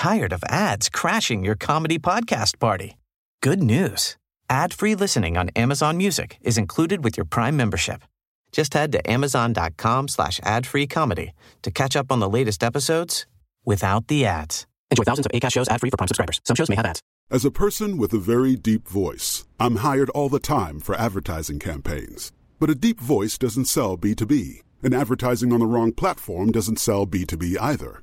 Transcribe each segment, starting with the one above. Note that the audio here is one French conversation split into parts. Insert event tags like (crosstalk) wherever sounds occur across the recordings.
tired of ads crashing your comedy podcast party? Good news. Ad-free listening on Amazon Music is included with your Prime membership. Just head to amazon.com slash ad-free comedy to catch up on the latest episodes without the ads. Enjoy thousands of ACAST shows ad-free for Prime subscribers. Some shows may have ads. As a person with a very deep voice, I'm hired all the time for advertising campaigns. But a deep voice doesn't sell B2B, and advertising on the wrong platform doesn't sell B2B either.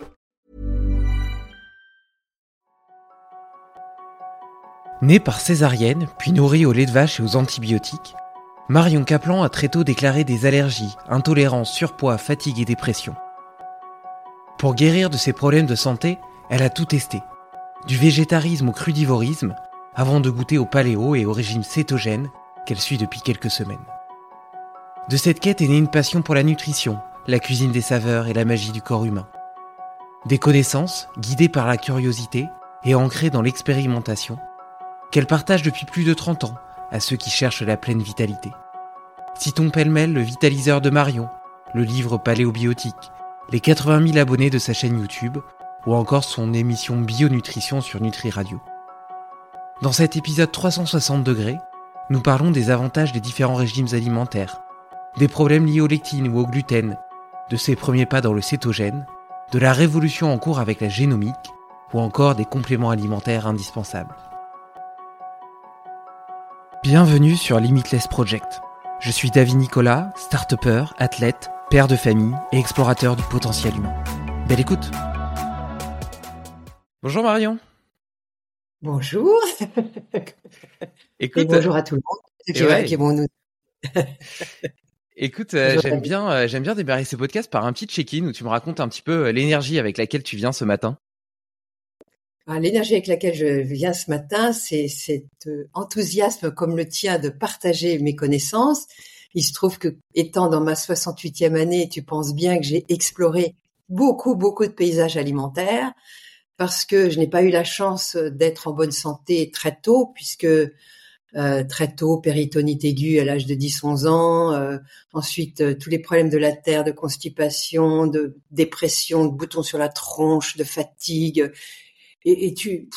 Née par césarienne, puis nourrie au lait de vache et aux antibiotiques, Marion Kaplan a très tôt déclaré des allergies, intolérances, surpoids, fatigue et dépression. Pour guérir de ses problèmes de santé, elle a tout testé. Du végétarisme au crudivorisme, avant de goûter au paléo et au régime cétogène qu'elle suit depuis quelques semaines. De cette quête est née une passion pour la nutrition, la cuisine des saveurs et la magie du corps humain. Des connaissances, guidées par la curiosité et ancrées dans l'expérimentation, qu'elle partage depuis plus de 30 ans à ceux qui cherchent la pleine vitalité. Citons pêle-mêle le vitaliseur de Marion, le livre paléobiotique, les 80 000 abonnés de sa chaîne YouTube ou encore son émission Bionutrition sur Nutri Radio. Dans cet épisode 360 degrés, nous parlons des avantages des différents régimes alimentaires, des problèmes liés aux lectines ou au gluten, de ses premiers pas dans le cétogène, de la révolution en cours avec la génomique ou encore des compléments alimentaires indispensables. Bienvenue sur Limitless Project. Je suis David Nicolas, start athlète, père de famille et explorateur du potentiel humain. Belle écoute Bonjour Marion Bonjour (laughs) Écoute, Et bonjour à tout le monde. Qui, ouais. qui vont nous... (laughs) Écoute, euh, j'aime bien, euh, j'aime bien démarrer ce podcast par un petit check-in où tu me racontes un petit peu euh, l'énergie avec laquelle tu viens ce matin. Ah, L'énergie avec laquelle je viens ce matin, c'est cet euh, enthousiasme comme le tien de partager mes connaissances. Il se trouve que, étant dans ma 68e année, tu penses bien que j'ai exploré beaucoup, beaucoup de paysages alimentaires parce que je n'ai pas eu la chance d'être en bonne santé très tôt puisque euh, très tôt, péritonite aiguë à l'âge de 10-11 ans, euh, ensuite euh, tous les problèmes de la terre, de constipation, de dépression, de boutons sur la tronche, de fatigue. Et, tu,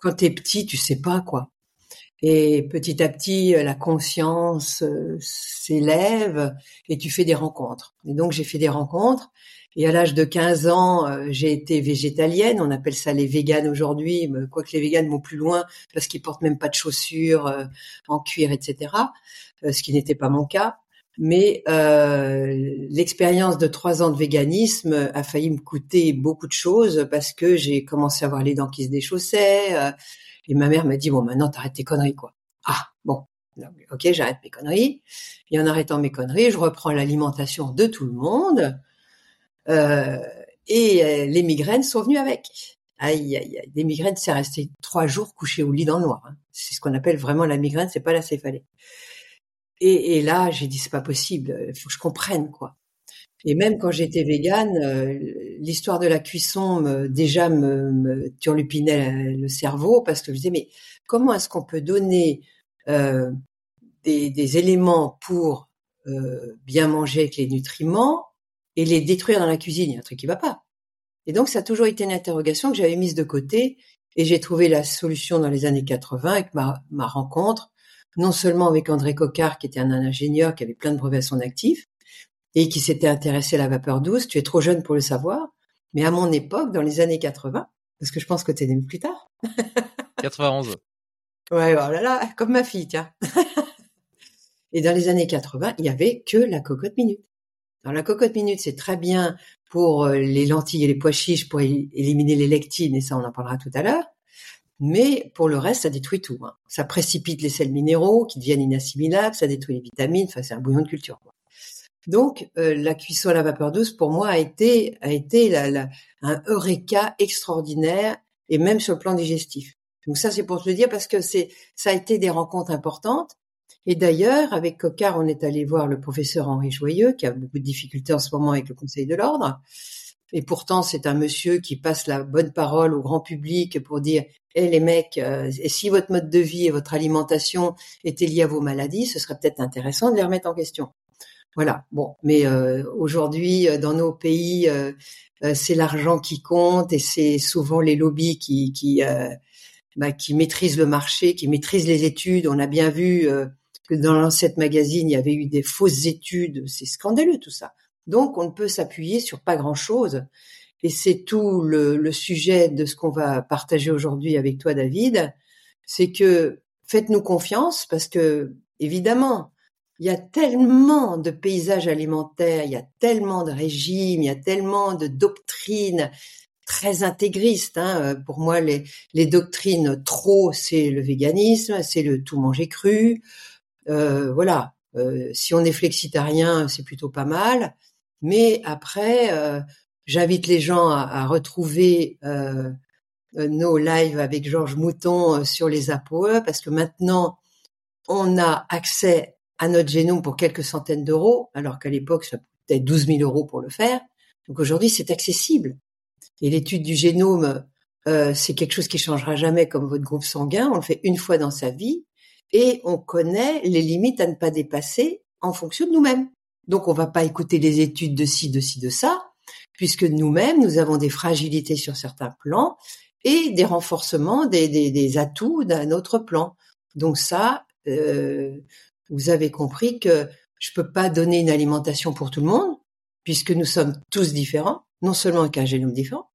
quand t'es petit, tu sais pas quoi. Et petit à petit, euh, la conscience euh, s'élève et tu fais des rencontres. Et donc j'ai fait des rencontres. Et à l'âge de 15 ans, euh, j'ai été végétalienne. On appelle ça les véganes aujourd'hui, quoique les véganes vont plus loin parce qu'ils portent même pas de chaussures en cuir, etc. ce qui n'était pas mon cas. Mais euh, l'expérience de trois ans de véganisme a failli me coûter beaucoup de choses parce que j'ai commencé à avoir les dents qui se déchaussaient. euh, et ma mère m'a dit bon maintenant t'arrêtes tes conneries quoi. Ah bon, ok j'arrête mes conneries. Et en arrêtant mes conneries, je reprends l'alimentation de tout le monde. Euh, et euh, les migraines sont venues avec. Aïe, aïe, aïe. Des migraines, c'est resté trois jours couché au lit dans le noir. hein. C'est ce qu'on appelle vraiment la migraine, c'est pas la céphalée. Et, et là, j'ai dit c'est pas possible, il faut que je comprenne quoi. Et même quand j'étais végane, euh, l'histoire de la cuisson me, déjà me, me turlupinait le- cerveau parce que je disais mais comment est-ce qu'on peut donner euh, des, des éléments pour euh, bien manger avec les nutriments et les détruire dans la cuisine, il y a un truc qui va pas. Et donc, ça a toujours été une interrogation que j'avais mise de côté et j'ai trouvé la solution dans les années 80 avec ma, ma rencontre, non seulement avec André Cocard, qui était un ingénieur qui avait plein de brevets à son actif et qui s'était intéressé à la vapeur douce. Tu es trop jeune pour le savoir, mais à mon époque, dans les années 80, parce que je pense que tu es né plus tard. (laughs) 91. Ouais, oh là là, comme ma fille, tiens. (laughs) et dans les années 80, il y avait que la cocotte minute. Dans la cocotte minute, c'est très bien pour euh, les lentilles et les pois chiches pour éliminer les lectines, et ça on en parlera tout à l'heure. Mais pour le reste, ça détruit tout. Hein. Ça précipite les sels minéraux qui deviennent inassimilables, ça détruit les vitamines, enfin c'est un bouillon de culture. Donc euh, la cuisson à la vapeur douce, pour moi, a été, a été la, un eureka extraordinaire, et même sur le plan digestif. Donc ça, c'est pour te le dire parce que c'est, ça a été des rencontres importantes. Et d'ailleurs, avec Cocard, on est allé voir le professeur Henri Joyeux, qui a beaucoup de difficultés en ce moment avec le Conseil de l'ordre. Et pourtant, c'est un monsieur qui passe la bonne parole au grand public pour dire "Eh les mecs, euh, si votre mode de vie et votre alimentation étaient liés à vos maladies, ce serait peut-être intéressant de les remettre en question." Voilà. Bon, mais euh, aujourd'hui, euh, dans nos pays, c'est l'argent qui compte et c'est souvent les lobbies bah, qui maîtrisent le marché, qui maîtrisent les études. On a bien vu dans l'ancêtre magazine, il y avait eu des fausses études. C'est scandaleux tout ça. Donc, on ne peut s'appuyer sur pas grand-chose. Et c'est tout le, sujet de ce qu'on va partager aujourd'hui avec toi, David. C'est que faites-nous confiance parce que, évidemment, il y a tellement de paysages alimentaires, il y a tellement de régimes, il y a tellement de doctrines très intégristes. Hein. Pour moi, les, doctrines trop, c'est le véganisme, c'est le tout manger cru, euh, voilà, euh, si on est flexitarien, c'est plutôt pas mal. Mais après, euh, j'invite les gens à, retrouver nos lives avec Georges Mouton sur les APOE parce que maintenant, on a accès à notre génome pour quelques centaines d'euros, alors qu'à l'époque, ça coûtait 12 000 euros pour le faire. Donc aujourd'hui, c'est accessible. Et l'étude du génome, c'est quelque chose qui changera jamais comme votre groupe sanguin. On le fait une fois dans sa vie et on connaît les limites à ne pas dépasser en fonction de nous-mêmes. Donc on va pas écouter les études de ci, de ci, de ça, puisque nous-mêmes, nous avons des fragilités sur certains plans et des renforcements, des, atouts d'un autre plan. Donc ça, euh, vous avez compris que je peux pas donner une alimentation pour tout le monde, puisque nous sommes tous différents, non seulement avec un génome différent,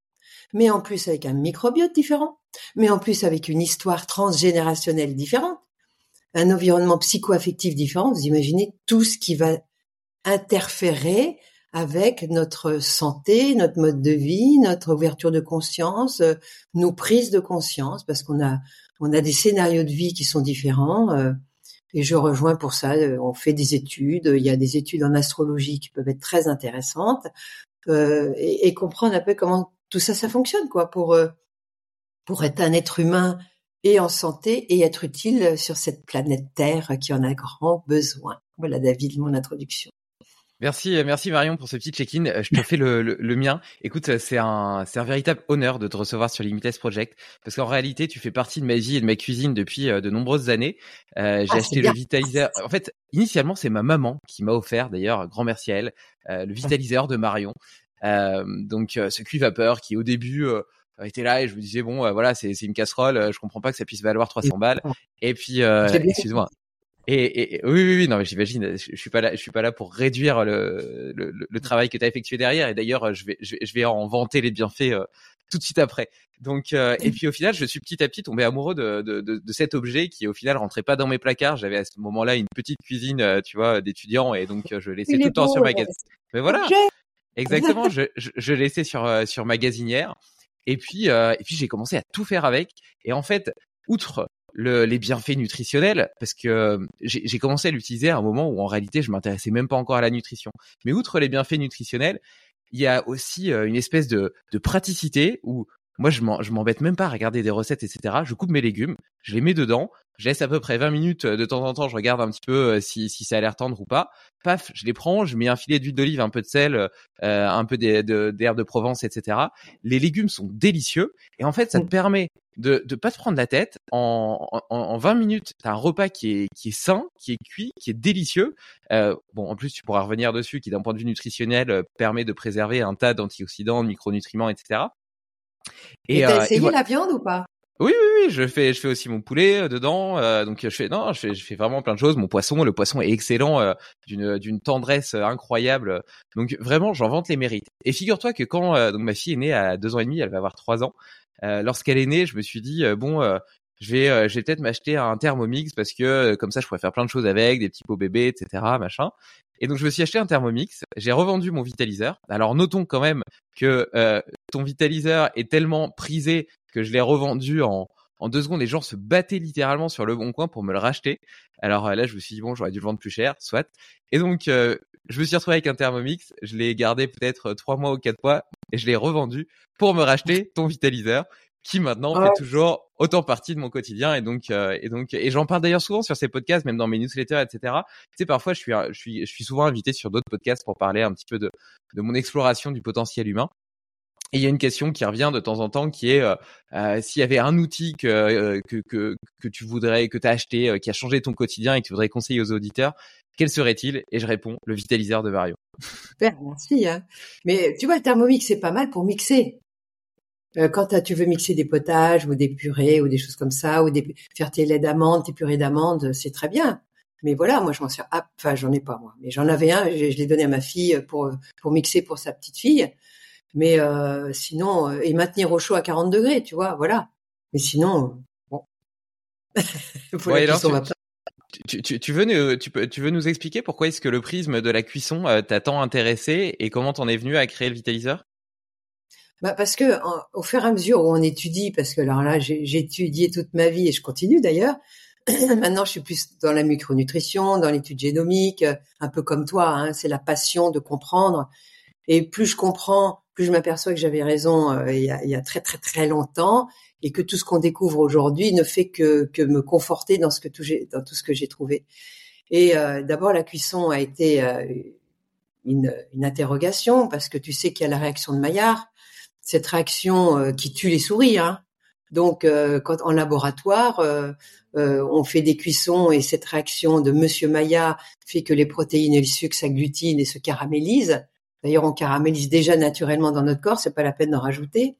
mais en plus avec un microbiote différent, mais en plus avec une histoire transgénérationnelle différente, un environnement psycho-affectif différent, vous imaginez tout ce qui va interférer avec notre santé, notre mode de vie, notre ouverture de conscience, euh, nos prises de conscience, parce qu'on a on a des scénarios de vie qui sont différents. Euh, et je rejoins pour ça. Euh, on fait des études. Il y a des études en astrologie qui peuvent être très intéressantes et, et, comprendre un peu comment tout ça ça fonctionne quoi pour pour être un être humain et en santé et être utile sur cette planète Terre qui en a grand besoin. Voilà David, mon introduction. Merci, merci Marion pour ce petit check-in. Je te fais le, le, mien. Écoute, c'est un, c'est un véritable honneur de te recevoir sur Limitless Project parce qu'en réalité, tu fais partie de ma vie et de ma cuisine depuis euh, de nombreuses années. Euh, j'ai ah, acheté le vitaliseur. En fait, initialement, c'est ma maman qui m'a offert, d'ailleurs, grand merci à elle, euh, le vitaliseur de Marion. donc, ce cuit vapeur qui, au début, était là et je me disais bon euh, voilà c'est c'est une casserole euh, je comprends pas que ça puisse valoir 300 balles et puis euh, excuse-moi et, et, oui, oui, oui, non, mais j'imagine, je, suis pas là, je suis pas là pour réduire le, le, le travail que tu as effectué derrière. Et d'ailleurs, je vais, je vais, en vanter les bienfaits tout de suite après. Donc, et puis au final, je suis petit à petit tombé amoureux de, de, de, de, cet objet qui au final rentrait pas dans mes placards. J'avais à ce moment-là une petite cuisine, tu vois, d'étudiant, et donc je laissais tout le temps sur magazine. Mais voilà, exactement, (laughs) je, je, je laissais sur sur magasinière. Et puis, euh, et puis j'ai commencé à tout faire avec. Et en fait, outre le, les bienfaits nutritionnels, parce que euh, j'ai commencé à l'utiliser à un moment où en réalité je m'intéressais même pas encore à la nutrition. Mais outre les bienfaits nutritionnels, il y a aussi euh, une espèce de, de praticité où moi je m'embête même pas à regarder des recettes, etc. Je coupe mes légumes, je les mets dedans, je laisse à peu près 20 minutes de temps en temps, je regarde un petit peu si, si ça a l'air tendre ou pas. Paf, je les prends, je mets un filet d'huile d'olive, un peu de sel, euh, un peu d'herbe de, de, Provence, etc. Les légumes sont délicieux et en fait, ça te mmh. permet de de pas te prendre la tête. En, en, en 20 minutes, tu as un repas qui est, qui est sain, qui est cuit, qui est délicieux. Euh, bon, en plus, tu pourras revenir dessus, qui d'un point de vue nutritionnel euh, permet de préserver un tas d'antioxydants, de micronutriments, etc. Et, t'as essayé la viande ou pas? Oui, oui, oui, je fais, je fais aussi mon poulet euh, dedans. Euh, donc je fais, non, je fais, je fais vraiment plein de choses. Mon poisson, le poisson est excellent, euh, d'une, d'une tendresse incroyable. Donc vraiment, j'en vante les mérites. Et figure-toi que quand donc ma fille est née à deux ans et demi, elle va avoir trois ans. lorsqu'elle est née, je me suis dit bon, je vais, je vais peut-être m'acheter un Thermomix parce que comme ça, je pourrais faire plein de choses avec, des petits pots bébés, etc., machin. Et donc je me suis acheté un Thermomix. J'ai revendu mon vitaliseur. Alors notons quand même que ton vitaliseur est tellement prisé que je l'ai revendu en, en deux secondes. Les gens se battaient littéralement sur le bon coin pour me le racheter. Alors euh, là, je me suis dit, bon, j'aurais dû le vendre plus cher, soit. Et donc, euh, je me suis retrouvé avec un Thermomix. Je l'ai gardé peut-être trois mois ou quatre mois et je l'ai revendu pour me racheter (laughs) ton vitaliseur qui maintenant fait oh. toujours autant partie de mon quotidien et donc euh, et donc et j'en parle d'ailleurs souvent sur ces podcasts même dans mes newsletters etc tu sais parfois je suis je suis je suis souvent invité sur d'autres podcasts pour parler un petit peu de de mon exploration du potentiel humain et il y a une question qui revient de temps en temps qui est euh, euh s'il y avait un outil que, euh, que, que, tu voudrais, que tu as acheté, qui a changé ton quotidien et que tu voudrais conseiller aux auditeurs, quel serait-il? Et je réponds, le vitaliseur de Vario. Super, merci. Hein. Mais tu vois, le Thermomix, c'est pas mal pour mixer. quand tu veux mixer des potages ou des purées ou des choses comme ça, ou des, faire tes laits d'amandes, tes purées d'amandes, c'est très bien. Mais voilà, moi je m'en sers. Ah, enfin, j'en ai pas moi, mais j'en avais un. Je, je l'ai donné à ma fille pour pour mixer pour sa petite fille. Mais euh, sinon, euh, et maintenir au chaud à 40 degrés, tu vois, voilà. Mais sinon, bon. (laughs) tu, tu, tu, veux nous, tu, peux, tu veux nous expliquer pourquoi est-ce que le prisme de la cuisson euh, t'a tant intéressé et comment t'en es venu à créer le vitaliseur? Bah parce que au fur et à mesure où on étudie, parce que alors là j'ai étudié toute ma vie et je continue d'ailleurs. (clears throat) Maintenant, je suis plus dans la micronutrition, dans l'étude génomique, un peu comme toi. Hein, c'est la passion de comprendre. Et plus je comprends, plus je m'aperçois que j'avais raison euh, il, y a, il, y a, très très très longtemps et que tout ce qu'on découvre aujourd'hui ne fait que, que me conforter dans ce que tout dans tout ce que j'ai trouvé. Et euh, d'abord la cuisson a été euh, une, une, interrogation parce que tu sais qu'il y a la réaction de Maillard, cette réaction qui tue les souris. Hein. Donc quand en laboratoire on fait des cuissons et cette réaction de Monsieur Maillard fait que les protéines et le sucre s'agglutinent et se caramélisent D'ailleurs, on caramélise déjà naturellement dans notre corps, c'est pas la peine d'en rajouter.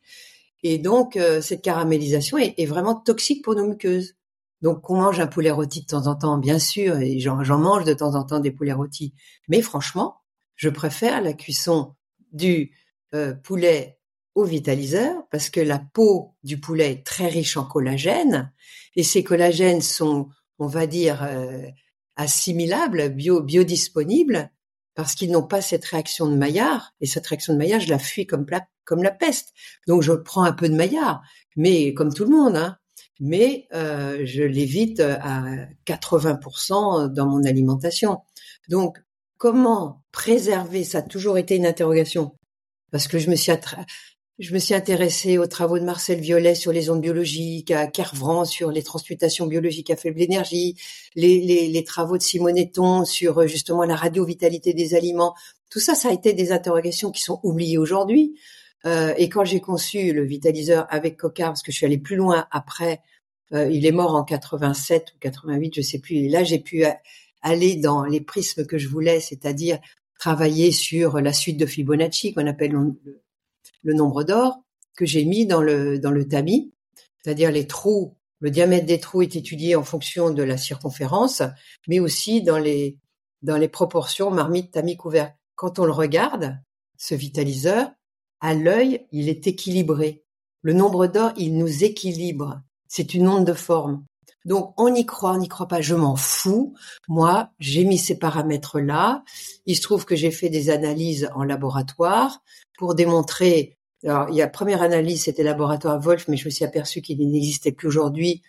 Et donc, euh, cette caramélisation est, vraiment toxique pour nos muqueuses. Donc, on mange un poulet rôti de temps en temps, bien sûr, et j'en mange de temps en temps des poulets rôtis. Mais franchement, je préfère la cuisson du euh, poulet au vitaliseur parce que la peau du poulet est très riche en collagène et ces collagènes sont, on va dire, euh, assimilables, bio, biodisponibles parce qu'ils n'ont pas cette réaction de Maillard. Et cette réaction de Maillard, je la fuis comme la, comme la peste. Donc je prends un peu de Maillard, mais comme tout le monde. Hein. Mais euh, je l'évite à 80% dans mon alimentation. Donc comment préserver Ça a toujours été une interrogation. Parce que je me suis je me suis intéressée aux travaux de Marcel Violet sur les ondes biologiques, à Kervran sur les transmutations biologiques à faible énergie, les, les, les travaux de Simoneton sur euh, justement la radiovitalité des aliments. Tout ça, ça a été des interrogations qui sont oubliées aujourd'hui. Euh, et quand j'ai conçu le vitaliseur avec Cocard, parce que je suis allée plus loin après, euh, il est mort en 87 ou 88, je sais plus. Et là, j'ai pu aller dans les prismes que je voulais, c'est-à-dire travailler sur la suite de Fibonacci qu'on appelle le le nombre d'or que j'ai mis dans le, tamis, c'est-à-dire les trous, le diamètre des trous est étudié en fonction de la circonférence, mais aussi dans les, dans les proportions marmite, tamis, couvert. Quand on le regarde, ce vitaliseur, à l'œil, il est équilibré. Le nombre d'or, il nous équilibre. C'est une onde de forme. Donc, on y croit, on n'y croit pas, je m'en fous. Moi, j'ai mis ces paramètres-là. Il se trouve que j'ai fait des analyses en laboratoire pour démontrer. Alors, il y a première analyse, c'était laboratoire Wolf, mais je me suis aperçu qu'il n'existait plus aujourd'hui.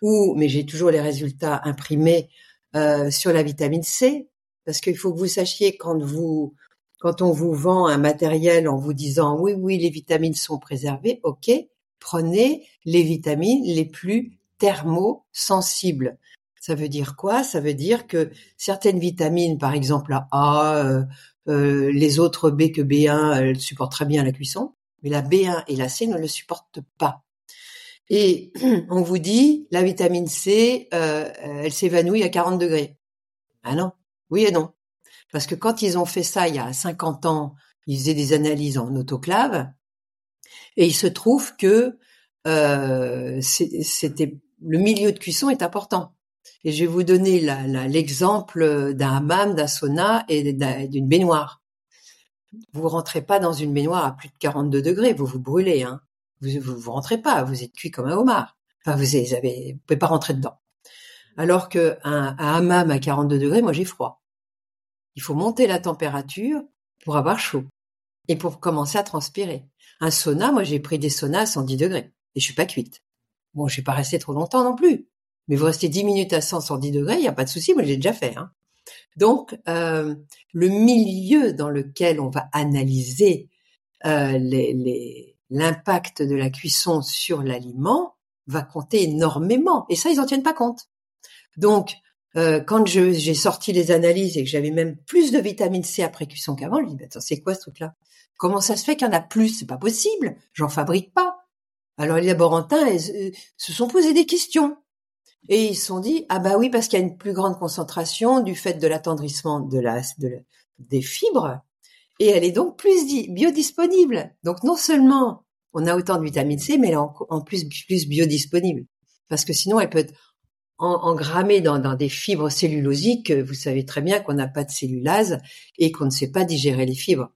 Ou, mais j'ai toujours les résultats imprimés euh, sur la vitamine C, parce qu'il faut que vous sachiez quand vous quand on vous vend un matériel en vous disant oui oui les vitamines sont préservées, ok, prenez les vitamines les plus thermosensibles. Ça veut dire quoi? Ça veut dire que certaines vitamines, par exemple la A, euh, euh, les autres B que B1, elles supportent très bien la cuisson, mais la B1 et la C ne le supportent pas. Et (clears throat) on vous dit, la vitamine C, euh, elle s'évanouit à 40 degrés. Ah non, oui et non. Parce que quand ils ont fait ça il y a 50 ans, ils faisaient des analyses en autoclave, et il se trouve que euh, c'était le milieu de cuisson est important. Et je vais vous donner l'exemple d'un hammam, d'un sauna et d'une baignoire. Vous rentrez pas dans une baignoire à plus de 42 degrés, vous vous brûlez. Hein. Vous, vous, rentrez pas, vous êtes cuit comme un homard. Enfin, vous avez, vous pouvez pas rentrer dedans. Alors que un, un hammam à 42 degrés, moi j'ai froid. Il faut monter la température pour avoir chaud et pour commencer à transpirer. Un sauna, moi j'ai pris des saunas à 110 degrés et je suis pas cuite. Bon, je vais pas rester trop longtemps non plus. Mais vous restez 10 minutes à 100, 110 degrés, il n'y a pas de souci, moi j'ai déjà fait. Hein. Donc, euh, le milieu dans lequel on va analyser euh, l'impact de la cuisson sur l'aliment va compter énormément. Et ça, ils n'en tiennent pas compte. Donc, euh, quand j'ai sorti les analyses et que j'avais même plus de vitamine C après cuisson qu'avant, je dis, attends, c'est quoi ce truc-là? Comment ça se fait qu'il y en a plus? C'est pas possible, j'en fabrique pas. Alors les laborantins euh, se sont posés des questions. Et ils se sont dit, ah bah oui, parce qu'il y a une plus grande concentration du fait de l'attendrissement de la, des fibres, et elle est donc plus biodisponible. Donc non seulement on a autant de vitamine C, mais elle est en, plus plus biodisponible. Parce que sinon, elle peut être engrammée dans, dans des fibres cellulosiques. Vous savez très bien qu'on n'a pas de cellulase et qu'on ne sait pas digérer les fibres.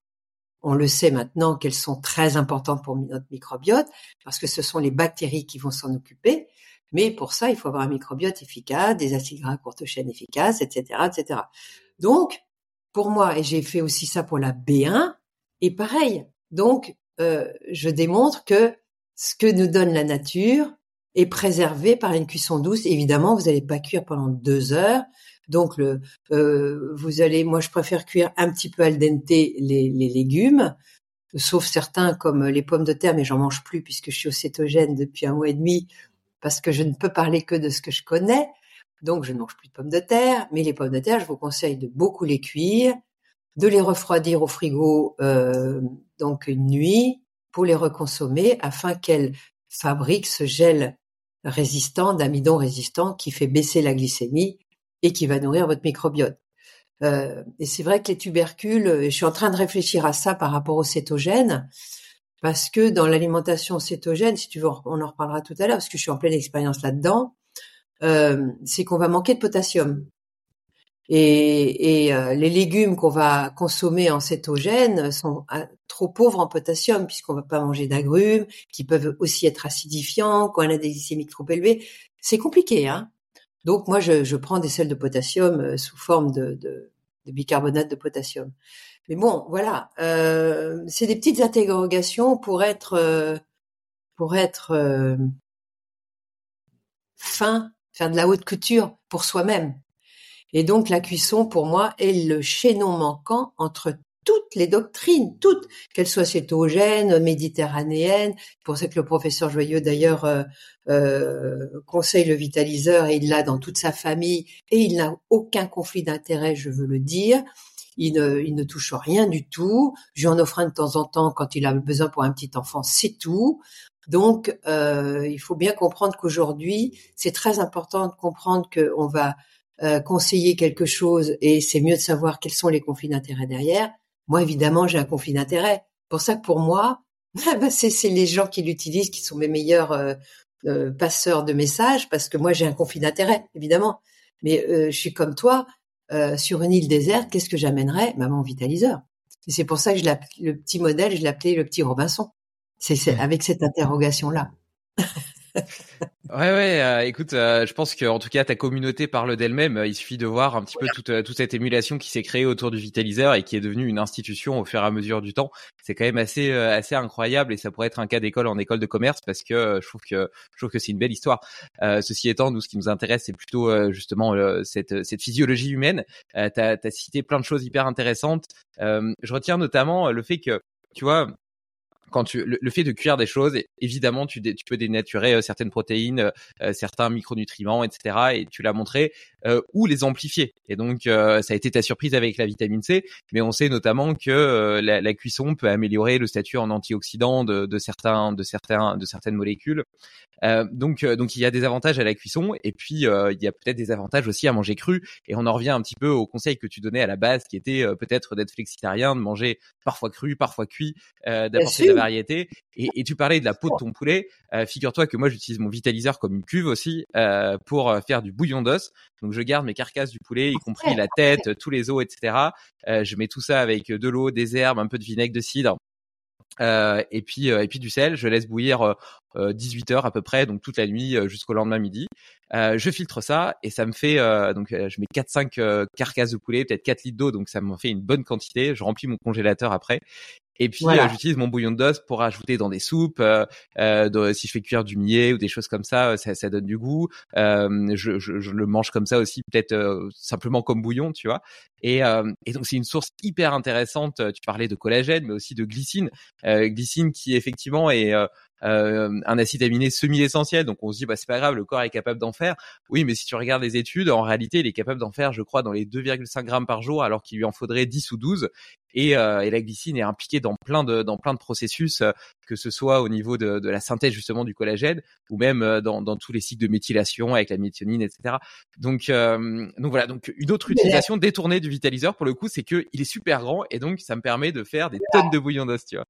On le sait maintenant qu'elles sont très importantes pour notre microbiote parce que ce sont les bactéries qui vont s'en occuper. Mais pour ça, il faut avoir un microbiote efficace, des acides gras à courte chaîne efficaces, etc., etc. Donc, pour moi, et j'ai fait aussi ça pour la B1, et pareil. Donc, euh, je démontre que ce que nous donne la nature est préservé par une cuisson douce. Évidemment, vous n'allez pas cuire pendant deux heures. Donc, euh, vous allez, moi, je préfère cuire un petit peu al dente les, les légumes, sauf certains comme les pommes de terre, mais j'en mange plus puisque je suis au cétogène depuis un mois et demi parce que je ne peux parler que de ce que je connais. Donc, je ne mange plus de pommes de terre, mais les pommes de terre, je vous conseille de beaucoup les cuire, de les refroidir au frigo euh, donc une nuit pour les reconsommer afin qu'elles fabriquent ce gel résistant, d'amidon résistant qui fait baisser la glycémie et qui va nourrir votre microbiote. Euh, et c'est vrai que les tubercules, je suis en train de réfléchir à ça par rapport aux cétogènes, parce que dans l'alimentation cétogène, si tu veux, on en reparlera tout à l'heure, parce que je suis en pleine expérience là-dedans, euh, c'est qu'on va manquer de potassium. Et, et euh, les légumes qu'on va consommer en cétogène sont euh, trop pauvres en potassium, puisqu'on va pas manger d'agrumes, qui peuvent aussi être acidifiants, quand on a des glycémiques trop élevées. C'est compliqué, hein Donc moi, je, prends des sels de potassium euh, sous forme de, bicarbonate de potassium. Mais bon, voilà, euh, c'est des petites interrogations pour être euh, pour être fin, faire de la haute couture pour soi-même. Et donc la cuisson, pour moi, est le chaînon manquant entre toutes les doctrines, toutes, qu'elles soient cétogènes, méditerranéennes. Pour ça que le professeur Joyeux, d'ailleurs, euh, euh, conseille le vitaliseur et il l'a dans toute sa famille et il n'a aucun conflit d'intérêt, je veux le dire il ne, touche rien du tout. Je lui en offre un de temps en temps quand il a besoin pour un petit enfant, c'est tout. Donc, euh, il faut bien comprendre qu'aujourd'hui, c'est très important de comprendre qu'on va conseiller quelque chose et c'est mieux de savoir quels sont les conflits d'intérêts derrière. Moi, évidemment, j'ai un conflit d'intérêt. Pour ça que pour moi, (laughs) bah, c'est les gens qui l'utilisent qui sont mes meilleurs euh, euh, passeurs de messages parce que moi, j'ai un conflit d'intérêt, évidemment. Mais euh, je suis comme toi, euh, sur une île déserte, qu'est-ce que j'amènerais? Maman vitaliseur. Et c'est pour ça que je le petit modèle, je l'appelais le petit Robinson. C'est avec cette interrogation-là. (laughs) Ouais, ouais. Euh, écoute, euh, je pense que en tout cas ta communauté parle d'elle-même. Il suffit de voir un petit peu toute, euh, toute cette émulation qui s'est créée autour du vitaliseur et qui est devenue une institution au fur et à mesure du temps. C'est quand même assez assez incroyable et ça pourrait être un cas d'école en école de commerce parce que je trouve que je trouve que c'est une belle histoire. ceci étant, nous ce qui nous intéresse c'est plutôt justement cette cette physiologie humaine. Euh, t'as as cité plein de choses hyper intéressantes. je retiens notamment le fait que tu vois quand tu le, fait de cuire des choses, évidemment, tu, tu peux dénaturer euh, certaines protéines, euh, certains micronutriments, etc. Et tu l'as montré, euh, ou les amplifier. Et donc, ça a été ta surprise avec la vitamine C, mais on sait notamment que la, la, cuisson peut améliorer le statut en antioxydant de, de certains, de certains, de certaines molécules. donc, donc il y a des avantages à la cuisson, et puis il y a peut-être des avantages aussi à manger cru. Et on en revient un petit peu au conseil que tu donnais à la base, qui était peut-être d'être flexitarien, de manger parfois cru, parfois cuit, d'apporter variété. Et, et, tu parlais de la peau de ton poulet. Euh, figure-toi que moi, j'utilise mon vitaliseur comme une cuve aussi euh, pour euh, faire du bouillon d'os. Donc, je garde mes carcasses du poulet, y compris la tête, tous les os, etc. je mets tout ça avec de l'eau, des herbes, un peu de vinaigre de cidre. Et puis et puis du sel, je laisse bouillir 18 heures à peu près, donc toute la nuit jusqu'au lendemain midi. je filtre ça et ça me fait donc je mets 4-5 carcasses de poulet, peut-être 4 litres d'eau, donc ça me fait une bonne quantité. Je remplis mon congélateur après et puis euh, j'utilise mon bouillon d'os pour ajouter dans des soupes. Euh, euh si je fais cuire du millet ou des choses comme ça, ça, ça donne du goût. Euh, je, je, je, le mange comme ça aussi, peut-être simplement comme bouillon, tu vois. Et, et donc c'est une source hyper intéressante. Tu parlais de collagène, mais aussi de glycine. glycine qui effectivement est euh, un acide aminé semi-essentiel. Donc on se dit bah c'est pas grave, le corps est capable d'en faire. Oui, mais si tu regardes les études, en réalité, il est capable d'en faire, je crois, dans les 2,5 grammes par jour, alors qu'il lui en faudrait 10 ou 12. Et, euh, et, la glycine est impliquée dans plein de dans plein de processus, euh, que ce soit au niveau de, de, la synthèse justement du collagène, ou même euh, dans, dans tous les cycles de méthylation avec la méthionine, etc. Donc donc voilà. Donc une autre utilisation détournée du vitaliseur pour le coup, c'est que il est super grand et donc ça me permet de faire des tonnes de bouillon d'os, tu vois.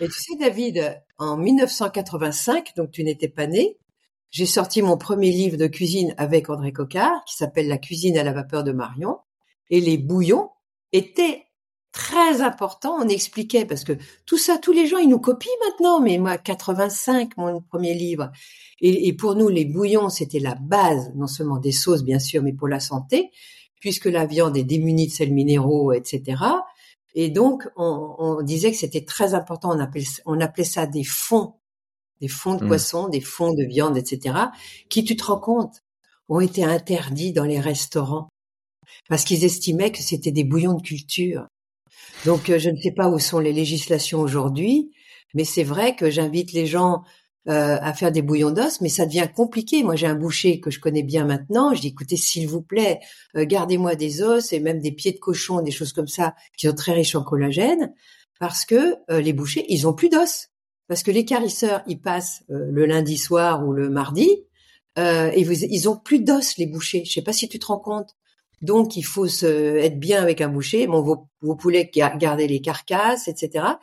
Et tu sais, David, en 1985, donc tu n'étais pas né, j'ai sorti mon premier livre de cuisine avec André Cocard, qui s'appelle La cuisine à la vapeur de Marion. Et les bouillons étaient très importants. On expliquait, parce que tout ça, tous les gens, ils nous copient maintenant. Mais moi, 85, mon premier livre. Et pour nous, les bouillons, c'était la base, non seulement des sauces, bien sûr, mais pour la santé, puisque la viande est démunie de sels minéraux, etc. Et donc, on, on disait que c'était très important. On appelait, on appelait ça des fonds, des fonds de mmh. poisson, des fonds de viande, etc., qui, tu te rends compte, ont été interdits dans les restaurants parce qu'ils estimaient que c'était des bouillons de culture. Donc, euh, je ne sais pas où sont les législations aujourd'hui, mais c'est vrai que j'invite les gens euh, à faire des bouillons d'os, mais ça devient compliqué. Moi, j'ai un boucher que je connais bien maintenant. Je dis, écoutez, s'il vous plaît, euh, gardez-moi des os et même des pieds de cochon, des choses comme ça, qui sont très riches en collagène, parce que euh, les bouchers, ils ont plus d'os. Parce que les carisseurs, ils passent le lundi soir ou le mardi, et vous, ils ont plus d'os, les bouchers. Je sais pas si tu te rends compte. Donc, il faut se, être bien avec un boucher. Bon, vos, vos poulets, garder les carcasses, etc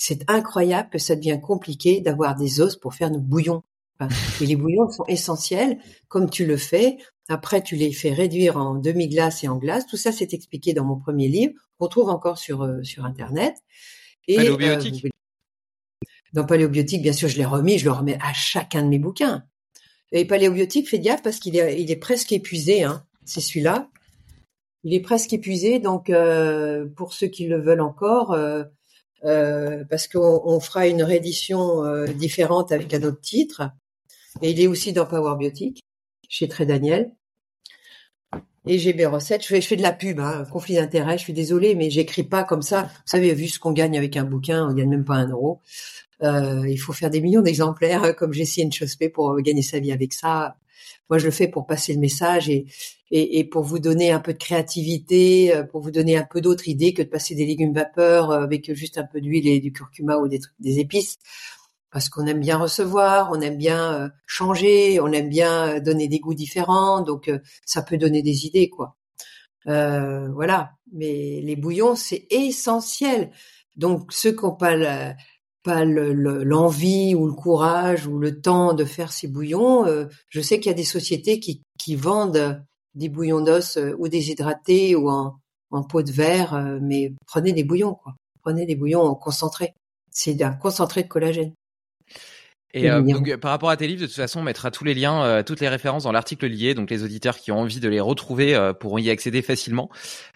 c'est incroyable que ça devient compliqué d'avoir des os pour faire nos bouillons. (laughs) et les bouillons sont essentiels, comme tu le fais. Après, tu les fais réduire en demi-glace et en glace. Tout ça, c'est expliqué dans mon premier livre. On trouve encore sur euh, sur internet. Et, Paléobiotique. Euh, dans Paléobiotique, bien sûr, je l'ai remis. Je le remets à chacun de mes bouquins. Et Paléobiotique, fais gaffe parce qu'il est il est presque épuisé. Hein. C'est celui-là. Il est presque épuisé. Donc, euh, pour ceux qui le veulent encore. Euh, parce qu'on fera une réédition euh, différente avec un autre titre. Et il est aussi dans Power Biotique, chez Très Daniel. Et j'ai mes recettes. Je fais, je fais de la pub, hein, conflit d'intérêt. Je suis désolée, mais j'écris pas comme ça. Vous savez, vu ce qu'on gagne avec un bouquin, on gagne même pas un euro. Euh, il faut faire des millions d'exemplaires, comme Jessie Nchospé pour gagner sa vie avec ça. Moi, je le fais pour passer le message et, pour vous donner un peu de créativité, euh, pour vous donner un peu d'autres idées que de passer des légumes vapeur euh, avec juste un peu d'huile et du curcuma ou des, épices. Parce qu'on aime bien recevoir, on aime bien euh, changer, on aime bien donner des goûts différents, donc ça peut donner des idées, quoi. Voilà. Mais les bouillons, c'est essentiel. Donc ceux qui n'ont pas la, pas l'envie ou le courage ou le temps de faire ces bouillons. Euh, je sais qu'il y a des sociétés qui, qui vendent des bouillons d'os euh, ou déshydratés ou en, en pot de verre, euh, mais prenez des bouillons, quoi. Prenez des bouillons concentrés. C'est un concentré de collagène. Et euh, donc, par rapport à tes livres, de toute façon, on mettra tous les liens, euh, toutes les références dans l'article lié. Donc, les auditeurs qui ont envie de les retrouver euh, pourront y accéder facilement.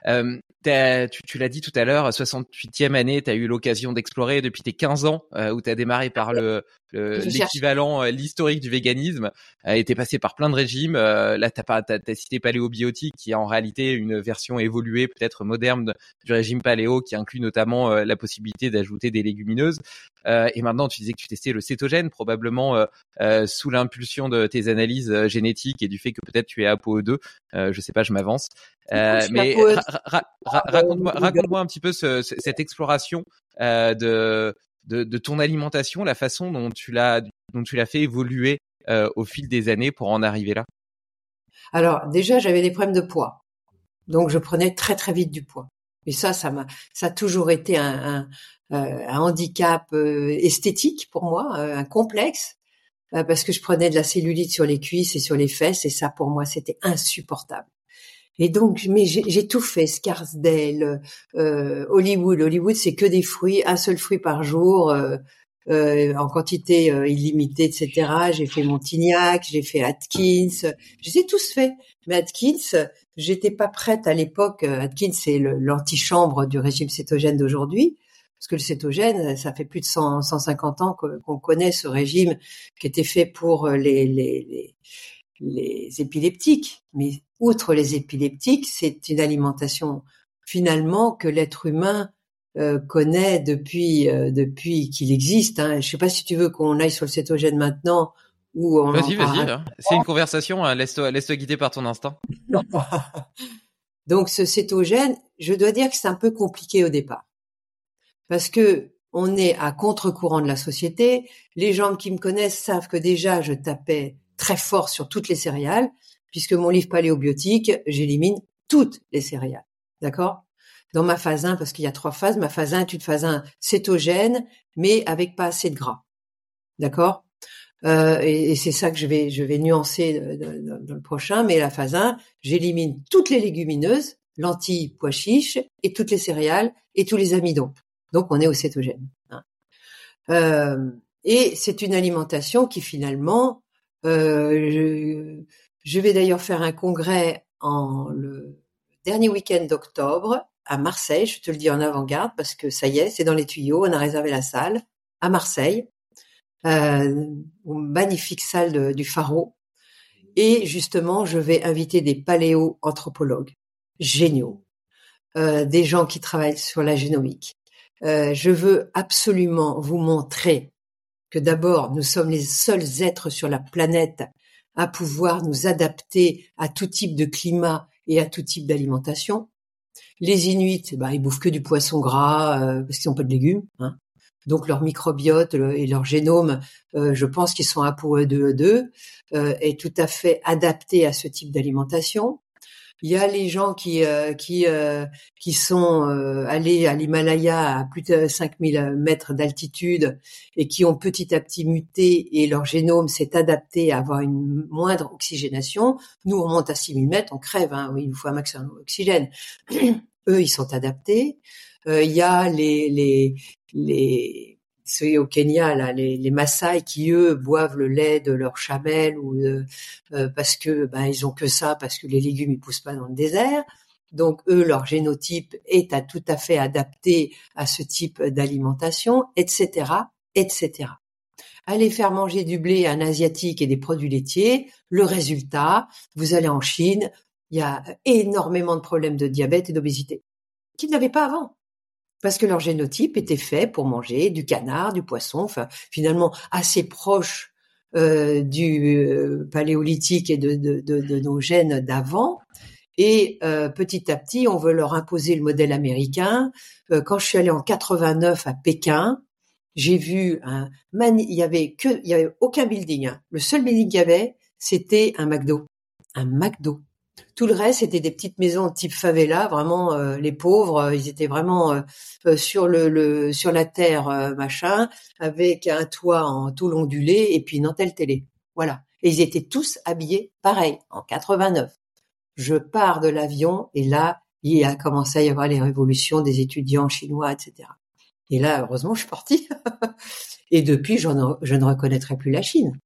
tu, tu l'as dit tout à l'heure, 68e année, tu as eu l'occasion d'explorer depuis tes 15 ans, où tu as démarré par le l'équivalent, l'historique du véganisme, euh, été passé par plein de régimes. là, tu as, as, cité paléobiotique, qui est en réalité une version évoluée, peut-être moderne du régime paléo, qui inclut notamment la possibilité d'ajouter des légumineuses. et maintenant tu disais que tu testais le cétogène, probablement sous l'impulsion de tes analyses génétiques et du fait que peut-être tu es ApoE2. je sais pas, je m'avance. mais raconte-moi raconte un petit peu cette exploration de, de, de ton alimentation, la façon dont tu l'as dont tu l'as fait évoluer au fil des années pour en arriver là? Alors déjà, j'avais des problèmes de poids, donc je prenais très très vite du poids. Et ça, ça m'a, ça a toujours été un, un, euh, un handicap euh, esthétique pour moi, euh, un complexe, parce que je prenais de la cellulite sur les cuisses et sur les fesses, et ça pour moi c'était insupportable. Et donc, mais j'ai tout fait, Scarsdale, euh, Hollywood. Hollywood, c'est que des fruits, un seul fruit par jour, euh, euh, en quantité illimitée, etc. J'ai fait Montignac, j'ai fait Atkins, je les ai tous faits. Mais Atkins, j'étais pas prête à l'époque. Atkins, c'est l'antichambre du régime cétogène d'aujourd'hui. Parce que le cétogène, ça fait plus de 100, 150 ans qu'on connaît ce régime qui était fait pour les, les, les, les épileptiques. Mais outre les épileptiques, c'est une alimentation finalement que l'être humain euh, connaît depuis euh, depuis qu'il existe. Hein. Je sais pas si tu veux qu'on aille sur le cétogène maintenant ou on. Vas-y, vas-y. Hein. C'est une conversation. Hein. Laisse-toi laisse-toi guider par ton instinct. (laughs) Donc ce cétogène, je dois dire que c'est un peu compliqué au départ parce que on est à contre-courant de la société. Les gens qui me connaissent savent que déjà je tapais très fort sur toutes les céréales puisque mon livre paléobiotique, j'élimine toutes les céréales. D'accord? Dans ma phase 1, parce qu'il y a trois phases, ma phase 1 est une phase 1 cétogène, mais avec pas assez de gras. D'accord? Euh, et, c'est ça que je vais, je vais nuancer dans le prochain. Mais la phase 1, j'élimine toutes les légumineuses, lentilles, pois chiches, et toutes les céréales, et tous les amidons. Donc on est au cétogène. Hein. Euh, et c'est une alimentation qui finalement, euh, je vais d'ailleurs faire un congrès en le dernier week-end d'octobre à Marseille. Je te le dis en avant-garde parce que ça y est, c'est dans les tuyaux. On a réservé la salle à Marseille, euh, une magnifique salle du Pharo. Et justement, je vais inviter des paléo-anthropologues géniaux, euh, des gens qui travaillent sur la génomique. Euh, je veux absolument vous montrer que d'abord, nous sommes les seuls êtres sur la planète à pouvoir nous adapter à tout type de climat et à tout type d'alimentation. Les Inuits, bah, ils bouffent que du poisson gras euh, parce qu'ils n'ont pas de légumes. Hein. Donc leur microbiote et leur génome, euh, je pense qu'ils sont à pour eux 2 2 est tout à fait adapté à ce type d'alimentation. Il y a les gens qui euh, qui euh, qui sont euh, allés à l'Himalaya à plus de 5000 mètres d'altitude et qui ont petit à petit muté et leur génome s'est adapté à avoir une moindre oxygénation. Nous, on monte à 6000 mètres, on crève. Hein, il nous faut un maximum d'oxygène. (clears throat) Eux, ils sont adaptés. Il y a les les les c'est au Kenya là, les, les Maasai qui eux boivent le lait de leur chamelle ou euh, parce que ben ils ont que ça parce que les légumes ils poussent pas dans le désert. Donc eux leur génotype est à tout à fait adapté à ce type d'alimentation, etc., etc. Allez faire manger du blé à un asiatique et des produits laitiers. Le résultat, vous allez en Chine, il y a énormément de problèmes de diabète et d'obésité qu'ils n'avaient pas avant parce que leur génotype était fait pour manger du canard, du poisson, enfin finalement assez proche euh, du euh, paléolithique et de, nos gènes d'avant. Et euh, petit à petit, on veut leur imposer le modèle américain. Quand je suis allée en 89 à Pékin, j'ai vu un il y avait que il y avait aucun building. Hein. Le seul building qu'il y avait, c'était un McDo, un McDo. Tout le reste, c'était des petites maisons type favela, vraiment euh, les pauvres, euh, ils étaient vraiment euh, sur le, sur la terre machin, avec un toit en tout ondulé et puis une antenne télé. Voilà. Et ils étaient tous habillés pareil en 89. Je pars de l'avion et là, il a commencé à y avoir les révolutions des étudiants chinois, etc. Et là, heureusement, je suis partie. (laughs) et depuis, je ne reconnaîtrai plus la Chine.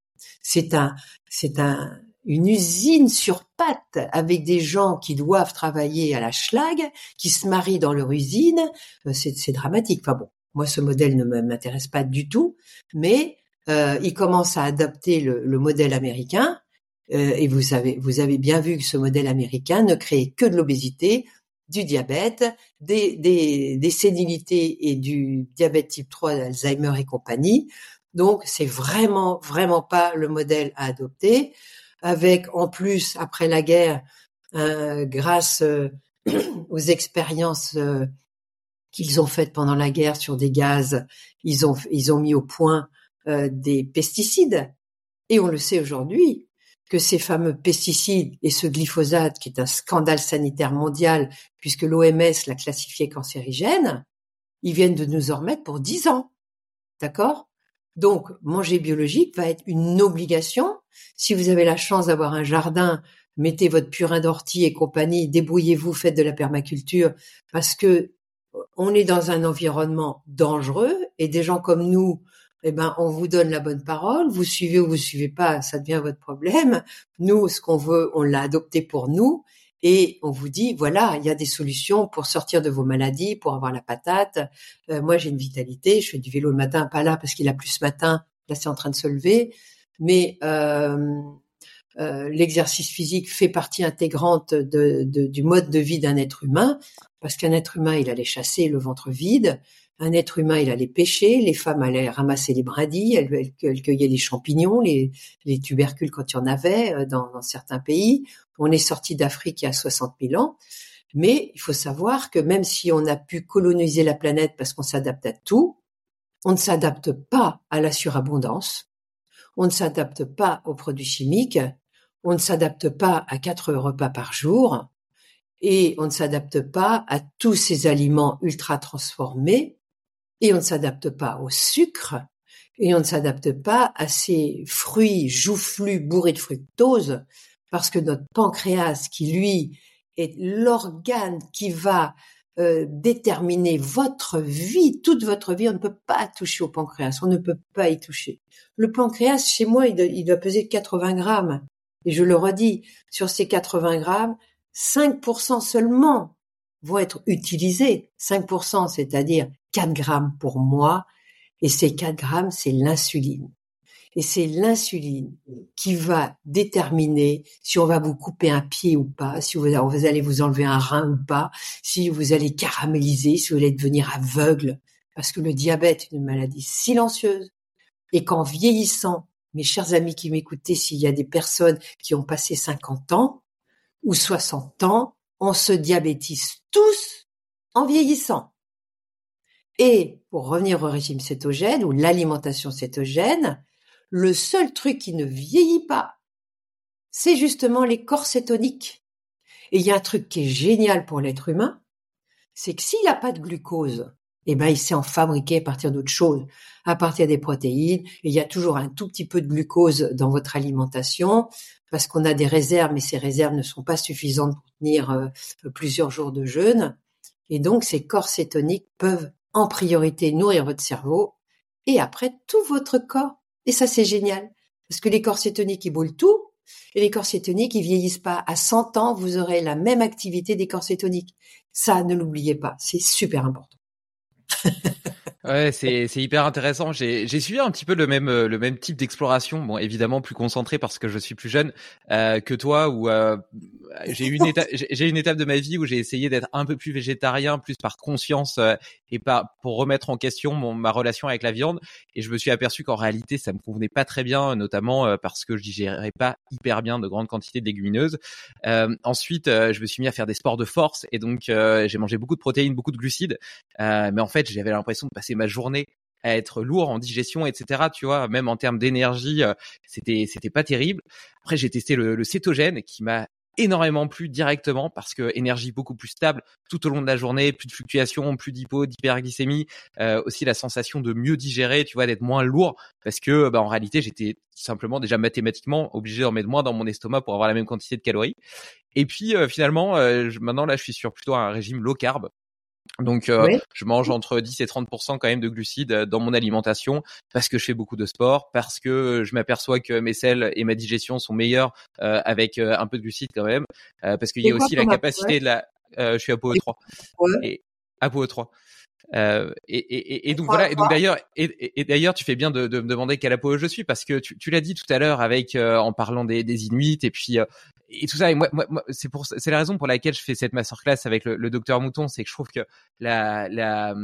C'est un, c'est un, une usine sur pattes avec des gens qui doivent travailler à la schlag, qui se marient dans leur usine, euh, c'est dramatique. Enfin bon, moi ce modèle ne m'intéresse pas du tout, mais euh, il commence à adapter le, modèle américain. Euh, et vous avez, vous avez bien vu que ce modèle américain ne crée que de l'obésité du diabète, des, des, des sénilités et du diabète type 3, Alzheimer et compagnie. Donc, c'est vraiment, vraiment pas le modèle à adopter. Avec, en plus, après la guerre, euh, grâce euh, (clears throat) aux expériences euh, qu'ils ont faites pendant la guerre sur des gaz, ils ont, mis au point des pesticides. Et on le sait aujourd'hui, que ces fameux pesticides et ce glyphosate, qui est un scandale sanitaire mondial, puisque l'OMS l'a classifié cancérigène, ils viennent de nous en remettre pour 10 ans. D'accord? Donc, manger biologique va être une obligation. Si vous avez la chance d'avoir un jardin, mettez votre purin d'ortie et compagnie, débrouillez-vous, faites de la permaculture, parce que on est dans un environnement dangereux et des gens comme nous, eh ben, on vous donne la bonne parole, vous suivez ou vous suivez pas, ça devient votre problème. Nous, ce qu'on veut, on l'a adopté pour nous et on vous dit, voilà, il y a des solutions pour sortir de vos maladies, pour avoir la patate. Euh, moi, j'ai une vitalité, je fais du vélo le matin, pas là parce qu'il a plus ce matin, là c'est en train de se lever, mais euh, euh, l'exercice physique fait partie intégrante de, du mode de vie d'un être humain, parce qu'un être humain, il allait chasser le ventre vide, un être humain, il allait pêcher, les femmes allaient ramasser les brindilles, elles, cueillaient les champignons, les, tubercules quand il y en avait euh, dans, certains pays. On est sorti d'Afrique il y a 60 000 ans, mais il faut savoir que même si on a pu coloniser la planète parce qu'on s'adapte à tout, on ne s'adapte pas à la surabondance, on ne s'adapte pas aux produits chimiques, on ne s'adapte pas à quatre repas par jour, et on ne s'adapte pas à tous ces aliments ultra transformés. Et on ne s'adapte pas au sucre. Et on ne s'adapte pas à ces fruits joufflus bourrés de fructose. Parce que notre pancréas qui lui est l'organe qui va euh, déterminer votre vie, toute votre vie, on ne peut pas toucher au pancréas, on ne peut pas y toucher. Le pancréas, chez moi, il doit, il doit peser 80 grammes. Et je le redis, sur ces 80 grammes, 5% seulement vont être utilisés. 5%, c'est-à-dire 4 grammes pour moi, et ces 4 grammes, c'est l'insuline. Et c'est l'insuline qui va déterminer si on va vous couper un pied ou pas, si vous, allez vous enlever un rein ou pas, si vous allez caraméliser, si vous allez devenir aveugle, parce que le diabète est une maladie silencieuse et qu'en vieillissant, mes chers amis qui m'écoutez, s'il y a des personnes qui ont passé 50 ans ou 60 ans, on se diabétise tous en vieillissant. Et pour revenir au régime cétogène ou l'alimentation cétogène, le seul truc qui ne vieillit pas, c'est justement les corps cétoniques. Et il y a un truc qui est génial pour l'être humain, c'est que s'il n'a pas de glucose, eh ben, il sait en fabriquer à partir d'autres choses, à partir des protéines. Il y a toujours un tout petit peu de glucose dans votre alimentation parce qu'on a des réserves, mais ces réserves ne sont pas suffisantes pour tenir euh, plusieurs jours de jeûne. Et donc, ces corps cétoniques peuvent en priorité nourrir votre cerveau et après tout votre corps. Et ça, c'est génial. Parce que les corps cétoniques, ils boulent tout. Et les corps cétoniques, ils vieillissent pas. À 100 ans, vous aurez la même activité des corps cétoniques. Ça, ne l'oubliez pas. C'est super important. (laughs) Ouais, c'est c'est hyper intéressant. J'ai j'ai suivi un petit peu le même euh, le même type d'exploration. Bon, évidemment plus concentré parce que je suis plus jeune euh, que toi. Où euh, j'ai une étape j'ai une étape de ma vie où j'ai essayé d'être un peu plus végétarien, plus par conscience euh, et pas pour remettre en question mon, ma relation avec la viande. Et je me suis aperçu qu'en réalité ça me convenait pas très bien, notamment parce que je digérais pas hyper bien de grandes quantités de légumineuses. ensuite, je me suis mis à faire des sports de force et donc j'ai mangé beaucoup de protéines, beaucoup de glucides. mais en fait, j'avais l'impression de passer ma journée à être lourd en digestion, etc. Tu vois, même en termes d'énergie, euh, c'était c'était pas terrible. Après, j'ai testé le, cétogène qui m'a énormément plu directement parce que énergie beaucoup plus stable tout au long de la journée, plus de fluctuations, plus d'hypo, d'hyperglycémie, euh, aussi la sensation de mieux digérer, tu vois, d'être moins lourd parce que bah, en réalité j'étais simplement déjà mathématiquement obligé d'en mettre moins dans mon estomac pour avoir la même quantité de calories. Et puis euh, finalement, maintenant là je suis sur plutôt un régime low carb donc, euh, je mange entre 10 et 30% quand même de glucides euh, dans mon alimentation parce que je fais beaucoup de sport, parce que je m'aperçois que mes selles et ma digestion sont meilleures euh, avec un peu de glucides quand même, parce qu'il y a aussi la capacité de la. je suis à PO 3 et à PO 3 euh, et, et, et, donc voilà. Et donc d'ailleurs, et, d'ailleurs, tu fais bien de, de me demander quelle apo je suis parce que tu, tu l'as dit tout à l'heure avec en parlant des, des Inuits et puis et tout ça. Et moi, moi, c'est pour, c'est la raison pour laquelle je fais cette masterclass avec le, le docteur Mouton, c'est que je trouve que la, la,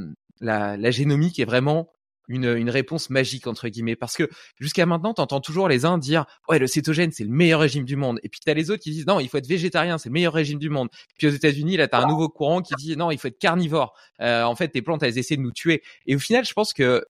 la, la génomique est vraiment une, une réponse magique entre guillemets parce que jusqu'à maintenant t'entends toujours les uns dire ouais le cétogène c'est le meilleur régime du monde et puis t'as les autres qui disent non il faut être végétarien c'est le meilleur régime du monde puis aux États-Unis là t'as un nouveau courant qui dit non il faut être carnivore euh, en fait tes plantes elles essaient de nous tuer et au final je pense que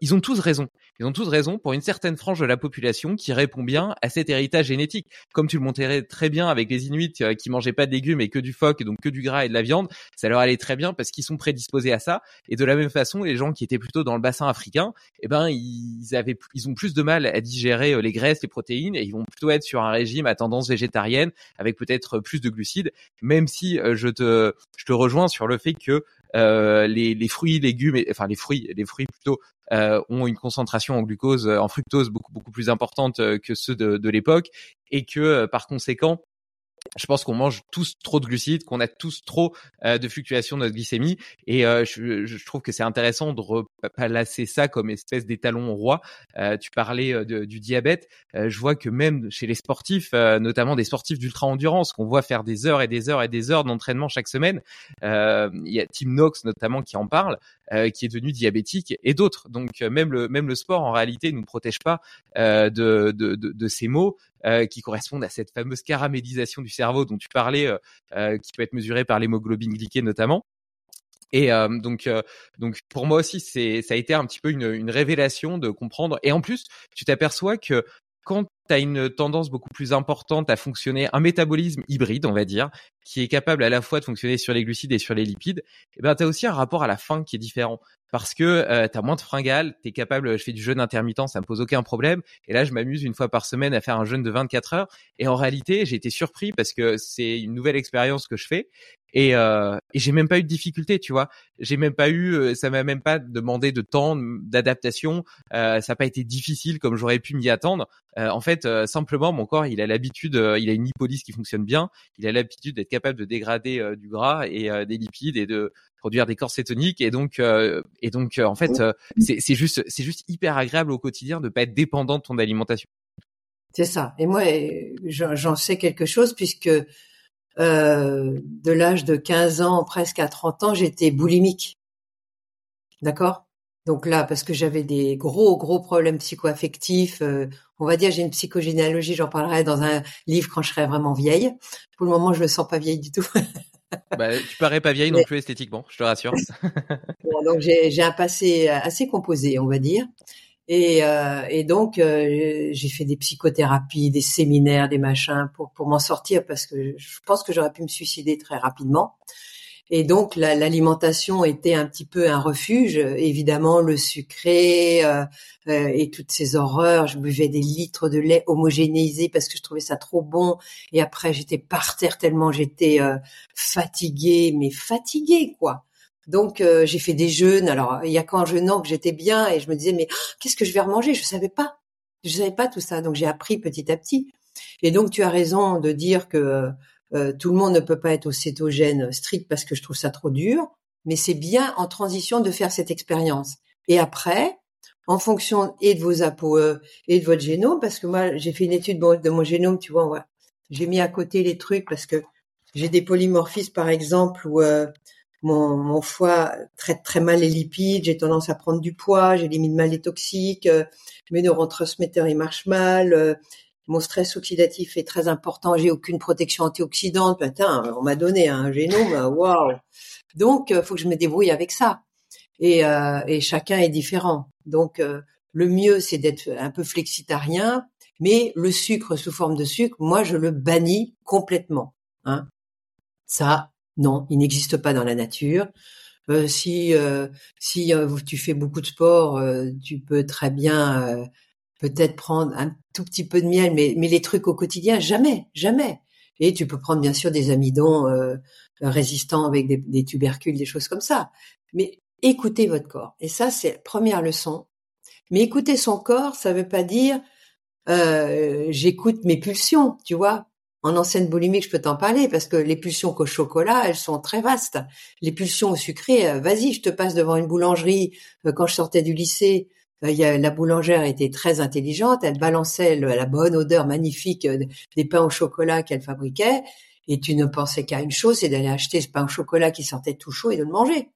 ils ont tous raison. Ils ont tous raison pour une certaine frange de la population qui répond bien à cet héritage génétique. Comme tu le montrais très bien avec les Inuits euh, qui mangeaient pas de légumes et que du phoque, donc que du gras et de la viande, ça leur allait très bien parce qu'ils sont prédisposés à ça. Et de la même façon, les gens qui étaient plutôt dans le bassin africain, eh ben ils avaient, ils ont plus de mal à digérer euh, les graisses, les protéines, et ils vont plutôt être sur un régime à tendance végétarienne avec peut-être plus de glucides. Même si euh, je te, je te rejoins sur le fait que euh, les, les, fruits, légumes, et, enfin les fruits, les fruits plutôt euh, ont une concentration en glucose, en fructose beaucoup beaucoup plus importante euh, que ceux de, de l'époque, et que par conséquent je pense qu'on mange tous trop de glucides, qu'on a tous trop euh, de fluctuations de notre glycémie. Et euh, je, je, trouve que c'est intéressant de replacer ça comme espèce d'étalon roi. Euh, tu parlais euh, du diabète. Euh, je vois que même chez les sportifs, notamment des sportifs d'ultra-endurance, qu'on voit faire des heures et des heures et des heures d'entraînement chaque semaine, il y a Tim Knox notamment qui en parle, qui est devenu diabétique et d'autres. Donc même le, même le sport, en réalité, ne nous protège pas de, de, de, de, ces maux. Euh, qui correspondent à cette fameuse caramélisation du cerveau dont tu parlais, euh, euh, qui peut être mesurée par l'hémoglobine glyquée notamment. Et donc, donc pour moi aussi, c'est ça a été un petit peu une, une révélation de comprendre. Et en plus, tu t'aperçois que quand tu as une tendance beaucoup plus importante à fonctionner, un métabolisme hybride, on va dire, qui est capable à la fois de fonctionner sur les glucides et sur les lipides, eh ben, tu as aussi un rapport à la faim qui est différent. Parce que euh, tu as moins de fringales, tu es capable, je fais du jeûne intermittent, ça me pose aucun problème. Et là, je m'amuse une fois par semaine à faire un jeûne de 24 heures. Et en réalité, j'ai été surpris parce que c'est une nouvelle expérience que je fais. Et, euh, et j'ai même pas eu de difficulté, tu vois. J'ai même pas eu, euh, ça m'a même pas demandé de temps d'adaptation. Euh, ça n'a pas été difficile comme j'aurais pu m'y attendre. Euh, en fait, euh, simplement, mon corps, il a l'habitude, il a une lipolyse qui fonctionne bien. Il a l'habitude d'être capable de dégrader du gras et des lipides et de produire des corps cétoniques. Et donc, et donc, en fait, c'est juste, c'est juste hyper agréable au quotidien de pas être dépendant de ton alimentation. C'est ça. Et moi, j'en sais quelque chose puisque euh, de l'âge de 15 ans presque à 30 ans, j'étais boulimique. D'accord? Donc là, parce que j'avais des gros, gros problèmes psychoaffectifs, euh, on va dire j'ai une psychogénéalogie, j'en parlerai dans un livre quand je serai vraiment vieille. Pour le moment, je me sens pas vieille du tout. (laughs) bah, tu parais pas vieille non plus esthétiquement, je te rassure. (laughs) donc j'ai un passé assez composé, on va dire. Et, euh, et donc, euh, j'ai fait des psychothérapies, des séminaires, des machins pour, pour m'en sortir parce que je pense que j'aurais pu me suicider très rapidement. Et donc, l'alimentation était un petit peu un refuge. Évidemment, le sucré euh, euh, et toutes ces horreurs. Je buvais des litres de lait homogénéisé parce que je trouvais ça trop bon. Et après, j'étais par terre tellement j'étais euh, fatiguée, mais fatiguée, quoi. Donc euh, j'ai fait des jeûnes. Alors il y a qu'en jeûnant que j'étais bien et je me disais mais qu'est-ce que je vais remanger? Je savais pas. Je savais pas tout ça. Donc j'ai appris petit à petit. Et donc tu as raison de dire que euh, tout le monde ne peut pas être au cétogène strict parce que je trouve ça trop dur. Mais c'est bien en transition de faire cette expérience. Et après, en fonction et de vos ApoE et de votre génome, parce que moi j'ai fait une étude de mon génome, tu vois, j'ai mis à côté les trucs parce que j'ai des polymorphismes par exemple où euh, mon, mon, foie traite très mal les lipides, j'ai tendance à prendre du poids, j'élimine mal les toxiques, euh, mes neurotransmetteurs ils marchent mal, euh, mon stress oxydatif est très important, j'ai aucune protection antioxydante, putain, on m'a donné un génome, waouh. Donc euh, faut que je me débrouille avec ça. Et, et chacun est différent. Donc le mieux c'est d'être un peu flexitarien, mais le sucre sous forme de sucre, moi je le bannis complètement. Hein. Ça, non, il n'existe pas dans la nature. Euh, si euh, si euh, tu fais beaucoup de sport, tu peux très bien peut-être prendre un tout petit peu de miel, mais mais les trucs au quotidien, jamais, jamais. Et tu peux prendre bien sûr des amidons résistants avec des, des, tubercules, des choses comme ça. Mais écoutez votre corps. Et ça, c'est la première leçon. Mais écouter son corps, ça veut pas dire j'écoute mes pulsions, tu vois en ancienne boulimique, je peux t'en parler parce que les pulsions qu'au chocolat, elles sont très vastes. Les pulsions au sucré, euh, vas-y, je te passe devant une boulangerie. Euh, quand je sortais du lycée, la boulangère était très intelligente, elle balançait la bonne odeur magnifique des pains au chocolat qu'elle fabriquait, et tu ne pensais qu'à une chose, c'est d'aller acheter ce pain au chocolat qui sortait tout chaud et de le manger.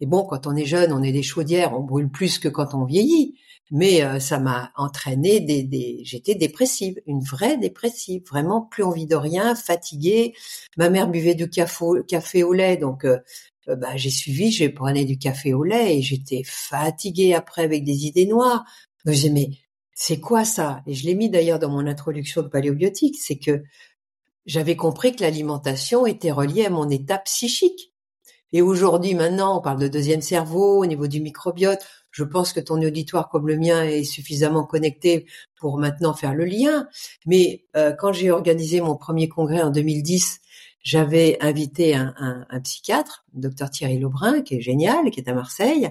Et bon, quand on est jeune, on est des chaudières, on brûle plus que quand on vieillit. Mais euh, ça m'a entraîné des, des... j'étais dépressive, une vraie dépressive, vraiment plus envie de rien, fatiguée. Ma mère buvait du café, au lait, donc euh, euh, bah, j'ai suivi, je prenais du café au lait et j'étais fatiguée après avec des idées noires. Donc j'ai mais c'est quoi ça? Et je l'ai mis d'ailleurs dans mon introduction de paléobiotique, c'est que j'avais compris que l'alimentation était reliée à mon état psychique. Et aujourd'hui, maintenant, on parle de deuxième cerveau au niveau du microbiote. Je pense que ton auditoire comme le mien est suffisamment connecté pour maintenant faire le lien. Mais euh, quand j'ai organisé mon premier congrès en 2010, j'avais invité un, psychiatre, docteur Thierry Lebrun, qui est génial, qui est à Marseille.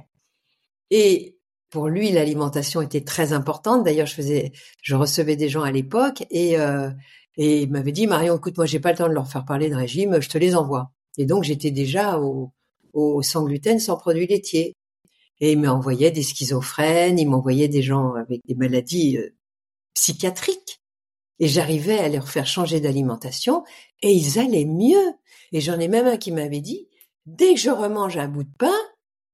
Et pour lui, l'alimentation était très importante. D'ailleurs, je faisais, je recevais des gens à l'époque et euh, et il m'avait dit Marion, écoute, moi j'ai pas le temps de leur faire parler de régime, je te les envoie. Et donc j'étais déjà au, au sans gluten, sans produits laitiers. Et il m'envoyait des schizophrènes, il m'envoyait des gens avec des maladies euh, psychiatriques. Et j'arrivais à leur faire changer d'alimentation et ils allaient mieux. Et j'en ai même un qui m'avait dit, dès que je remange un bout de pain,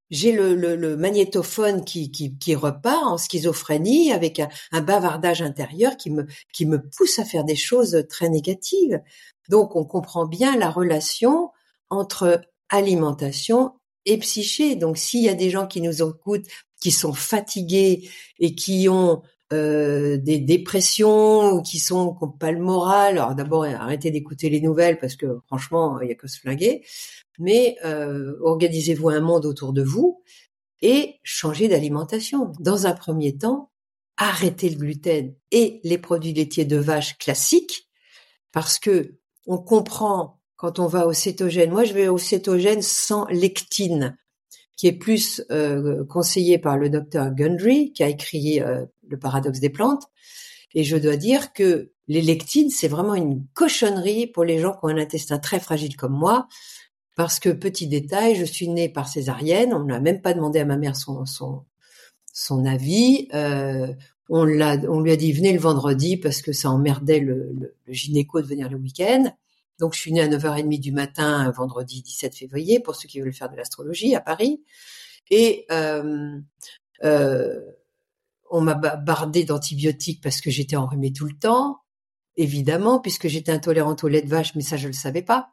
j'ai le, magnétophone qui, repart en schizophrénie avec un, un, bavardage intérieur qui me, qui me pousse à faire des choses très négatives. Donc on comprend bien la relation entre alimentation et psyché. Donc s'il y a des gens qui nous écoutent, qui sont fatigués et qui ont euh, des dépressions qui sont qui pas le moral, alors d'abord arrêtez d'écouter les nouvelles parce que franchement il y a que se flinguer. Mais euh, organisez-vous un monde autour de vous et changez d'alimentation. Dans un premier temps, arrêtez le gluten et les produits laitiers de vache classiques parce que on comprend quand on va au cétogène. Moi, je vais au cétogène sans lectine, qui est plus euh, conseillé par le docteur Gundry, qui a écrit euh, Le paradoxe des plantes. Et je dois dire que les lectines, c'est vraiment une cochonnerie pour les gens qui ont un intestin très fragile comme moi. Parce que, petit détail, je suis née par césarienne. On n'a même pas demandé à ma mère son, son, son avis. Euh, on, l'a, on lui a dit venez le vendredi parce que ça emmerdait le, le, le gynéco de venir le week-end. Donc, je suis née à 9h30 du matin, vendredi 17 février, pour ceux qui veulent faire de l'astrologie à Paris. Et euh, euh, on m'a bardé d'antibiotiques parce que j'étais enrhumée tout le temps, évidemment, puisque j'étais intolérante au lait de vache, mais ça, je ne le savais pas.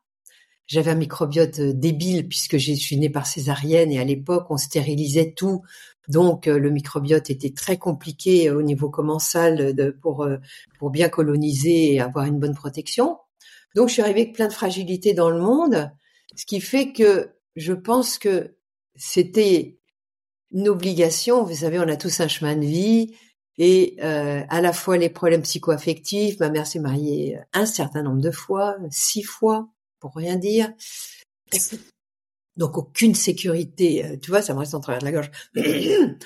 J'avais un microbiote euh, débile puisque je suis née par césarienne et à l'époque, on stérilisait tout. Donc, le microbiote était très compliqué au niveau commensal pour, pour bien coloniser et avoir une bonne protection. Donc, je suis arrivée avec plein de fragilité dans le monde, ce qui fait que je pense que c'était une obligation. Vous savez, on a tous un chemin de vie et euh, à la fois les problèmes psychoaffectifs. Ma mère s'est mariée un certain nombre de fois, six fois, pour rien dire. Donc aucune sécurité, euh, tu vois, ça me reste en travers de la gorge. (clears throat)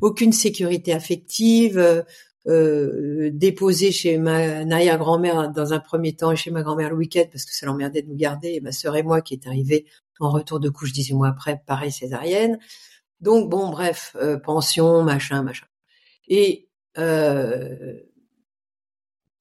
aucune sécurité affective, euh, chez ma arrière-grand-mère dans un premier temps et chez ma grand-mère le week-end parce que ça l'emmerdait de nous garder et ma sœur et moi qui est arrivée en retour de couche 18 mois après, pareil césarienne. Donc bon, bref, euh, pension, machin, machin. Et euh,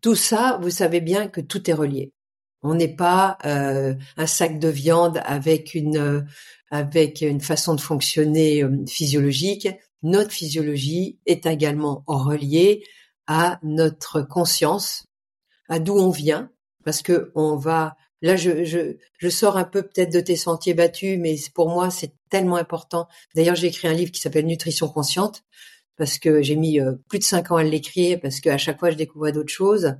tout ça, vous savez bien que tout est relié. On n'est pas euh, un sac de viande avec une avec une façon de fonctionner physiologique notre physiologie est également reliée à notre conscience, à d'où on vient, parce que on va là je, je, je sors un peu peut-être de tes sentiers battus, mais pour moi c'est tellement important. D'ailleurs j'ai écrit un livre qui s'appelle Nutrition consciente parce que j'ai mis euh, plus de cinq ans à l'écrire parce qu'à chaque fois je découvrais d'autres choses.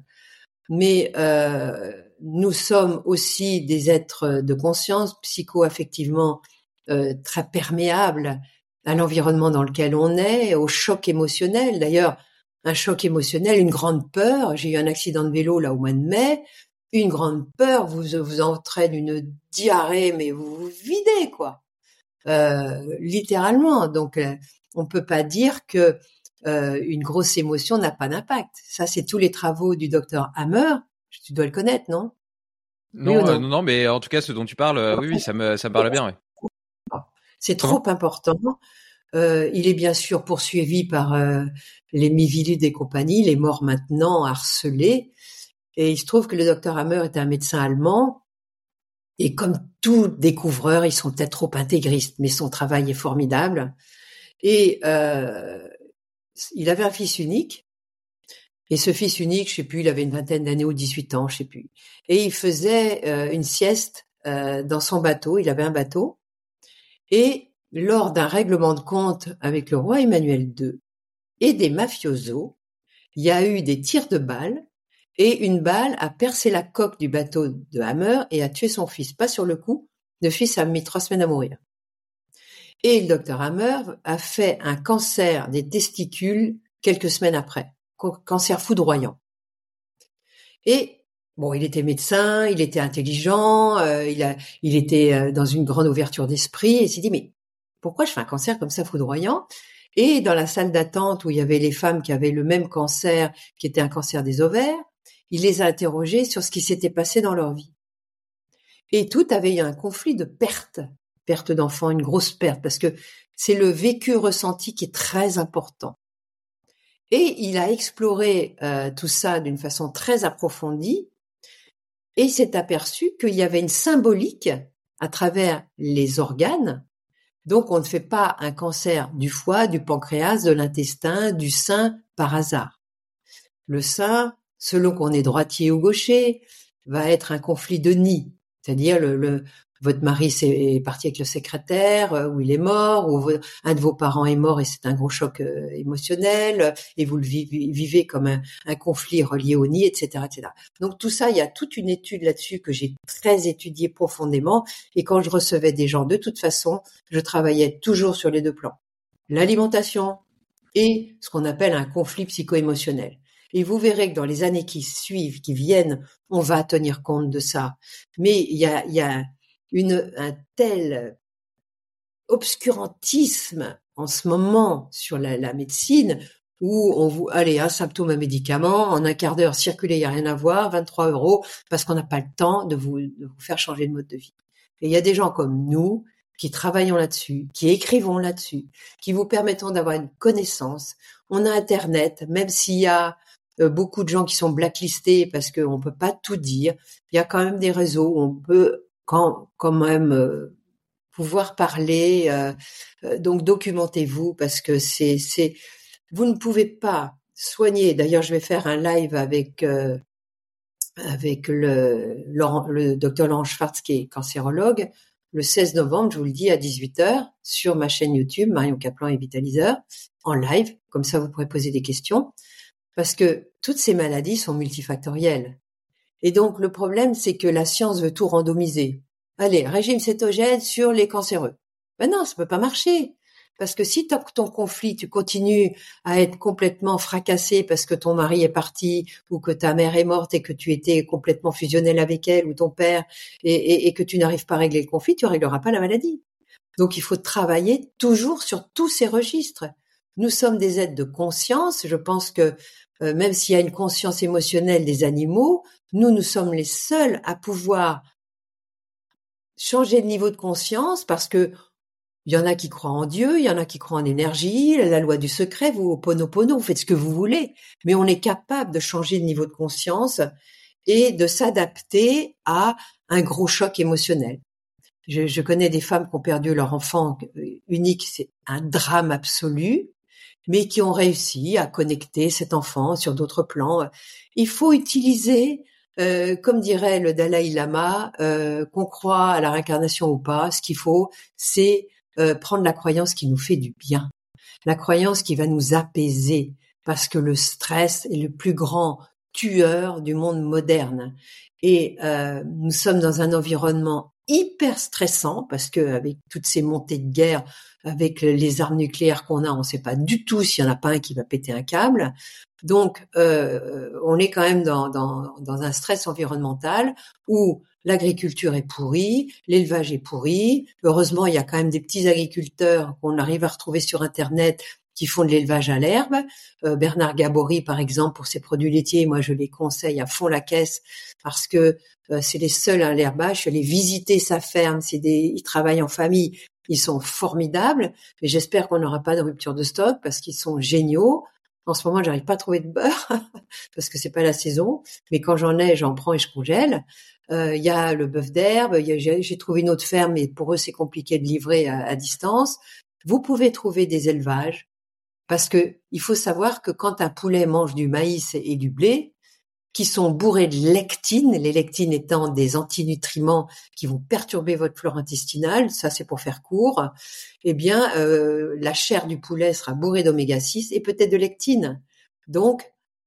Mais euh, nous sommes aussi des êtres de conscience, psycho-affectivement euh, très perméables à l'environnement dans lequel on est, au choc émotionnel. D'ailleurs, un choc émotionnel, une grande peur. J'ai eu un accident de vélo là au mois de mai. Une grande peur vous vous entraîne une diarrhée, mais vous vous videz quoi, euh, littéralement. Donc, euh, on peut pas dire que euh, une grosse émotion n'a pas d'impact. Ça, c'est tous les travaux du docteur Hammer. Tu dois le connaître, non? Non, non, non, mais en tout cas, ce dont tu parles, oui, oui, ça me, ça me parle bien. Ouais. C'est trop important Euh, il est bien sûr poursuivi par euh, les Miviludes et compagnie, les morts maintenant harcelés. Et il se trouve que le docteur Hammer est un médecin allemand. Et comme tout découvreur, ils sont peut-être trop intégristes, mais son travail est formidable. Et euh, il avait un fils unique. Et ce fils unique, je sais plus, il avait une vingtaine d'années ou 18 ans, je sais plus. Et il faisait euh, une sieste euh, dans son bateau. Il avait un bateau. Et lors d'un règlement de compte avec le roi Emmanuel II et des mafiosos, il y a eu des tirs de balles et une balle a percé la coque du bateau de Hammer et a tué son fils. Pas sur le coup, le fils a mis trois semaines à mourir. Et le docteur Hammer a fait un cancer des testicules quelques semaines après, cancer foudroyant. Et bon, il était médecin, il était intelligent, euh, il, a, il était euh, dans une grande ouverture d'esprit et s'est dit mais pourquoi je fais un cancer comme ça foudroyant? Et dans la salle d'attente où il y avait les femmes qui avaient le même cancer, qui était un cancer des ovaires, il les a interrogées sur ce qui s'était passé dans leur vie. Et tout avait eu un conflit de perte, perte d'enfants, une grosse perte, parce que c'est le vécu ressenti qui est très important. Et il a exploré euh, tout ça d'une façon très approfondie et s'est aperçu qu'il y avait une symbolique à travers les organes donc, on ne fait pas un cancer du foie, du pancréas, de l'intestin, du sein par hasard. Le sein, selon qu'on est droitier ou gaucher, va être un conflit de nid, c'est-à-dire le, votre mari est parti avec le secrétaire euh, ou il est mort ou un de vos parents est mort et c'est un gros choc euh, émotionnel et vous le vivez, comme un, conflit relié au nid, etc., etc. Donc tout ça, il y a toute une étude là-dessus que j'ai très étudiée profondément et quand je recevais des gens, de toute façon, je travaillais toujours sur les deux plans l'alimentation et ce qu'on appelle un conflit psycho-émotionnel. Et vous verrez que dans les années qui suivent, qui viennent, on va tenir compte de ça. Mais il y a, y une, un tel obscurantisme en ce moment sur la, la médecine où on vous, allez, un symptôme, un médicament, en un quart d'heure, circuler, il n'y a rien à voir, 23 euros, parce qu'on n'a pas le temps de vous, de vous faire changer de mode de vie. Et il y a des gens comme nous qui travaillons là-dessus, qui écrivons là-dessus, qui vous permettons d'avoir une connaissance. On a Internet, même s'il y a euh, beaucoup de gens qui sont blacklistés parce qu'on peut pas tout dire, il y a quand même des réseaux où on peut quand, quand même euh, pouvoir parler. Euh, euh, donc documentez-vous parce que c'est c'est vous ne pouvez pas soigner. D'ailleurs, je vais faire un live avec avec le, le docteur Laurent Schwartz qui est cancérologue le 16 novembre, je vous le dis, à 18h sur ma chaîne YouTube, Marion Caplan et Vitaliseur, en live. Comme ça, vous pourrez poser des questions. Parce que toutes ces maladies sont multifactorielles. Et donc le problème, c'est que la science veut tout randomiser. Allez, régime cétogène sur les cancéreux. Ben non, ça peut pas marcher. Parce que si ton conflit, tu continues à être complètement fracassé parce que ton mari est parti ou que ta mère est morte et que tu étais complètement fusionnel avec elle ou ton père et, que tu n'arrives pas à régler le conflit, tu régleras pas la maladie. Donc il faut travailler toujours sur tous ces registres. Nous sommes des êtres de conscience. Je pense que euh, même s'il y a une conscience émotionnelle des animaux, nous, nous sommes les seuls à pouvoir changer de niveau de conscience parce que il y en a qui croient en Dieu, il y en a qui croient en énergie, la loi du secret, vous, ponopono, vous faites ce que vous voulez, mais on est capable de changer de niveau de conscience et de s'adapter à un gros choc émotionnel. Je, je, connais des femmes qui ont perdu leur enfant unique, c'est un drame absolu mais qui ont réussi à connecter cet enfant sur d'autres plans. Il faut utiliser, euh, comme dirait le Dalai Lama, euh, qu'on croit à la réincarnation ou pas, ce qu'il faut, c'est euh, prendre la croyance qui nous fait du bien, la croyance qui va nous apaiser, parce que le stress est le plus grand tueur du monde moderne. Et nous sommes dans un environnement hyper stressant parce que avec toutes ces montées de guerre, avec les armes nucléaires qu'on a, on ne sait pas du tout s'il y en a pas un qui va péter un câble. Donc, euh, on est quand même dans, dans, dans un stress environnemental où l'agriculture est pourrie, l'élevage est pourri. Heureusement, il y a quand même des petits agriculteurs qu'on arrive à retrouver sur Internet qui font de l'élevage à l'herbe. Euh, Bernard Gabory, par exemple, pour ses produits laitiers, moi je les conseille à fond la caisse parce que euh, c'est les seuls à l'herbage. Je suis allée visiter sa ferme. C'est des, il travaille en famille Ils sont formidables, mais j'espère qu'on n'aura pas de rupture de stock parce qu'ils sont géniaux. En ce moment, j'arrive pas à trouver de beurre (laughs) parce que c'est pas la saison, mais quand j'en ai, j'en prends et je congèle. Euh, il y a le bœuf d'herbe, j'ai trouvé une autre ferme, mais pour eux c'est compliqué de livrer à, distance. Vous pouvez trouver des élevages parce que il faut savoir que quand un poulet mange du maïs et du blé, qui sont bourrés de lectines, les lectines étant des antinutriments qui vont perturber votre flore intestinale, ça c'est pour faire court, eh bien euh, la chair du poulet sera bourrée d'oméga 6 et peut-être de lectines. Donc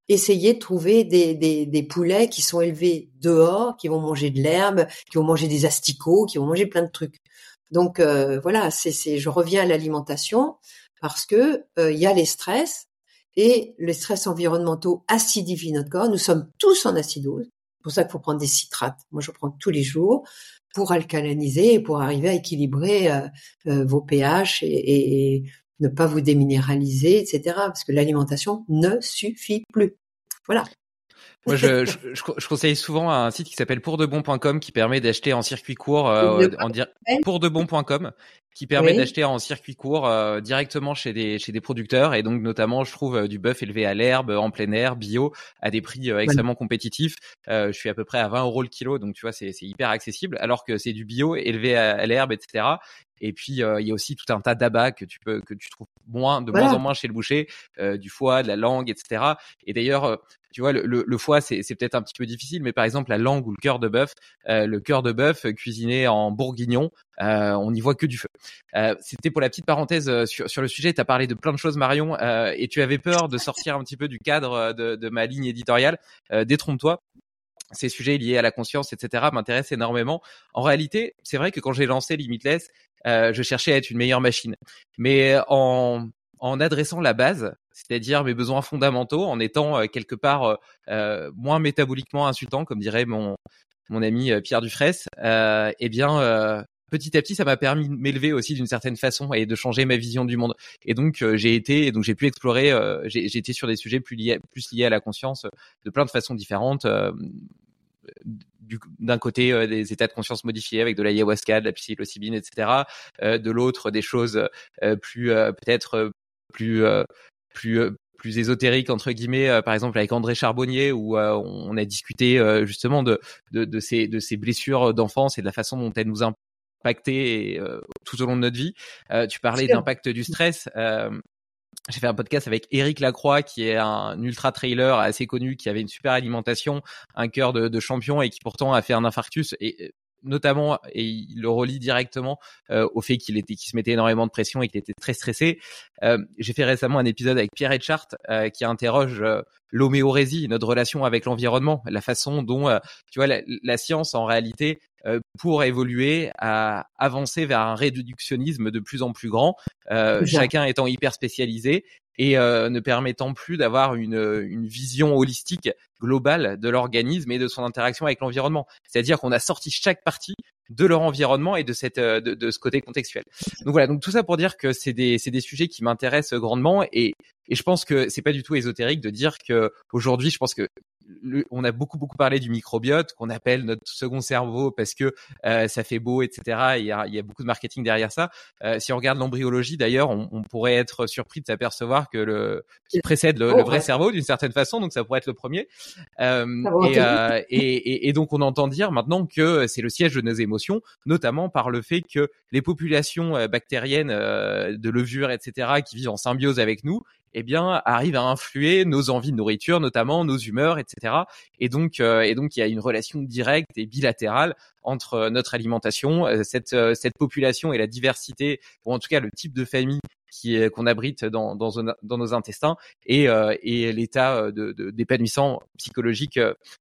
essayez de trouver des, des, des, poulets qui sont élevés dehors, qui vont manger de l'herbe, qui vont manger des asticots, qui vont manger plein de trucs. Donc euh, voilà, c'est, je reviens à l'alimentation parce que euh, il y a les stress et les stress environnementaux acidifient notre corps. Nous sommes tous en acidose. C'est pour ça qu'il faut prendre des citrates. Moi, je prends tous les jours pour alcaliniser et pour arriver à équilibrer euh, vos pH et, ne pas vous déminéraliser, etc. Parce que l'alimentation ne suffit plus. Voilà. Moi, je, je, je, conseille souvent un site qui s'appelle pourdebon.com qui permet d'acheter en circuit court, euh, en dire pourdebon.com qui permet d'acheter en circuit court euh, directement chez des chez des producteurs et donc notamment je trouve euh, du bœuf élevé à l'herbe en plein air bio à des prix euh, extrêmement compétitifs. je suis à peu près à 20 euros le kilo donc tu vois c'est c'est hyper accessible alors que c'est du bio élevé à, l'herbe etc. Et puis il y a aussi tout un tas d'abats que tu peux que tu trouves moins de moins en moins chez le boucher, du foie, de la langue, etc. Et d'ailleurs tu vois, le, foie, c'est, peut-être un petit peu difficile, mais par exemple, la langue ou le cœur de bœuf, le cœur de bœuf cuisiné en bourguignon, euh, on n'y voit que du feu. Euh, C'était pour la petite parenthèse euh, sur, le sujet. Tu as parlé de plein de choses, Marion, euh, et tu avais peur de sortir un petit peu du cadre de, ma ligne éditoriale. Détrompe-toi ces sujets liés à la conscience, etc., m'intéressent énormément. En réalité, c'est vrai que quand j'ai lancé Limitless, euh, je cherchais à être une meilleure machine. Mais en adressant la base, c'est-à-dire mes besoins fondamentaux, en étant quelque part moins métaboliquement insultant, comme dirait mon, mon ami Pierre Dufresne, eh bien, petit à petit, ça m'a permis de m'élever aussi d'une certaine façon et de changer ma vision du monde. Et donc, j'ai été, donc j'ai pu explorer. Euh, j'ai été sur des sujets plus liés, plus liés à la conscience, de plein de façons différentes. D'un côté des états de conscience modifiés avec de l'ayahuasca, de la psilocybine, etc. de l'autre des choses plus peut-être plus plus plus ésotériques entre guillemets, par exemple avec André Charbonnier où on a discuté justement de, de, de, ces, de ces blessures d'enfance et de la façon dont elles nous impacté euh, tout au long de notre vie. Euh, tu parlais d'impact du stress. Euh, j'ai fait un podcast avec Eric Lacroix, qui est un ultra trailer assez connu, qui avait une super alimentation, un cœur de, de champion et qui pourtant a fait un infarctus. Et notamment, et il le relie directement au fait qu'il était, qu'il se mettait énormément de pression et qu'il était très stressé. Euh, j'ai fait récemment un épisode avec Pierre Etchart euh, qui interroge euh, l'homéorésie, notre relation avec l'environnement, la façon dont, tu vois, la, la, science en réalité pour évoluer à avancer vers un réductionnisme de plus en plus grand, chacun étant hyper spécialisé et ne permettant plus d'avoir une, une vision holistique globale de l'organisme et de son interaction avec l'environnement. C'est-à-dire qu'on a sorti chaque partie de leur environnement et de cette de, de, ce côté contextuel. Donc voilà, donc tout ça pour dire que c'est des des sujets qui m'intéressent grandement et et je pense que c'est pas du tout ésotérique de dire que aujourd'hui, je pense que on a beaucoup beaucoup parlé du microbiote qu'on appelle notre second cerveau parce que euh, ça fait beau, etc. Il y, a, il y a beaucoup de marketing derrière ça. Euh, si on regarde l'embryologie, d'ailleurs, on, on, pourrait être surpris de s'apercevoir que le qui précède le, le vrai cerveau d'une certaine façon, donc ça pourrait être le premier. Euh, et, euh, et, et, et, donc on entend dire maintenant que c'est le siège de nos émotions, notamment par le fait que les populations euh, bactériennes de levures, etc., qui vivent en symbiose avec nous, eh bien, arrive à influer nos envies de nourriture, notamment nos humeurs, etc. Et donc, euh, et donc, il y a une relation directe et bilatérale entre euh, notre alimentation, euh, cette, cette population et la diversité, ou en tout cas le type de famille qui qu'on abrite dans, dans, dans, nos intestins et, et l'état de, d'épanouissement psychologique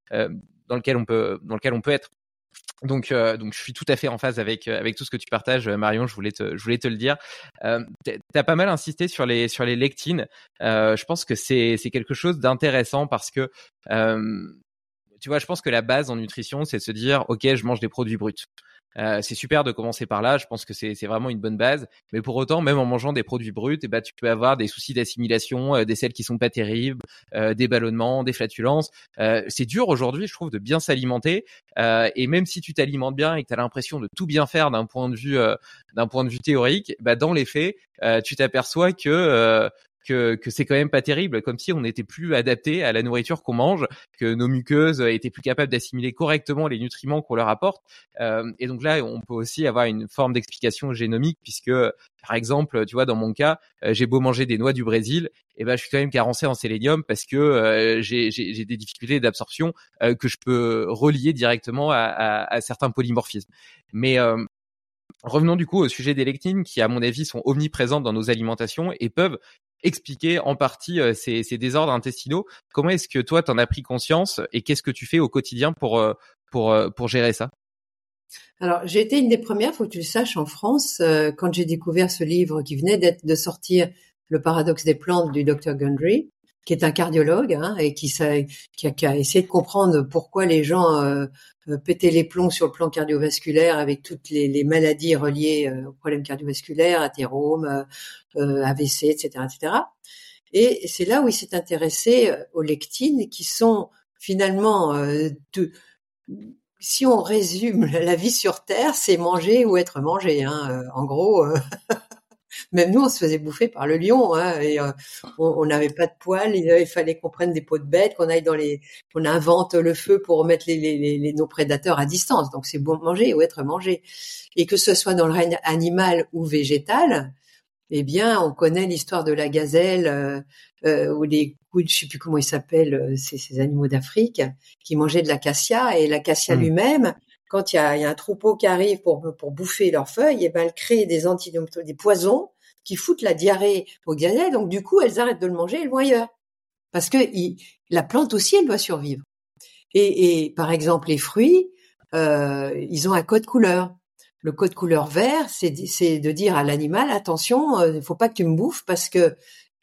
dans lequel on peut dans lequel on peut être. Donc, euh, donc, je suis tout à fait en phase avec euh, avec tout ce que tu partages, euh, Marion. Je voulais te je voulais te le dire. Euh, T'as pas mal insisté sur les sur les lectines. Je pense que c'est c'est quelque chose d'intéressant parce que tu vois, je pense que la base en nutrition, c'est de se dire, ok, je mange des produits bruts. Euh, c'est super de commencer par là. Je pense que c'est vraiment une bonne base. Mais pour autant, même en mangeant des produits bruts, eh ben, tu peux avoir des soucis d'assimilation, euh, des selles qui sont pas terribles, euh, des ballonnements, des flatulences. Euh, c'est dur aujourd'hui, je trouve, de bien s'alimenter. et même si tu t'alimentes bien et que tu as l'impression de tout bien faire d'un point de vue d'un point de vue théorique, bah, dans les faits, tu t'aperçois que que, que c'est quand même pas terrible, comme si on n'était plus adapté à la nourriture qu'on mange, que nos muqueuses étaient plus capables d'assimiler correctement les nutriments qu'on leur apporte. Euh, et donc là, on peut aussi avoir une forme d'explication génomique, puisque par exemple, tu vois, dans mon cas, euh, j'ai beau manger des noix du Brésil, et eh ben je suis quand même carencé en sélénium parce que euh, j'ai des difficultés d'absorption euh, que je peux relier directement à, à, à certains polymorphismes. Mais Revenons du coup au sujet des lectines qui, à mon avis, sont omniprésentes dans nos alimentations et peuvent expliquer en partie euh, ces, désordres intestinaux. Comment est-ce que toi, tu en as pris conscience et qu'est-ce que tu fais au quotidien pour, euh, pour, euh, pour gérer ça? Alors, j'ai été une des premières, faut que tu le saches, en France, quand j'ai découvert ce livre qui venait de sortir, Le paradoxe des plantes du Dr Gundry, qui est un cardiologue hein, et qui, a, essayé de comprendre pourquoi les gens euh, pétaient les plombs sur le plan cardiovasculaire avec toutes les, les maladies reliées euh, aux problèmes cardiovasculaires, athérome, euh, AVC, etc., etc. Et c'est là où il s'est intéressé aux lectines qui sont finalement de, si on résume la vie sur Terre, c'est manger ou être mangé. Hein. En gros, (laughs) même nous, on se faisait bouffer par le lion, hein, et euh, on n'avait pas de poils. Il, fallait qu'on prenne des pots de bêtes, qu'on aille dans les, qu'on invente le feu pour mettre les, les, les, nos prédateurs à distance. Donc c'est bon manger ou être mangé. Et que ce soit dans le règne animal ou végétal, eh bien, on connaît l'histoire de la gazelle euh, euh, ou les je sais plus comment ils s'appellent, euh, ces, ces animaux d'Afrique, qui mangeaient de l'acacia et l'acacia mmh. lui-même quand il y a, un troupeau qui arrive pour, pour bouffer leurs feuilles, et ben elles créent des antidotes, des poisons qui foutent la diarrhée aux gazelles. Donc du coup, elles arrêtent de le manger, elles vont ailleurs. Parce que la plante aussi, elle doit survivre. Et, et par exemple, les fruits, euh, ils ont un code couleur. Le code couleur vert, c'est de dire à l'animal attention, euh, il ne faut pas que tu me bouffes parce que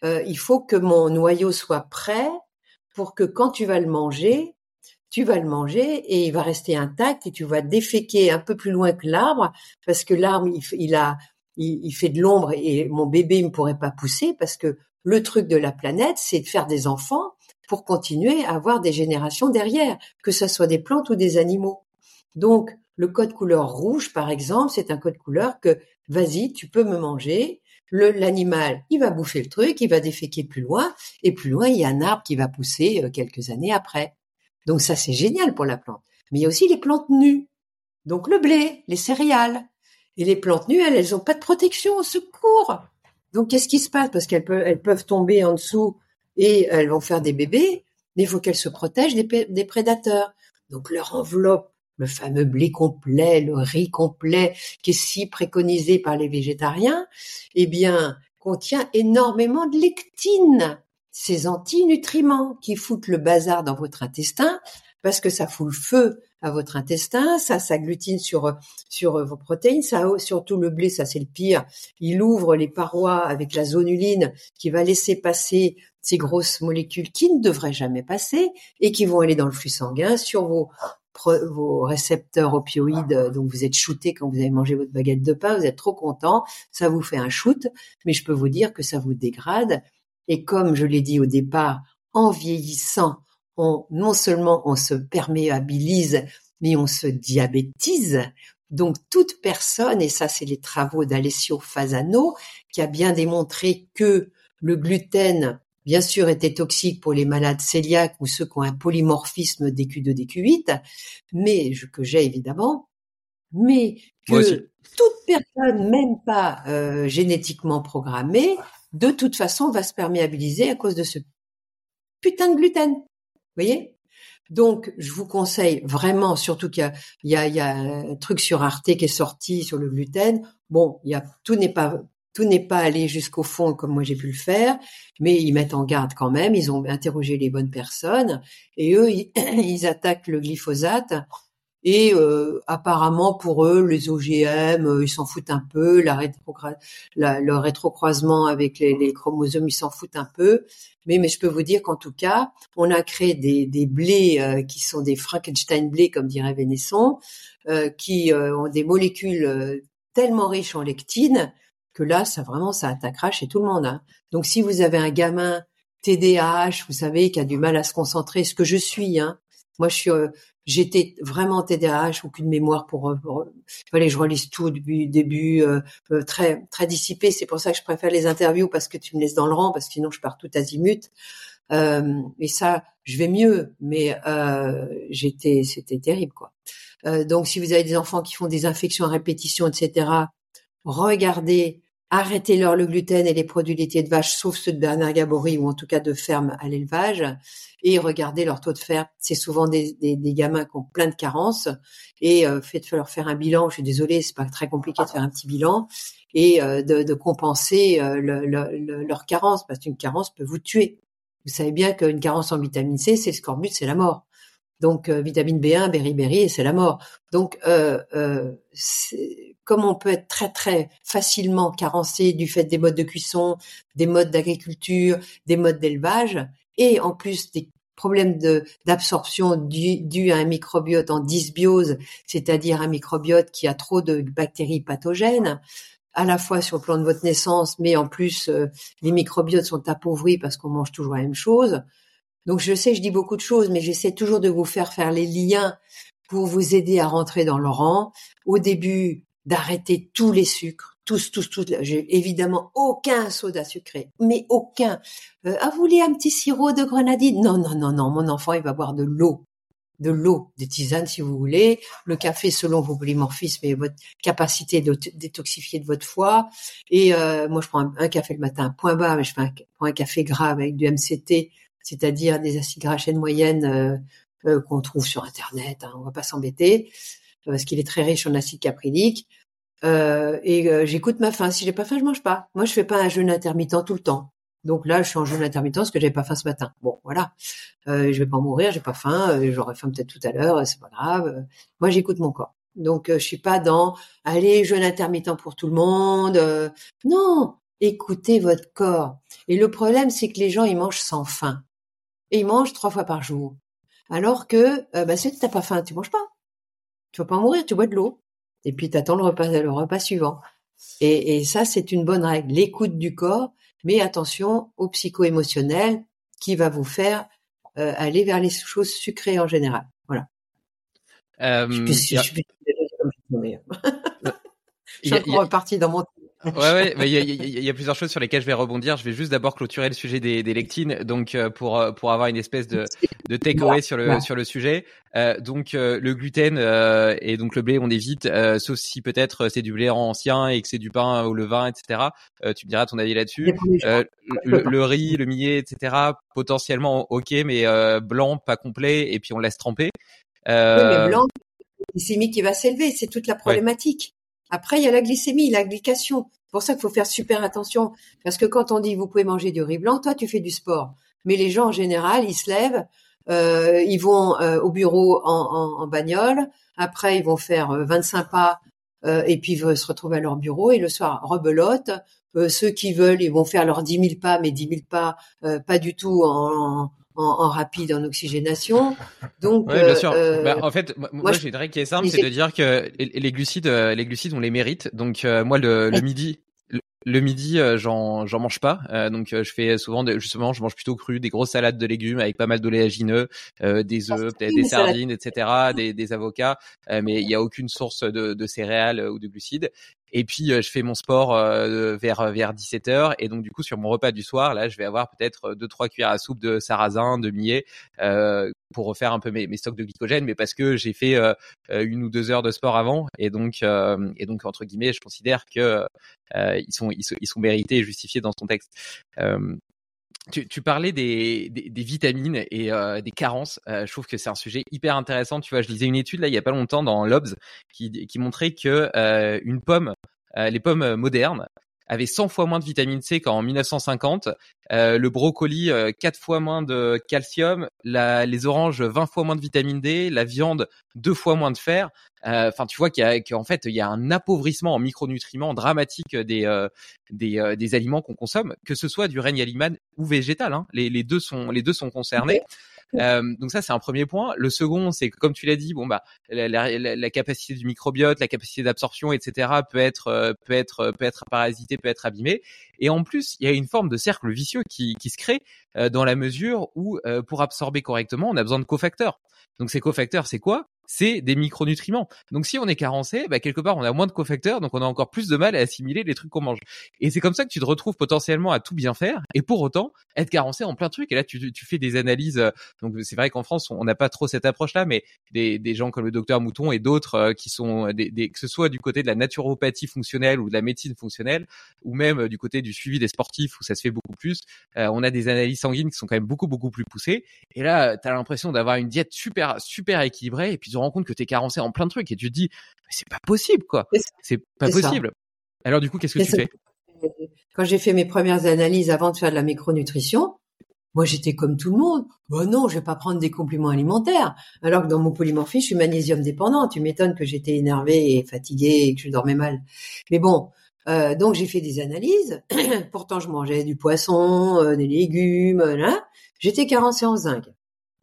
euh, il faut que mon noyau soit prêt pour que quand tu vas le manger, tu vas le manger et il va rester intact et tu vas déféquer un peu plus loin que l'arbre parce que l'arbre il, a il, fait de l'ombre et mon bébé ne pourrait pas pousser parce que le truc de la planète c'est de faire des enfants pour continuer à avoir des générations derrière que ce soit des plantes ou des animaux. Donc le code couleur rouge par exemple c'est un code couleur que vas-y tu peux me manger l'animal, il va bouffer le truc, il va déféquer plus loin, et plus loin, il y a un arbre qui va pousser euh, quelques années après. Donc ça, c'est génial pour la plante. Mais il y a aussi les plantes nues. Donc le blé, les céréales. Et les plantes nues, elles, elles ont pas de protection au secours. Donc qu'est-ce qui se passe? Parce qu'elles peuvent, tomber en dessous et elles vont faire des bébés, mais il faut qu'elles se protègent des, des prédateurs. Donc leur enveloppe, le fameux blé complet, le riz complet, qui est si préconisé par les végétariens, eh bien, contient énormément de lectine ces antinutriments qui foutent le bazar dans votre intestin parce que ça fout le feu à votre intestin, ça s'agglutine sur sur vos protéines, ça surtout le blé, ça c'est le pire. Il ouvre les parois avec la zonuline qui va laisser passer ces grosses molécules qui ne devraient jamais passer et qui vont aller dans le flux sanguin sur vos vos récepteurs opioïdes, donc vous êtes shooté quand vous avez mangé votre baguette de pain, vous êtes trop content, ça vous fait un shoot, mais je peux vous dire que ça vous dégrade et comme je l'ai dit au départ, en vieillissant, on, non seulement on se perméabilise, mais on se diabétise. Donc toute personne, et ça c'est les travaux d'Alessio Fasano, qui a bien démontré que le gluten, bien sûr, était toxique pour les malades cœliaques ou ceux qui ont un polymorphisme DQ2, DQ8, mais que j'ai évidemment, mais que toute personne, même pas euh, génétiquement programmée, de toute façon, va se perméabiliser à cause de ce putain de gluten. Vous voyez? Donc, je vous conseille vraiment, surtout qu'il y il y a, un truc sur Arte qui est sorti sur le gluten. Bon, il y a, tout n'est pas, tout n'est pas allé jusqu'au fond comme moi j'ai pu le faire, mais ils mettent en garde quand même. Ils ont interrogé les bonnes personnes et eux, ils (clears throat) attaquent le glyphosate Et euh, apparemment pour eux, les OGM, euh, ils s'en foutent un peu. La, le rétrocroisement avec les, les chromosomes, ils s'en foutent un peu. Mais, mais je peux vous dire qu'en tout cas, on a créé des, des blés euh, qui sont des Frankenstein blés, comme dirait Vénesson, qui ont des molécules tellement riches en lectine que là, ça vraiment, ça attaquera chez tout le monde. Hein. Donc, si vous avez un gamin TDAH, vous savez, qui a du mal à se concentrer, ce que je suis, hein. Moi, je suis, j'étais vraiment TDAH, aucune mémoire pour, pour fallait je relise tout début, euh, euh, très très dissipé. C'est pour ça que je préfère les interviews parce que tu me laisses dans le rang, parce que sinon je pars tout azimut. Euh, et ça, je vais mieux, mais euh, j'étais, c'était terrible quoi. Euh, donc, si vous avez des enfants qui font des infections à répétition, etc., regardez Arrêtez-leur le gluten et les produits laitiers de vache, sauf ceux de Bernard Gabory ou en tout cas de ferme à l'élevage, et regardez leur taux de fer. C'est souvent des, gamins qui ont plein de carences, et euh, faites-leur faire un bilan. Je suis désolée, c'est pas très compliqué de faire un petit bilan et euh, de, compenser euh, le, le, leur carence, parce qu'une carence peut vous tuer. Vous savez bien qu'une carence en vitamine C, c'est le scorbut, c'est la mort. Donc euh, vitamine B1, beriberi, et c'est la mort. Donc euh, euh, comme on peut être très très facilement carencé du fait des modes de cuisson, des modes d'agriculture, des modes d'élevage, et en plus des problèmes d'absorption dus à un microbiote en dysbiose, c'est-à-dire un microbiote qui a trop de bactéries pathogènes, à la fois sur le plan de votre naissance, mais en plus les microbiotes sont appauvris parce qu'on mange toujours la même chose. Donc je sais, je dis beaucoup de choses, mais j'essaie toujours de vous faire faire les liens pour vous aider à rentrer dans le rang. Au début, d'arrêter tous les sucres, tous, tous, tous. J'ai évidemment aucun soda sucré, mais aucun. Euh, ah, vous voulez un petit sirop de grenadine? Non, non, non, non. Mon enfant, il va boire de l'eau, de l'eau, des tisanes si vous voulez, le café selon vos polymorphismes et votre capacité de détoxifier de votre foie. Et euh, moi, je prends un, café le matin, point bas, mais je fais un, prends un café gras avec du MCT c'est-à-dire des acides gras chaîne moyenne euh, euh, qu'on trouve sur Internet. Hein, on va pas s'embêter euh, parce qu'il est très riche en acide caprylique. et j'écoute ma faim. Si j'ai pas faim, je mange pas. Moi, je fais pas un jeûne intermittent tout le temps. Donc là, je suis en jeûne intermittent parce que j'avais pas faim ce matin. Bon, voilà. Euh, je vais pas mourir, j'ai pas faim. J'aurai faim peut-être tout à l'heure, c'est pas grave. Moi, j'écoute mon corps. Donc, je suis pas dans allez jeûne intermittent pour tout le monde. non, écoutez votre corps. Et le problème, c'est que les gens ils mangent sans faim et ils mangent trois fois par jour. Alors que, euh, bah, si tu n'as pas faim, tu manges pas. Tu vas pas mourir, tu bois de l'eau. Et puis tu attends le repas, le repas suivant. Et, et ça, c'est une bonne règle. L'écoute du corps, mais attention au psycho-émotionnel qui va vous faire euh, aller vers les choses sucrées en général. Voilà. Euh, (laughs) je suis, je suis, je suis encore reparti dans mon Ouais, ouais, il y, a, y, y, a, plusieurs choses sur lesquelles je vais rebondir. Je vais juste d'abord clôturer le sujet des, des lectines, donc euh, pour euh, pour avoir une espèce de de takeaway sur le sur le sujet. Euh, donc euh, le gluten et donc le blé, on évite, sauf si peut-être c'est du blé ancien et que c'est du pain au levain, etc. tu me diras ton avis là-dessus. Le, riz, le millet, etc. Potentiellement ok, mais blanc, pas complet, et puis on laisse tremper. Euh... Oui, mais blanc, glycémie qui va s'élever, c'est toute la problématique. Après, il y a la glycémie, la glycation. C'est pour ça qu'il faut faire super attention. Parce que quand on dit vous pouvez manger du riz blanc, toi tu fais du sport. Mais les gens en général, ils se lèvent, euh, ils vont euh, au bureau en, en, en, bagnole. Après, ils vont faire 25 euh, pas euh, et puis ils vont se retrouver à leur bureau. Et le soir, rebelote. ceux qui veulent, ils vont faire leurs 10 000 pas, mais 10 000 pas pas du tout en, en, rapide en oxygénation. Donc, bien sûr. Euh, bah, en fait, moi, j'ai une règle qui est simple, c'est de dire que les glucides, euh, les glucides, on les mérite. Donc, euh, moi, le, le midi, le midi, j'en j'en mange pas, donc je fais souvent justement, je mange plutôt cru, des grosses salades de légumes avec pas mal d'oléagineux, des œufs, peut-être des sardines, etc., (laughs) des, des avocats, mais il y a aucune source de, de céréales ou de glucides. Et puis euh, je fais mon sport euh, vers euh, vers 17 h et donc du coup sur mon repas du soir là, je vais avoir peut-être deux trois cuillères à soupe de sarrasin, de millet pour refaire un peu mes, mes, stocks de glycogène, mais parce que j'ai fait une ou deux heures de sport avant. Et donc et donc entre guillemets, je considère que ils sont ils, ils, sont mérités et justifiés dans ce contexte. Tu, tu, parlais des, des, des vitamines et euh, des carences. Euh, je trouve que c'est un sujet hyper intéressant. Tu vois, je lisais une étude là il y a pas longtemps dans l'Obs qui, qui montrait que euh, une pomme, euh, les pommes modernes, avait 100 fois moins de vitamine C qu'en 1950, euh, le brocoli 4 fois moins de calcium, la, les oranges 20 fois moins de vitamine D, la viande 2 fois moins de fer. Enfin, tu vois qu'en fait il y a un appauvrissement en micronutriments dramatique des des, des aliments qu'on consomme, que ce soit du règne animal ou végétal. Hein. Les, les deux sont les deux sont concernés. (laughs) Euh, donc ça c'est un premier point. Le second c'est que comme tu l'as dit, bon bah la, la, la, capacité du microbiote, la capacité d'absorption, etc. peut être euh, peut être peut être parasité, peut être abîmée. Et en plus il y a une forme de cercle vicieux qui, qui se crée euh, dans la mesure où pour absorber correctement on a besoin de cofacteurs. Donc ces cofacteurs c'est quoi? C'est des micronutriments. Donc si on est carencé, bah, quelque part on a moins de cofacteurs, donc on a encore plus de mal à assimiler les trucs qu'on mange. Et c'est comme ça que tu te retrouves potentiellement à tout bien faire, et pour autant être carencé en plein truc. Et là tu, tu fais des analyses. Euh, donc c'est vrai qu'en France on n'a pas trop cette approche-là, mais des, des gens comme le docteur Mouton et d'autres euh, qui sont des, des, que ce soit du côté de la naturopathie fonctionnelle ou de la médecine fonctionnelle, ou même euh, du côté du suivi des sportifs où ça se fait beaucoup plus, on a des analyses sanguines qui sont quand même beaucoup beaucoup plus poussées. Et là tu as l'impression d'avoir une diète super super équilibrée, et puis rends compte que tu es carencé en plein de trucs et tu te dis c'est pas possible quoi. C'est pas possible. Alors du coup, qu'est-ce que tu fais? Quand j'ai fait mes premières analyses avant de faire de la micronutrition, moi j'étais comme tout le monde. Bon non, je vais pas prendre des compléments alimentaires. Alors que dans mon polymorphie, je suis magnésium dépendant. Tu m'étonnes que j'étais énervée et fatiguée et que je dormais mal. Mais bon, euh, donc j'ai fait des analyses. (clears throat) Pourtant, je mangeais du poisson, euh, des légumes. Là. J'étais carencé en zinc,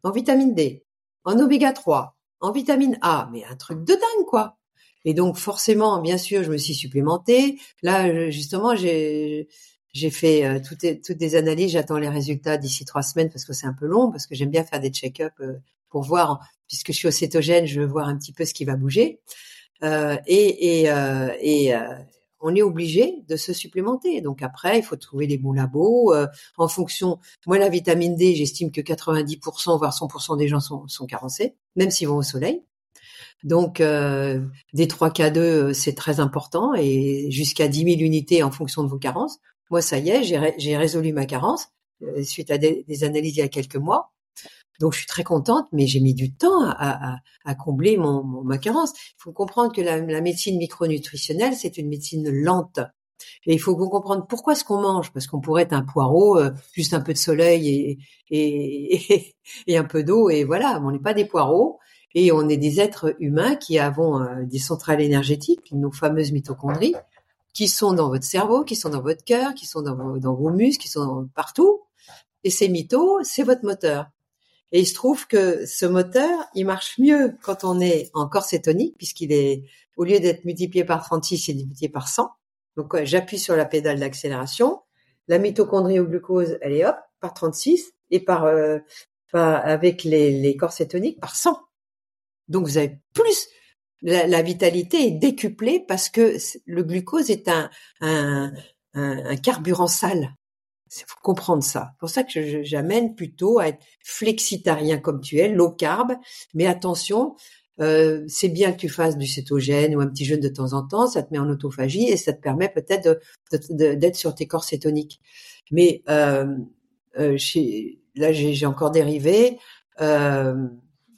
en vitamine D, en oméga 3, en vitamine A, mais un truc de dingue quoi. Et donc forcément, bien sûr, je me suis supplémentée. Là, justement, j'ai j'ai fait euh, toutes, toutes des analyses. J'attends les résultats d'ici trois semaines parce que c'est un peu long, parce que j'aime bien faire des check-up euh, pour voir, puisque je suis au cétogène, je veux voir un petit peu ce qui va bouger. Euh, et et, euh, et on est obligé de se supplémenter. Donc après, il faut trouver les bons labos euh, en fonction. Moi, la vitamine D, j'estime que 90% voire 100% des gens sont, sont carencés, même s'ils vont au soleil. Donc euh, des 3K2, euh, c'est très important et jusqu'à 10 000 unités en fonction de vos carences. Moi, ça y est, j'ai résolu ma carence suite à des, analyses il y a quelques mois. Donc je suis très contente, mais j'ai mis du temps à, combler mon, ma carence. Il faut comprendre que la, médecine micronutritionnelle, c'est une médecine lente. Et il faut comprendre pourquoi ce qu'on mange, parce qu'on pourrait être un poireau, euh, juste un peu de soleil et, et, (laughs) un peu d'eau, et voilà, on n'est pas des poireaux, et on est des êtres humains qui avons euh, des centrales énergétiques, nos fameuses mitochondries, qui sont dans votre cerveau, qui sont dans votre cœur, qui sont dans vos, dans vos muscles, qui sont partout. Et ces mitos, c'est votre moteur. Et il se trouve que ce moteur, il marche mieux quand on est en corps cétonique, puisqu'il est, au lieu d'être multiplié par 36, il est multiplié par 100. Donc, j'appuie sur la pédale d'accélération. La mitochondrie au glucose, elle est hop, par 36, et par, euh, avec les, les corps cétoniques, par 100. Donc, vous avez plus, la, vitalité est décuplée parce que le glucose est un, un carburant sale. Il faut comprendre ça. C'est pour ça que j'amène plutôt à être flexitarien comme tu es, low carb, mais attention, euh, c'est bien que tu fasses du cétogène ou un petit jeûne de temps en temps, ça te met en autophagie et ça te permet peut-être d'être sur tes corps cétoniques. Mais euh, euh, là, j'ai encore dérivé. Euh,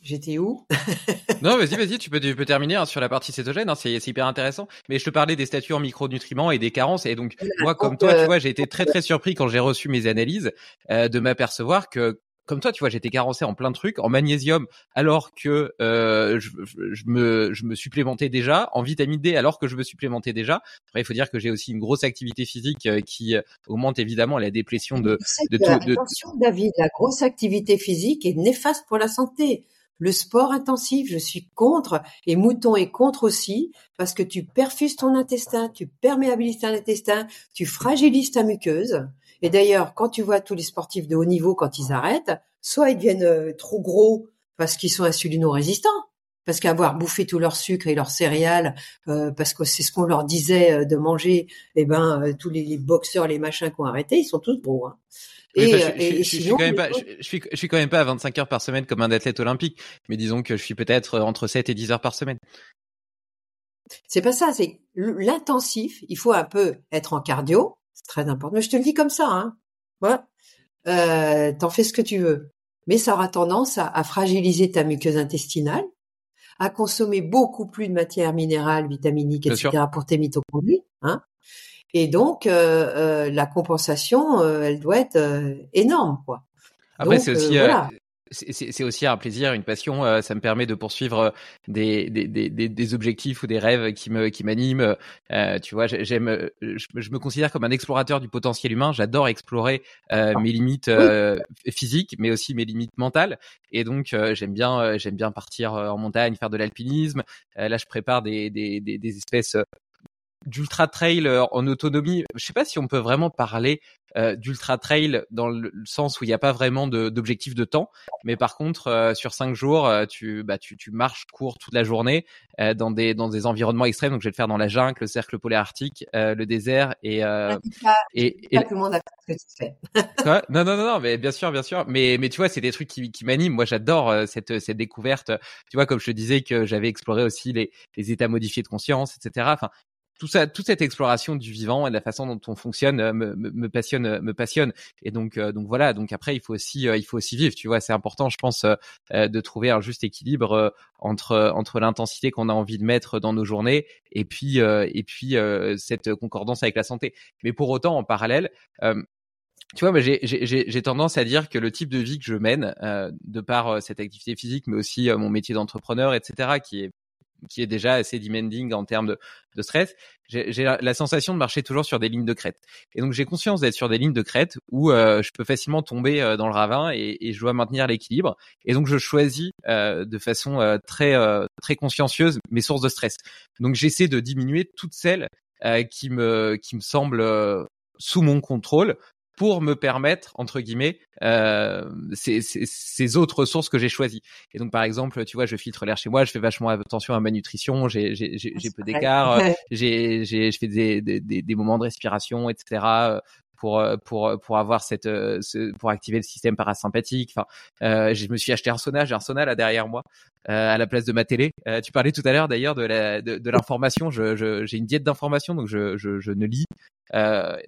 J'étais où? (laughs) Non, vas-y, vas-y, tu peux, tu peux terminer hein, sur la partie cétogène, hein, c'est hyper intéressant. Mais je te parlais des statuts en micronutriments et des carences. Et donc, moi, comme toi, tu vois, j'ai été très très surpris quand j'ai reçu mes analyses euh, de m'apercevoir que comme toi, tu vois, j'étais carencé en plein de trucs, en magnésium alors que euh, je, je, me, je me supplémentais déjà, en vitamine D alors que je me supplémentais déjà. Après, il faut dire que j'ai aussi une grosse activité physique euh, qui augmente évidemment la déplétion de, de, tout. Attention, David, la grosse activité physique est néfaste pour la santé. Le sport intensif, je suis contre, et Mouton est contre aussi, parce que tu perfuses ton intestin, tu perméabilises ton intestin, tu fragilises ta muqueuse. Et d'ailleurs, quand tu vois tous les sportifs de haut niveau, quand ils arrêtent, soit ils deviennent euh, trop gros parce qu'ils sont insulino-résistants, parce qu'avoir bouffé tout leur sucre et leurs céréales, euh, parce que c'est ce qu'on leur disait euh, de manger, eh ben tous les, boxeurs, les machins qui ont arrêté, ils sont tous gros. Hein. Je, suis quand même pas, je, suis, je suis quand même pas à 25 heures par semaine comme un athlète olympique, mais disons que je suis peut-être entre 7 et 10 heures par semaine. C'est pas ça, c'est l'intensif. Il faut un peu être en cardio, c'est très important. Mais je te le dis comme ça, hein. Voilà. Euh, T'en fais ce que tu veux, mais ça aura tendance à, à, fragiliser ta muqueuse intestinale, à consommer beaucoup plus de matières minérales, vitaminiques, etc. pour tes mitochondries, hein. Et donc, la compensation, elle doit être énorme, quoi. Après, c'est aussi, c'est aussi un plaisir, une passion. Euh, ça me permet de poursuivre euh, des, des, des, des objectifs ou des rêves qui me qui m'animent. Euh, tu vois, j'aime, je, me considère comme un explorateur du potentiel humain. J'adore explorer euh, mes limites physiques, mais aussi mes limites mentales. Et donc, j'aime bien, j'aime bien partir en montagne, faire de l'alpinisme. là, je prépare des, des espèces d'ultra trail euh, en autonomie. Je sais pas si on peut vraiment parler euh, d'ultra trail dans le sens où il n'y a pas vraiment d'objectif de, temps, mais par contre euh, sur cinq jours, euh, tu bah tu, tu marches, cours toute la journée dans des dans des environnements extrêmes. Donc je vais le faire dans la jungle, le cercle polaire arctique, le désert et et, et, tout le monde a fait ce que tu fais. (laughs) Quoi? Non non non non, mais bien sûr bien sûr, mais mais tu vois c'est des trucs qui qui m'animent. Moi j'adore cette cette découverte. Tu vois comme je te disais que j'avais exploré aussi les les états modifiés de conscience, etc. Enfin tout ça, toute cette exploration du vivant et de la façon dont on fonctionne euh, me, me, passionne, euh, me passionne. Et donc, euh, donc voilà. Donc après, il faut aussi, il faut aussi vivre. Tu vois, c'est important, je pense, de trouver un juste équilibre entre entre l'intensité qu'on a envie de mettre dans nos journées et puis et puis cette concordance avec la santé. Mais pour autant, en parallèle. tu vois, j'ai tendance à dire que le type de vie que je mène, de par cette activité physique, mais aussi mon métier d'entrepreneur, etc., qui est qui est déjà assez demanding en termes de, stress, j'ai la, sensation de marcher toujours sur des lignes de crête. Et donc j'ai conscience d'être sur des lignes de crête où euh, je peux facilement tomber euh, dans le ravin et, et je dois maintenir l'équilibre. Et donc je choisis euh, de façon euh, très très consciencieuse mes sources de stress. Donc j'essaie de diminuer toutes celles qui me qui me semblent sous mon contrôle pour me permettre entre guillemets euh, ces, ces, ces, autres ressources que j'ai choisies. Et donc par exemple, tu vois, je filtre l'air chez moi, je fais vachement attention à ma nutrition, j'ai j'ai peu d'écart, (laughs) j'ai j'ai je fais des, des, des moments de respiration, etc euh, pour pour pour avoir cette ce, pour activer le système parasympathique. Enfin, euh, je me suis acheté un sauna, j'ai un sauna là derrière moi euh, à la place de ma télé. Euh, tu parlais tout à l'heure d'ailleurs de la de, de l'information. Je j'ai une diète d'information donc je, je je ne lis euh,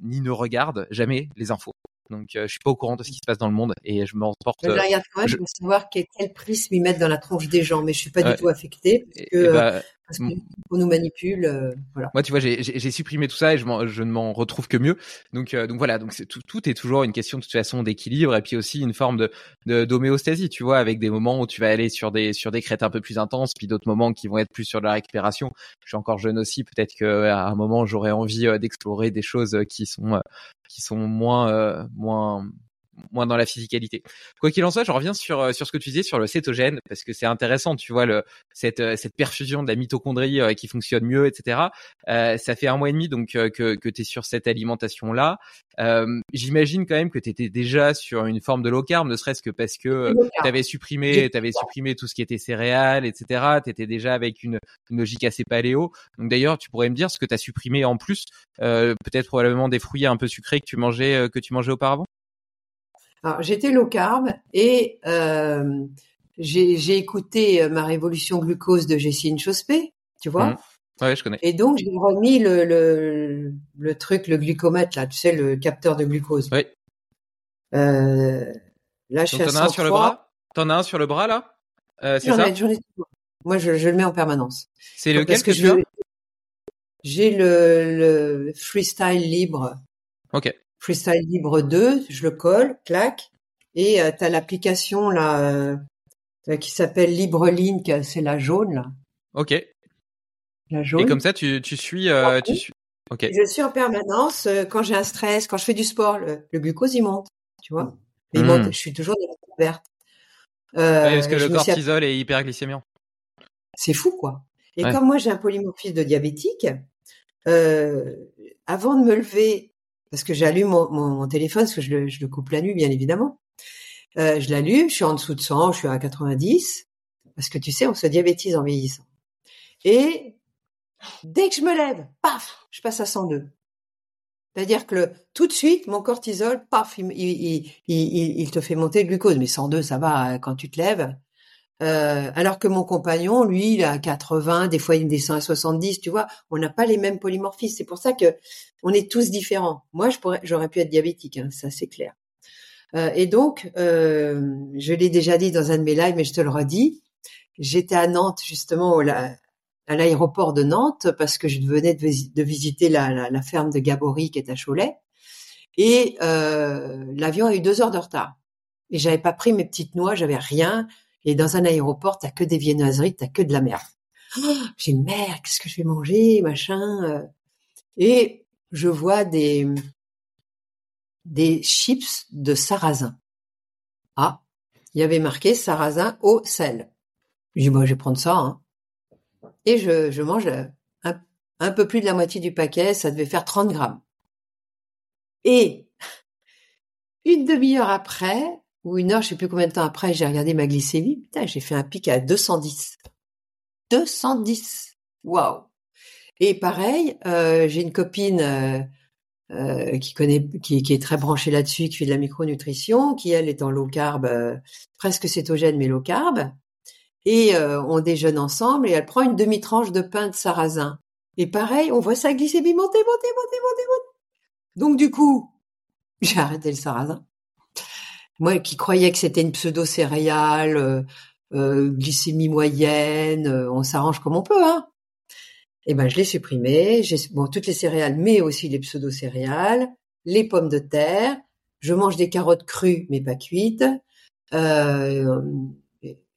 ni ne regarde jamais les infos. Donc, euh, je suis pas au courant de ce qui se passe dans le monde et je m'en porte. Je regarde quand même je... pour savoir quel, quel prisme ils mettent dans la tronche des gens, mais je suis pas du tout affectée parce que, bah, parce qu'on nous manipule. Euh, voilà. Moi, tu vois, j'ai supprimé tout ça et je, je ne m'en retrouve que mieux. Donc, euh, donc voilà. Donc, tout, tout est toujours une question de toute façon d'équilibre et puis aussi une forme de d'homéostasie. Tu vois, avec des moments où tu vas aller sur des sur des crêtes un peu plus intenses, puis d'autres moments qui vont être plus sur de la récupération. Je suis encore jeune aussi. Peut-être qu'à un moment, j'aurais envie d'explorer des choses qui sont qui sont moins moins moins dans la physicalité. Quoi qu'il en soit, je reviens sur euh, sur ce que tu disais sur le cétogène parce que c'est intéressant, tu vois le cette euh, cette perfusion de la mitochondrie euh, qui fonctionne mieux, etc. Euh, ça fait un mois et demi donc que que tu es sur cette alimentation là. Euh, J'imagine quand même que tu étais déjà sur une forme de low carb, ne serait-ce que parce que tu avais supprimé tu avais supprimé tout ce qui était céréales, etc. Tu étais déjà avec une, une, logique assez paléo. Donc d'ailleurs, tu pourrais me dire ce que tu as supprimé en plus, peut-être probablement des fruits un peu sucrés que tu mangeais que tu mangeais auparavant? Alors j'étais low carb et euh, j'ai écouté euh, ma révolution glucose de Jessine Chospé, tu vois. Mmh. Ouais, je connais. Et donc j'ai remis le, le, le truc, le glucomètre là, tu sais, le capteur de glucose. Oui. Euh, là, je suis as un sur le bras? T'en as un sur le bras là? Euh, C'est ça? Ai, moi, je, je, le mets en permanence. C'est lequel que, que tu as? J'ai le, le freestyle libre. Ok. Freestyle Libre 2, je le colle, clac, et euh, tu as l'application là euh, qui s'appelle LibreLink, c'est la jaune là. Ok. La jaune. Et comme ça, tu, tu suis, euh, tu suis. Ok. Je suis en permanence euh, quand j'ai un stress, quand je fais du sport, le, glucose il monte, tu vois. Il monte, hmm. je suis toujours dans la verte. Euh, parce que le cortisol est hyperglycémiant. C'est fou quoi. Et comme moi j'ai un polymorphisme de diabétique, euh, avant de me lever parce que j'allume mon, téléphone, parce que je le, coupe la nuit, bien évidemment. Euh, je l'allume, je suis en dessous de 100, je suis à 90, parce que tu sais, on se diabétise en vieillissant. Et dès que je me lève, paf, je passe à 102. C'est-à-dire que tout de suite, mon cortisol, paf, il, te fait monter le glucose. Mais 102, ça va hein, quand tu te lèves. Euh, alors que mon compagnon, lui, il a 80, des fois il descend à 70, tu vois, on n'a pas les mêmes polymorphismes. C'est pour ça que on est tous différents. Moi, je pourrais, j'aurais pu être diabétique, hein, ça c'est clair. Euh, et donc, euh, je l'ai déjà dit dans un de mes lives, mais je te le redis, j'étais à Nantes justement à l'aéroport de Nantes parce que je venais de, visiter la, ferme de Gabory qui est à Cholet. Et euh, l'avion a eu deux heures de retard. Et j'avais pas pris mes petites noix, j'avais rien. Et dans un aéroport, t'as que des viennoiseries, t'as que de la merde. Oh, j'ai merde, qu'est-ce que je vais manger, machin. Euh. Et je vois des des chips de sarrasin. Ah, il y avait marqué sarrasin au sel. Je dis, moi, je vais prendre ça. Hein. Et je, je mange un, un, peu plus de la moitié du paquet, ça devait faire 30 grammes. Et une demi-heure après, ou une heure, je sais plus combien de temps après, j'ai regardé ma glycémie. Putain, j'ai fait un pic à 210. 210. Waouh. Et pareil, euh, j'ai une copine euh, euh, qui connaît, qui, qui, est très branchée là-dessus, qui fait de la micronutrition, qui elle est en low carb, euh, presque cétogène mais low carb. Et euh, on déjeune ensemble et elle prend une demi-tranche de pain de sarrasin. Et pareil, on voit sa glycémie monter, monter, monter, monter, monter. Donc du coup, (laughs) j'ai arrêté le sarrasin. Moi qui croyais que c'était une pseudo-céréale, glycémie moyenne, on s'arrange comme on peut, hein eh ben je l'ai supprimé. J'ai bon toutes les céréales, mais aussi les pseudo-céréales, les pommes de terre. Je mange des carottes crues, mais pas cuites. Euh,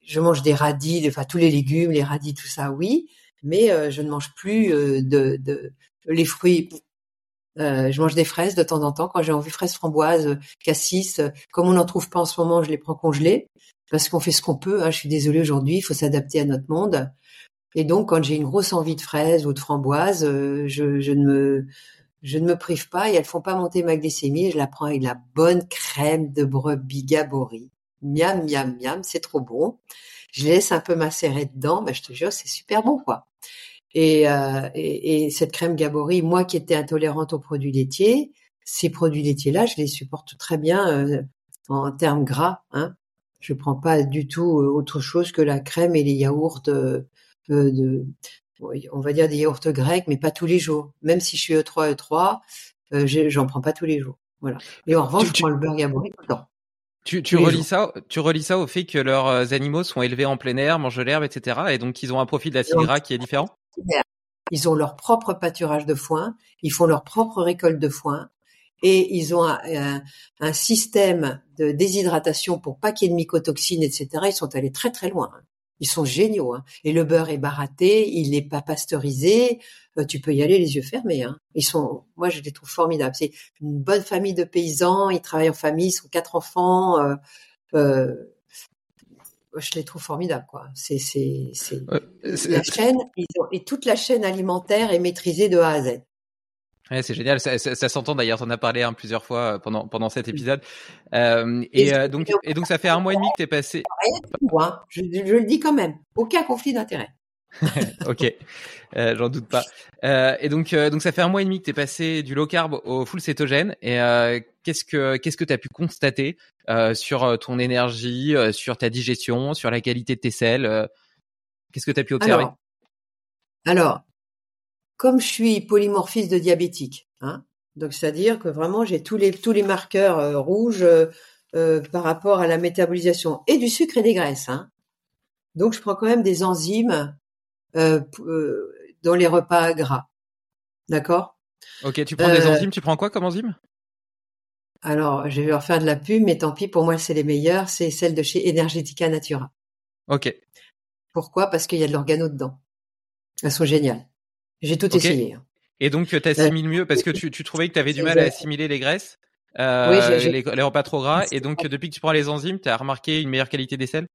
je mange des radis, enfin tous les légumes, les radis, tout ça, oui. Mais euh, je ne mange plus euh, de, de, les fruits. Je mange des fraises de temps en temps quand j'ai envie fraises framboises, cassis. Comme on n'en trouve pas en ce moment, je les prends congelées parce qu'on fait ce qu'on peut. Hein, je suis désolée aujourd'hui, il faut s'adapter à notre monde. Et donc, quand j'ai une grosse envie de fraises ou de framboises, euh, je, je, ne me je ne me prive pas et elles font pas monter ma glycémie. je la prends avec la bonne crème de brebis Gabori. Miam, miam, miam, c'est trop bon. Je laisse un peu macérer dedans. Ben, je te jure, c'est super bon, quoi. Et, euh, et, et, cette crème Gabori, moi qui étais intolérante aux produits laitiers, ces produits laitiers-là, je les supporte très bien euh, en termes gras. Hein. Je prends pas du tout autre chose que la crème et les yaourts de, on va dire des yaourts grecs, mais pas tous les jours. Même si je suis E3, E3, euh, j'en prends pas tous les jours. Voilà. Et en revanche, je prends le beurre Gabori tout le temps. Tu, tu relis ça, tu relis ça au fait que leurs euh, animaux sont élevés en plein air, mangent l'herbe, etc. Et donc ils ont un profil d'acide gras qui est différent? Ils ont leur propre pâturage de foin, ils font leur propre récolte de foin, et ils ont un, système de déshydratation pour pas qu'il y ait de mycotoxines, etc. Ils sont allés très très loin. Ils sont géniaux. Hein. Et le beurre est baraté, il n'est pas pasteurisé. Euh, tu peux y aller les yeux fermés. Hein. Ils sont, moi, je les trouve formidables. C'est une bonne famille de paysans. Ils travaillent en famille, ils sont quatre enfants. Euh, euh, je les trouve formidables, quoi. C'est, c'est, c'est la chaîne et toute la chaîne alimentaire est maîtrisée de A à Z. Ouais, c'est génial, ça, ça, s'entend d'ailleurs, on a parlé hein, plusieurs fois euh, pendant pendant cet épisode. Euh, et, euh, donc et donc ça fait un mois et demi que t'es passé. Hein. Je, je, le dis quand même, aucun conflit d'intérêt. (laughs) ok, euh, j'en doute pas. Euh, et donc donc ça fait un mois et demi que t'es passé du low carb au full cétogène. Et qu'est-ce que qu'est-ce que t'as pu constater sur ton énergie, sur ta digestion, sur la qualité de tes selles Qu'est-ce que t'as pu observer? Alors, comme je suis polymorphiste de diabétique, hein, donc c'est-à-dire que vraiment j'ai tous les tous les marqueurs euh, rouges euh, euh, par rapport à la métabolisation et du sucre et des graisses. Hein. Donc je prends quand même des enzymes dans les repas gras. D'accord? Ok, tu prends des enzymes, tu prends quoi comme enzyme? Alors, je vais leur faire de la pub, mais tant pis, pour moi, c'est les meilleures. C'est celles de chez Energetica Natura. Ok. Pourquoi? Parce qu'il y a de l'organo dedans. Elles sont géniales. J'ai tout essayé. Hein. Et donc, tu assimiles mieux parce que tu, tu trouvais que tu avais du mal à assimiler les graisses, euh, les, les, repas trop gras. Et donc, depuis que tu prends les enzymes, tu as remarqué une meilleure qualité des selles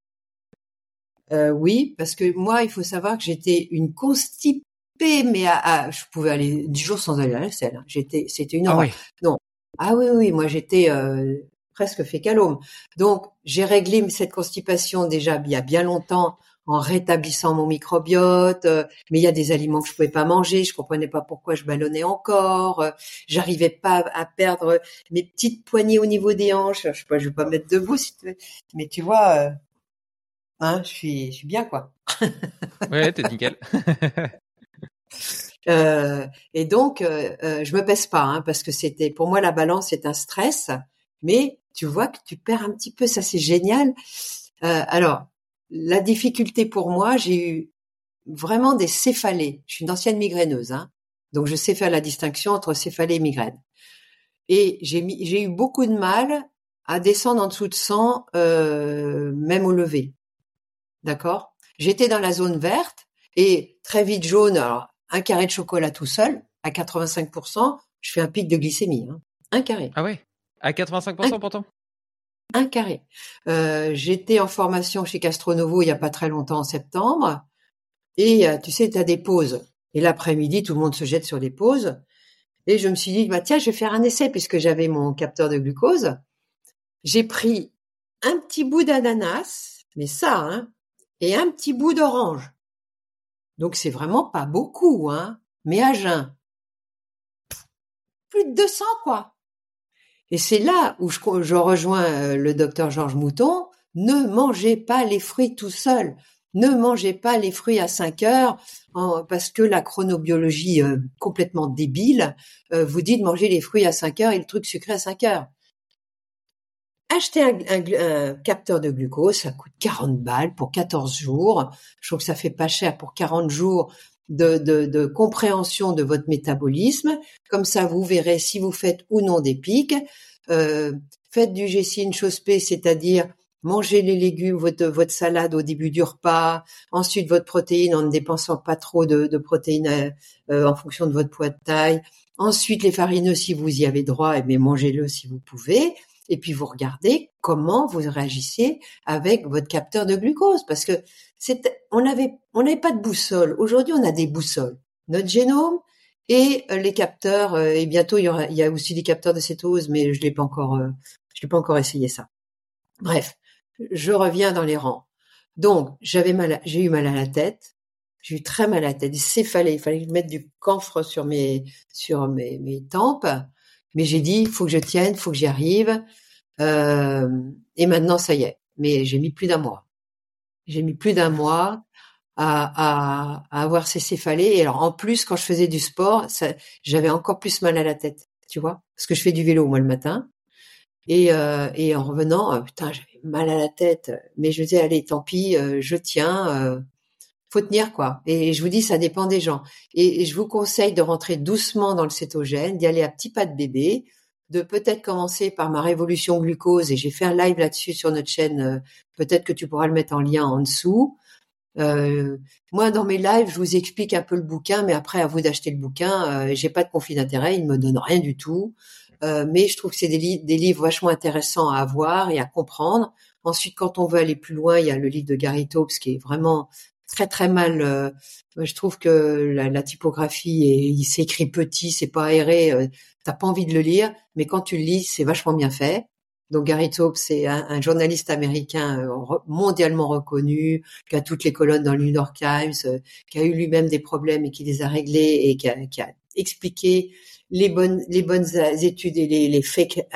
euh, Oui, parce que moi, il faut savoir que j'étais une constipée, mais à, je pouvais aller du jour sans aller à la selle. Hein. J'étais, c'était une ah horreur. Non. Ah oui, oui, moi j'étais euh, presque fécalome. Donc, j'ai réglé cette constipation déjà il y a bien longtemps en rétablissant mon microbiote, euh, mais il y a des aliments que je pouvais pas manger, je comprenais pas pourquoi je ballonnais encore, euh, j'arrivais pas à perdre mes petites poignées au niveau des hanches, je sais pas, je vais pas me mettre debout, mais tu vois, euh, hein, je suis, je suis bien quoi. ouais, t'es nickel. (laughs) et donc, je me pèse pas, hein, parce que c'était, pour moi, la balance c'est un stress, mais tu vois que tu perds un petit peu, ça c'est génial. alors, la difficulté pour moi, j'ai eu vraiment des céphalées. Je suis une ancienne migraineuse, hein, donc je sais faire la distinction entre céphalée et migraine. Et j'ai eu beaucoup de mal à descendre en dessous de 100, euh, même au lever. D'accord? J'étais dans la zone verte et très vite jaune. Alors un carré de chocolat tout seul à 85%, je fais un pic de glycémie. Hein. Un carré. Ah ouais? À 85% pourtant? Un carré. Euh, j'étais en formation chez Castronovo il y a pas très longtemps en septembre. Et euh, tu sais, tu as des pauses. Et l'après-midi, tout le monde se jette sur des pauses. Et je me suis dit, bah tiens, je vais faire un essai puisque j'avais mon capteur de glucose. J'ai pris un petit bout d'ananas, mais ça, hein, et un petit bout d'orange. Donc c'est vraiment pas beaucoup, hein, mais à jeun plus de 200 quoi. Et c'est là où je, rejoins euh, le docteur Georges Mouton. Ne mangez pas les fruits tout seul. Ne mangez pas les fruits à 5 heures parce que la chronobiologie euh, complètement débile euh, vous dit de manger les fruits à 5 heures et le truc sucré à 5 heures. Achetez un, capteur de glucose, ça coûte 40 balles pour 14 jours. Je trouve que ça fait pas cher pour 40 jours de, compréhension de votre métabolisme. Comme ça, vous verrez si vous faites ou non des pics. Euh, faites du G chose P, c'est-à-dire mangez les légumes, votre, votre salade au début du repas, ensuite votre protéine en ne dépensant pas trop de, protéines euh, en fonction de votre poids de taille. Ensuite, les farineux, si vous y avez droit, eh mangez-le si vous pouvez et puis vous regardez comment vous réagissez avec votre capteur de glucose parce que c'est on avait on n'avait pas de boussole. Aujourd'hui, on a des boussoles. Notre génome et euh, les capteurs euh, et bientôt il y aura il y a aussi des capteurs de cétose mais je l'ai pas encore euh, je l'ai pas encore essayé ça. Bref, je reviens dans les rangs. Donc, j'avais mal j'ai eu mal à la tête. J'ai eu très mal à la tête. Il fallait, il fallait mettre du camphre sur mes, sur mes, mes tempes. Mais j'ai dit, il faut que je tienne, faut que j'y arrive. Euh, et maintenant, ça y est. Mais j'ai mis plus d'un mois. J'ai mis plus d'un mois à, avoir ces céphalées. Et alors, en plus, quand je faisais du sport, j'avais encore plus mal à la tête, tu vois, parce que je fais du vélo moi le matin. Et, euh, en revenant, euh, putain, j'avais mal à la tête. Mais je disais, allez, tant pis, je tiens. Faut tenir quoi. Et je vous dis, ça dépend des gens. Et, je vous conseille de rentrer doucement dans le cétogène, d'y aller à petits pas de bébé, de peut-être commencer par ma révolution glucose. Et j'ai fait un live là-dessus sur notre chaîne. Euh, peut-être que tu pourras le mettre en lien en dessous. Euh, moi, dans mes lives, je vous explique un peu le bouquin, mais après, à vous d'acheter le bouquin. Euh, j'ai pas de conflit d'intérêt, il me donne rien du tout. Euh, mais je trouve que c'est des, des, livres vachement intéressants à avoir et à comprendre. Ensuite, quand on veut aller plus loin, il y a le livre de Gary Taubes qui est vraiment très très mal. Euh, je trouve que la, typographie et il s'écrit petit, c'est pas aéré, euh, t'as pas envie de le lire, mais quand tu le lis, c'est vachement bien fait. Donc Gary Taube, c'est un, un, journaliste américain euh, mondialement reconnu, qui a toutes les colonnes dans le New York Times, qui a eu lui-même des problèmes et qui les a réglés et qui a, qui a expliqué les bonnes les bonnes études et les, les fake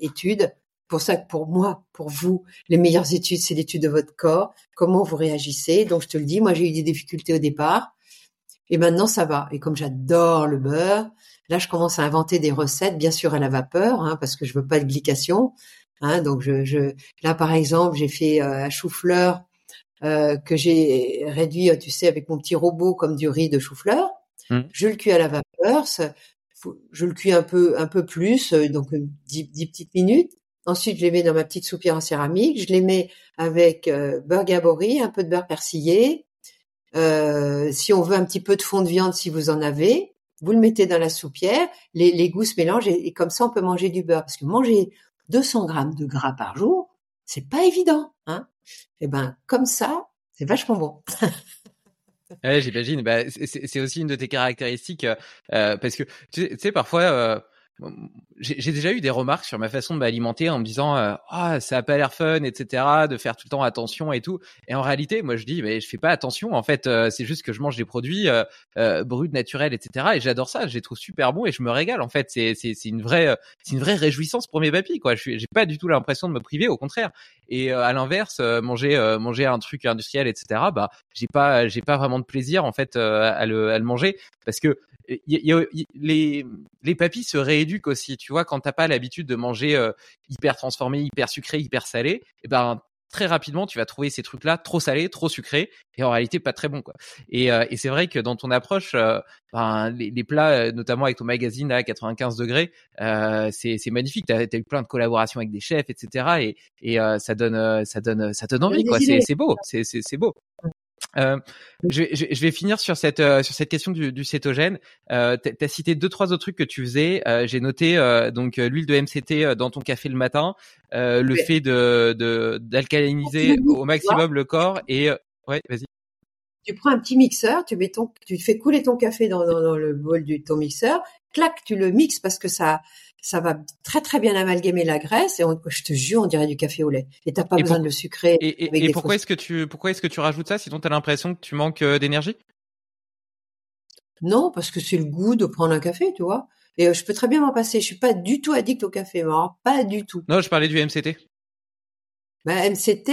études pour ça que pour moi, pour vous, les meilleures études, c'est l'étude de votre corps, comment vous réagissez? Donc je te le dis, moi j'ai eu des difficultés au départ, et maintenant ça va. Et comme j'adore le beurre, là je commence à inventer des recettes, bien sûr à la vapeur, hein, parce que je veux pas de glycation. Hein, donc je, je, là par exemple, j'ai fait euh, un chou-fleur euh, que j'ai réduit, tu sais, avec mon petit robot comme du riz de chou-fleur. Mmh. Je le cuis à la vapeur. Ça, je le cuis un peu un peu plus, euh, donc 10, 10 petites minutes. Ensuite, je les mets dans ma petite soupière en céramique. Je les mets avec euh, beurre gabori, un peu de beurre persillé. Euh, si on veut un petit peu de fond de viande, si vous en avez, vous le mettez dans la soupière. Les, les goûts se mélangent et, comme ça, on peut manger du beurre. Parce que manger 200 grammes de gras par jour, c'est pas évident. Hein et eh ben, comme ça, c'est vachement bon. ouais, j'imagine. Bah, c'est aussi une de tes caractéristiques euh, parce que tu sais, parfois euh, j'ai déjà eu des remarques sur ma façon de m'alimenter en me disant euh, ah ça a pas l'air fun etc de faire tout le temps attention et tout et en réalité moi je dis mais je fais pas attention en fait euh, c'est juste que je mange des produits euh, euh, bruts naturels etc et j'adore ça je les trouve super bons et je me régale en fait. C'est c'est une vraie c'est une vraie réjouissance pour mes papilles quoi. J'ai pas du tout l'impression de me priver au contraire et à l'inverse manger manger un truc industriel etc bah j'ai pas j'ai pas vraiment de plaisir en fait à le à le manger parce que les, les papilles se rééduquent aussi. Tu vois, quand t'as pas l'habitude de manger euh, hyper transformé, hyper sucré, hyper salé, et ben très rapidement, tu vas trouver ces trucs-là trop salés, trop sucrés, et en réalité pas très bons. Quoi. Et, euh, et c'est vrai que dans ton approche, euh, ben, les, les, plats, euh, notamment avec ton magazine à 95 degrés, euh, c'est, c'est magnifique. Tu as, eu plein de collaborations avec des chefs, etc. Et, et ça donne, ça donne, ça donne envie. Quoi. C'est, c'est beau, c'est, c'est, c'est beau. Euh, je, je, je, vais finir sur cette euh, sur cette question du, du cétogène. Euh, tu as cité deux trois autres trucs que tu faisais. Euh, J'ai noté euh, donc l'huile de MCT dans ton café le matin, le fait de d'alcaliniser au maximum le corps (laughs) et ouais vas-y. Tu prends un petit mixeur, tu mets ton, tu fais couler ton café dans, dans, dans le bol du ton mixeur, clac, tu le mixes parce que ça ça va très très bien amalgamer la graisse et je te jure on dirait du café au lait et t'as pas besoin de le sucrer. Et, et, pourquoi est-ce que tu pourquoi est-ce que tu rajoutes ça sinon t'as l'impression que tu manques euh, d'énergie? Non parce que c'est le goût de prendre un café tu vois et euh, je peux très bien m'en passer je suis pas du tout addict au café pas du tout. Non je parlais du MCT. Ben, MCT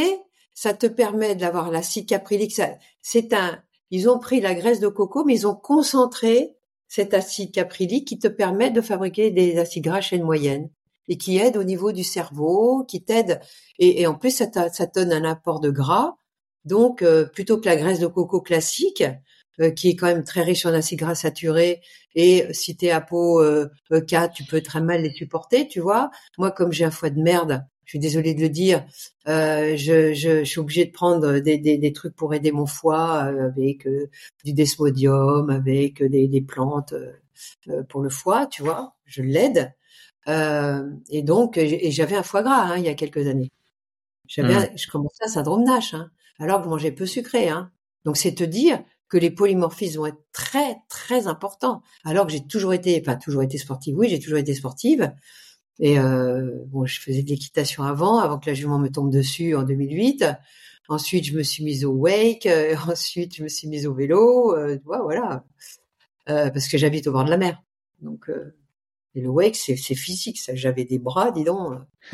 ça te permet d'avoir l'acide caprylique c'est un ils ont pris la graisse de coco mais ils ont concentré cet acide caprylique qui te permet de fabriquer des acides gras chaîne moyenne et qui aide au niveau du cerveau, qui t'aide et, en plus ça, ça, donne un apport de gras. Donc euh, plutôt que la graisse de coco classique, euh, qui est quand même très riche en acides gras saturés, et si t'es à peau euh, 4, tu peux très mal les supporter, tu vois. Moi, comme j'ai un foie de merde, je suis désolée de le dire, euh, je, je, je, suis obligée de prendre des, des, des, trucs pour aider mon foie euh, avec euh, du desmodium, avec des, des plantes pour le foie, tu vois, je l'aide. et donc, et j'avais un foie gras hein, il y a quelques années. J'avais, mmh. je commençais un syndrome Nash, hein, alors que je mangeais peu sucré. Hein. Donc, c'est te dire que les polymorphismes vont être très très importants. Alors que j'ai toujours été, enfin toujours été sportive, oui, j'ai toujours été sportive. Et euh, bon, je faisais de l'équitation avant, avant que la jument me tombe dessus en 2008. Ensuite, je me suis mise au wake. Euh, (laughs) ensuite, je me suis mise au vélo. Euh, voilà, euh, parce que j'habite au bord de la mer. Donc, euh, et le wake, c'est physique. Ça, j'avais des bras, dis donc. (laughs)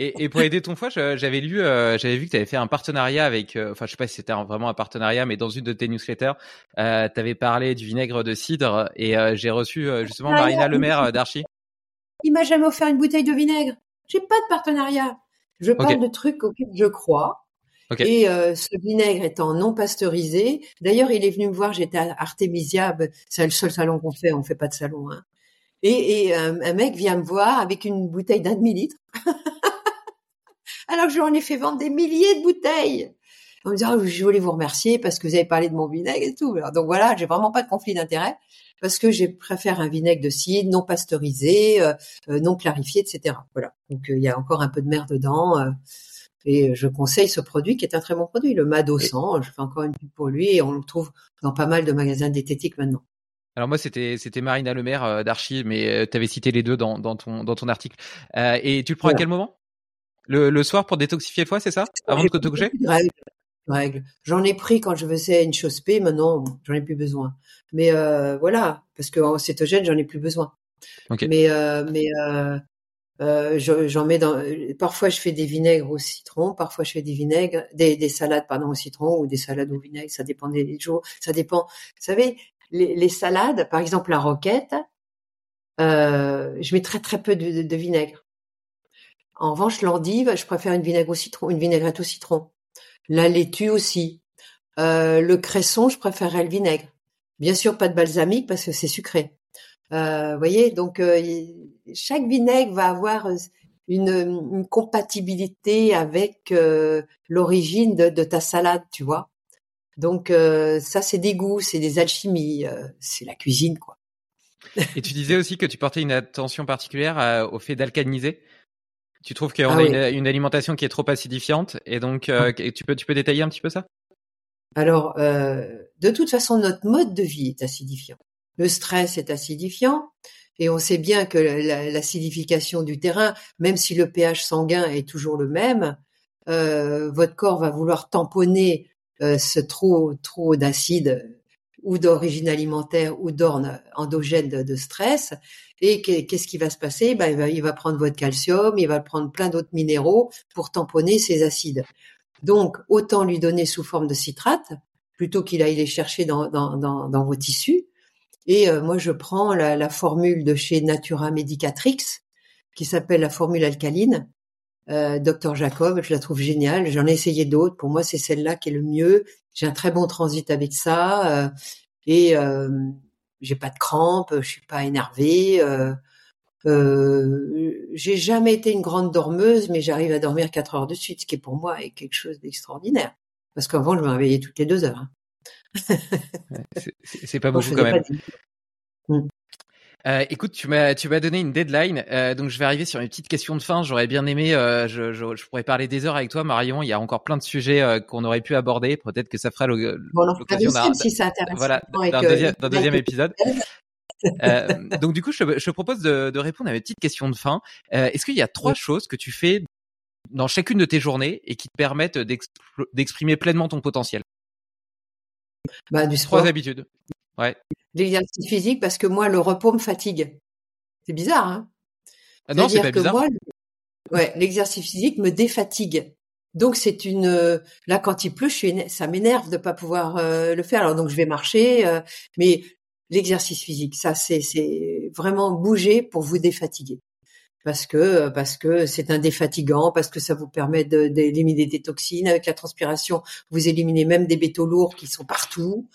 et, et, pour aider ton foie, j'avais lu, euh, j'avais vu que tu avais fait un partenariat avec, enfin, je sais pas si c'était vraiment un partenariat, mais dans une de tes newsletters, euh, tu avais parlé du vinaigre de cidre et j'ai reçu justement ah, Marina Lemaire d'Archie il m'a jamais offert une bouteille de vinaigre. J'ai pas de partenariat. Je parle de trucs auxquels je crois. Et euh, ce vinaigre étant non pasteurisé, d'ailleurs, il est venu me voir. J'étais à Artemisia, ben, c'est le seul salon qu'on fait. On fait pas de salon. Hein. Et, et un, mec vient me voir avec une bouteille d'un demi litre. (laughs) Alors que je lui en ai fait vendre des milliers de bouteilles. On me dit, oh, je voulais vous remercier parce que vous avez parlé de mon vinaigre et tout. donc voilà, j'ai vraiment pas de conflit d'intérêt parce que je préfère un vinaigre de cidre non pasteurisé, euh, euh, non clarifié, etc. Voilà. Donc euh, il y a encore un peu de mer dedans. et je conseille ce produit qui est un très bon produit, le Mado 100. Je fais encore une pub pour lui et on le trouve dans pas mal de magasins diététiques maintenant. Alors moi c'était c'était Marina Lemaire euh, d'Archie, mais tu avais cité les deux dans, dans ton dans ton article. et tu le prends à quel moment? Le, le soir pour détoxifier le foie, c'est ça? Avant de te coucher? Règle. J'en ai pris quand je faisais une chose P, maintenant j'en ai plus besoin. Mais euh, voilà, parce qu'en cétogène j'en ai plus besoin. Mais euh, mais euh, euh j'en mets dans. Parfois je fais des vinaigres au citron, parfois je fais des vinaigres, des, des salades pardon au citron ou des salades au vinaigre. Ça dépend des jours. Ça dépend. Vous savez, les, les salades, par exemple la roquette, euh, je mets très très peu de, de vinaigre. En revanche, l'endive, je préfère une vinaigre au citron, une vinaigrette au citron. La laitue aussi. Euh, le cresson, je préférerais le vinaigre. Bien sûr, pas de balsamique parce que c'est sucré. Euh, voyez, donc euh, chaque vinaigre va avoir une, compatibilité avec l'origine de, ta salade, tu vois. Donc ça, c'est des goûts, c'est des alchimies, c'est la cuisine, quoi. Et tu disais aussi que tu portais une attention particulière au fait d'alcaliniser. Tu trouves qu'on ah a une, alimentation qui est trop acidifiante et donc euh, tu peux tu peux détailler un petit peu ça? Alors euh, de toute façon notre mode de vie est acidifiant. Le stress est acidifiant et on sait bien que l'acidification du terrain, même si le pH sanguin est toujours le même, euh, votre corps va vouloir tamponner ce trop trop d'acide ou d'origine alimentaire ou d'orne endogène de, stress. Et qu'est-ce qui va se passer? Ben, il, va, il va prendre votre calcium, il va prendre plein d'autres minéraux pour tamponner ces acides. Donc, autant lui donner sous forme de citrate plutôt qu'il aille les chercher dans, dans, dans, dans vos tissus. Et euh, moi, je prends la, la, formule de chez Natura Medicatrix, qui s'appelle la formule alcaline, euh, Docteur Jacob, je la trouve géniale. J'en ai essayé d'autres. Pour moi, c'est celle-là qui est le mieux. J'ai un très bon transit avec ça euh, et euh, j'ai pas de crampes, je suis pas énervée. Euh, euh, j'ai jamais été une grande dormeuse, mais j'arrive à dormir quatre heures de suite, ce qui est pour moi est quelque chose d'extraordinaire. Parce qu'avant, je me réveillais toutes les deux heures. Hein. c'est pas (laughs) beaucoup quand même. Euh, écoute, tu m'as tu m'as donné une deadline, euh, donc je vais arriver sur une petite question de fin. J'aurais bien aimé, euh, je, je, je, pourrais parler des heures avec toi, Marion. Il y a encore plein de sujets euh, qu'on aurait pu aborder. Peut-être que ça fera l'occasion d'un si voilà, deuxième, deuxième épisode. (laughs) Euh, donc du coup, je, je propose de, de, répondre à une petite question de fin. Est-ce qu'il y a trois choses que tu fais dans chacune de tes journées et qui te permettent d'exprimer pleinement ton potentiel? Bah, du sport. Trois habitudes. Ouais. L'exercice physique parce que moi le repos me fatigue. C'est bizarre, hein ah Non, c'est pas bizarre. Moi, ouais, l'exercice physique me défatigue. Donc c'est une là quand il pleut, je suis ça m'énerve de pas pouvoir euh, le faire. Alors donc je vais marcher, euh, mais l'exercice physique, ça c'est c'est vraiment bouger pour vous défatiguer parce que parce que c'est un défatigant, parce que ça vous permet d'éliminer des toxines avec la transpiration. Vous éliminez même des bétaux lourds qui sont partout.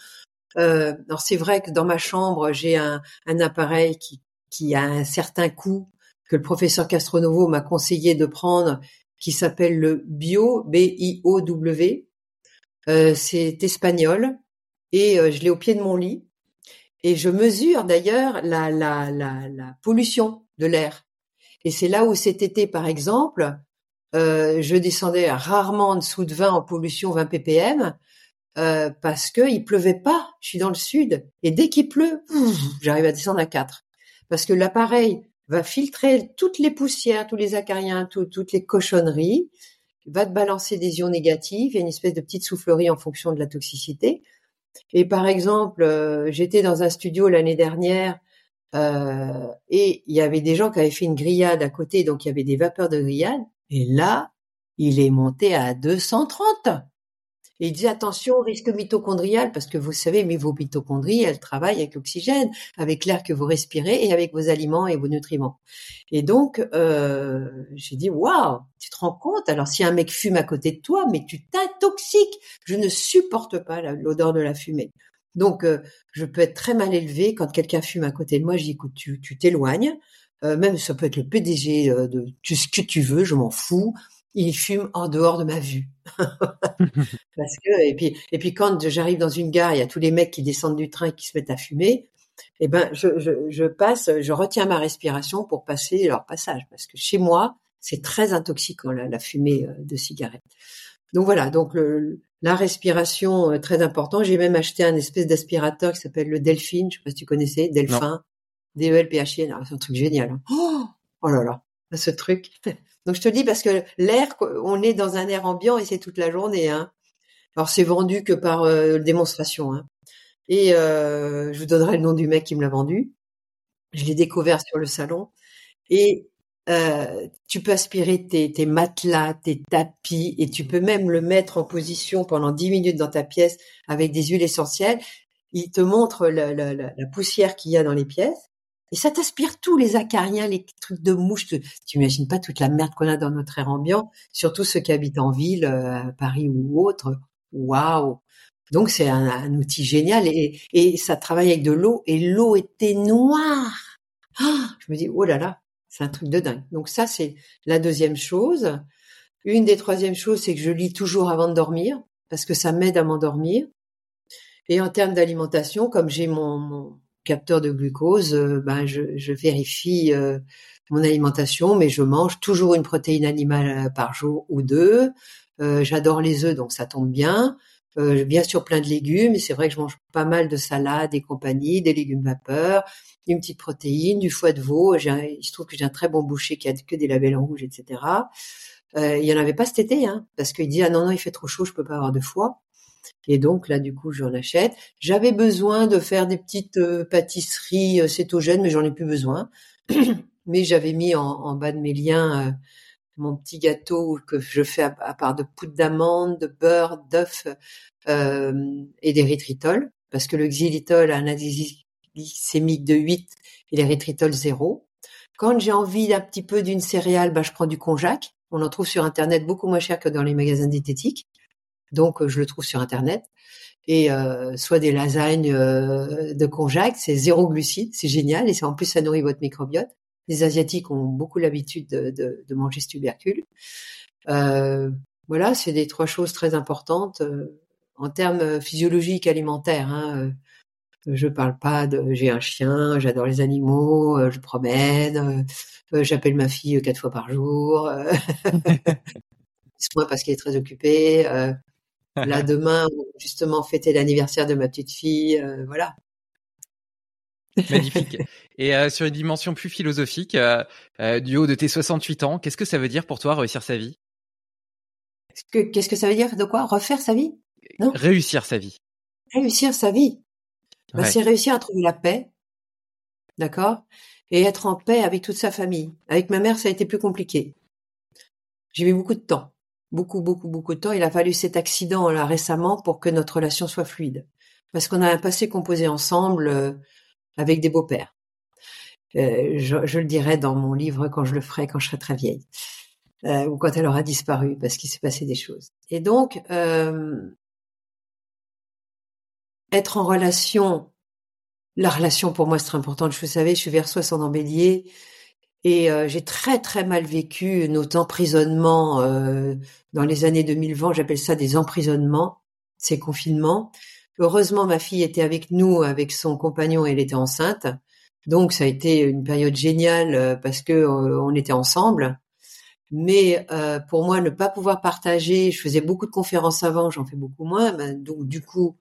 Euh, alors c'est vrai que dans ma chambre, j'ai un, un, appareil qui, qui a un certain coût que le professeur Castronovo m'a conseillé de prendre, qui s'appelle le Bio B-I-O-W. Euh, c'est espagnol et euh, je l'ai au pied de mon lit et je mesure d'ailleurs la, la, la, la pollution de l'air. Et c'est là où cet été, par exemple, euh, je descendais rarement en dessous de 20 en pollution 20 ppm euh, parce que il pleuvait pas. Je suis dans le sud et dès qu'il pleut, j'arrive à descendre à 4 parce que l'appareil va filtrer toutes les poussières, tous les acariens, toutes les cochonneries, va te balancer des ions négatifs. Il y a une espèce de petite soufflerie en fonction de la toxicité. Et par exemple, euh, j'étais dans un studio l'année dernière euh, et il y avait des gens qui avaient fait une grillade à côté, donc il y avait des vapeurs de grillade. Et là, il est monté à 230. Et il dit attention au risque mitochondrial parce que vous savez, mais vos mitochondries, elles travaillent avec l'oxygène, avec l'air que vous respirez et avec vos aliments et vos nutriments. Et donc, euh, j'ai dit waouh, tu te rends compte? Alors si un mec fume à côté de toi, mais tu t'intoxiques. Je ne supporte pas l'odeur de la fumée. Donc, euh, je peux être très mal élevée quand quelqu'un fume à côté de moi. Je dis écoute, tu t'éloignes. Euh, même ça peut être le PDG euh, de ce que tu veux, je m'en fous il fume en dehors de ma vue. (laughs) Parce que et puis et puis quand j'arrive dans une gare, il y a tous les mecs qui descendent du train et qui se mettent à fumer. Eh ben je, je, je passe, je retiens ma respiration pour passer leur passage parce que chez moi c'est très intoxiquant la, la, fumée euh, de cigarette. Donc voilà, donc le, la respiration euh, très important. J'ai même acheté un espèce d'aspirateur qui s'appelle le Delphine. Je sais pas si tu connaissais, Delphin, D-E-L-P-H-I-N. C'est un truc génial. Hein. Oh, oh là là, ce truc. Donc je te dis parce que l'air, on est dans un air ambiant et c'est toute la journée. Hein. Alors c'est vendu que par euh, démonstration. Hein. Et euh, je vous donnerai le nom du mec qui me l'a vendu. Je l'ai découvert sur le salon. Et euh, tu peux aspirer tes, matelas, tes tapis, et tu peux même le mettre en position pendant 10 minutes dans ta pièce avec des huiles essentielles. Il te montre la poussière qu'il y a dans les pièces. Et ça t'aspire tous les acariens, les trucs de mouches. Tu imagines pas toute la merde qu'on a dans notre air ambiant, surtout ceux qui habitent en ville, euh, à Paris ou autre. Waouh Donc c'est un, outil génial et, et, ça travaille avec de l'eau et l'eau était noire. Ah, je me dis oh là là, c'est un truc de dingue. Donc ça c'est la deuxième chose. Une des troisièmes choses, c'est que je lis toujours avant de dormir parce que ça m'aide à m'endormir. Et en termes d'alimentation, comme j'ai mon capteur de glucose, euh, ben je, je vérifie euh, mon alimentation, mais je mange toujours une protéine animale euh, par jour ou deux. J'adore les œufs, donc ça tombe bien. bien sûr plein de légumes, c'est vrai que je mange pas mal de salades et compagnie, des légumes vapeur, une petite protéine, du foie de veau. il se trouve que j'ai un très bon boucher qui a que des labels en rouge, etc. il y en avait pas cet été, hein, parce qu'il dit ah non non il fait trop chaud, je peux pas avoir de foie. Et donc là, du coup, j'en achète. J'avais besoin de faire des petites euh, pâtisseries euh, cétogènes, mais j'en ai plus besoin. (clears throat) mais j'avais mis en, bas de mes liens euh, mon petit gâteau que je fais à, part de poudre d'amande, de beurre, d'œuf et d'érythritol, parce que le xylitol a un indice glycémique de 8 et l'érythritol 0. Quand j'ai envie d'un petit peu d'une céréale, bah, je prends du konjac. On en trouve sur Internet beaucoup moins cher que dans les magasins diététiques. Donc, je le trouve sur Internet. Et soit des lasagnes de konjac, c'est zéro glucide, c'est génial. Et en plus, ça nourrit votre microbiote. Les Asiatiques ont beaucoup l'habitude de, de, de, manger ce tubercule. voilà, c'est des trois choses très importantes en termes physiologiques alimentaires. Hein, je parle pas de j'ai un chien, j'adore les animaux, euh, je promène, euh, euh, j'appelle ma fille quatre fois par jour. (laughs) (laughs) C'est moi parce qu'elle est très occupée. Là (laughs) demain, justement, fêter l'anniversaire de ma petite fille, voilà. Magnifique. (laughs) Et sur une dimension plus philosophique, du haut de tes 68 ans, qu'est-ce que ça veut dire pour toi réussir sa vie? Qu'est-ce que ça veut dire de quoi? Refaire sa vie? Non Réussir sa vie. Réussir sa vie. Bah, c'est réussir à trouver la paix, d'accord, et être en paix avec toute sa famille. Avec ma mère, ça a été plus compliqué. J'ai mis beaucoup de temps, beaucoup, beaucoup, beaucoup de temps. Il a fallu cet accident là récemment pour que notre relation soit fluide, parce qu'on a un passé composé ensemble euh, avec des beaux-pères. Euh, je, le dirai dans mon livre quand je le ferai, quand je serai très vieille, euh, ou quand elle aura disparu, parce qu'il s'est passé des choses. Et donc, être en relation, la relation pour moi c'est très important. Je vous savez, je suis vers en bélier et euh, j'ai très très mal vécu nos emprisonnements euh, dans les années 2020. J'appelle ça des emprisonnements, ces confinements. Heureusement, ma fille était avec nous, avec son compagnon, elle était enceinte. Donc ça a été une période géniale euh, parce que on était ensemble. Mais pour moi, ne pas pouvoir partager, je faisais beaucoup de conférences avant, j'en fais beaucoup moins. Ben, donc du coup,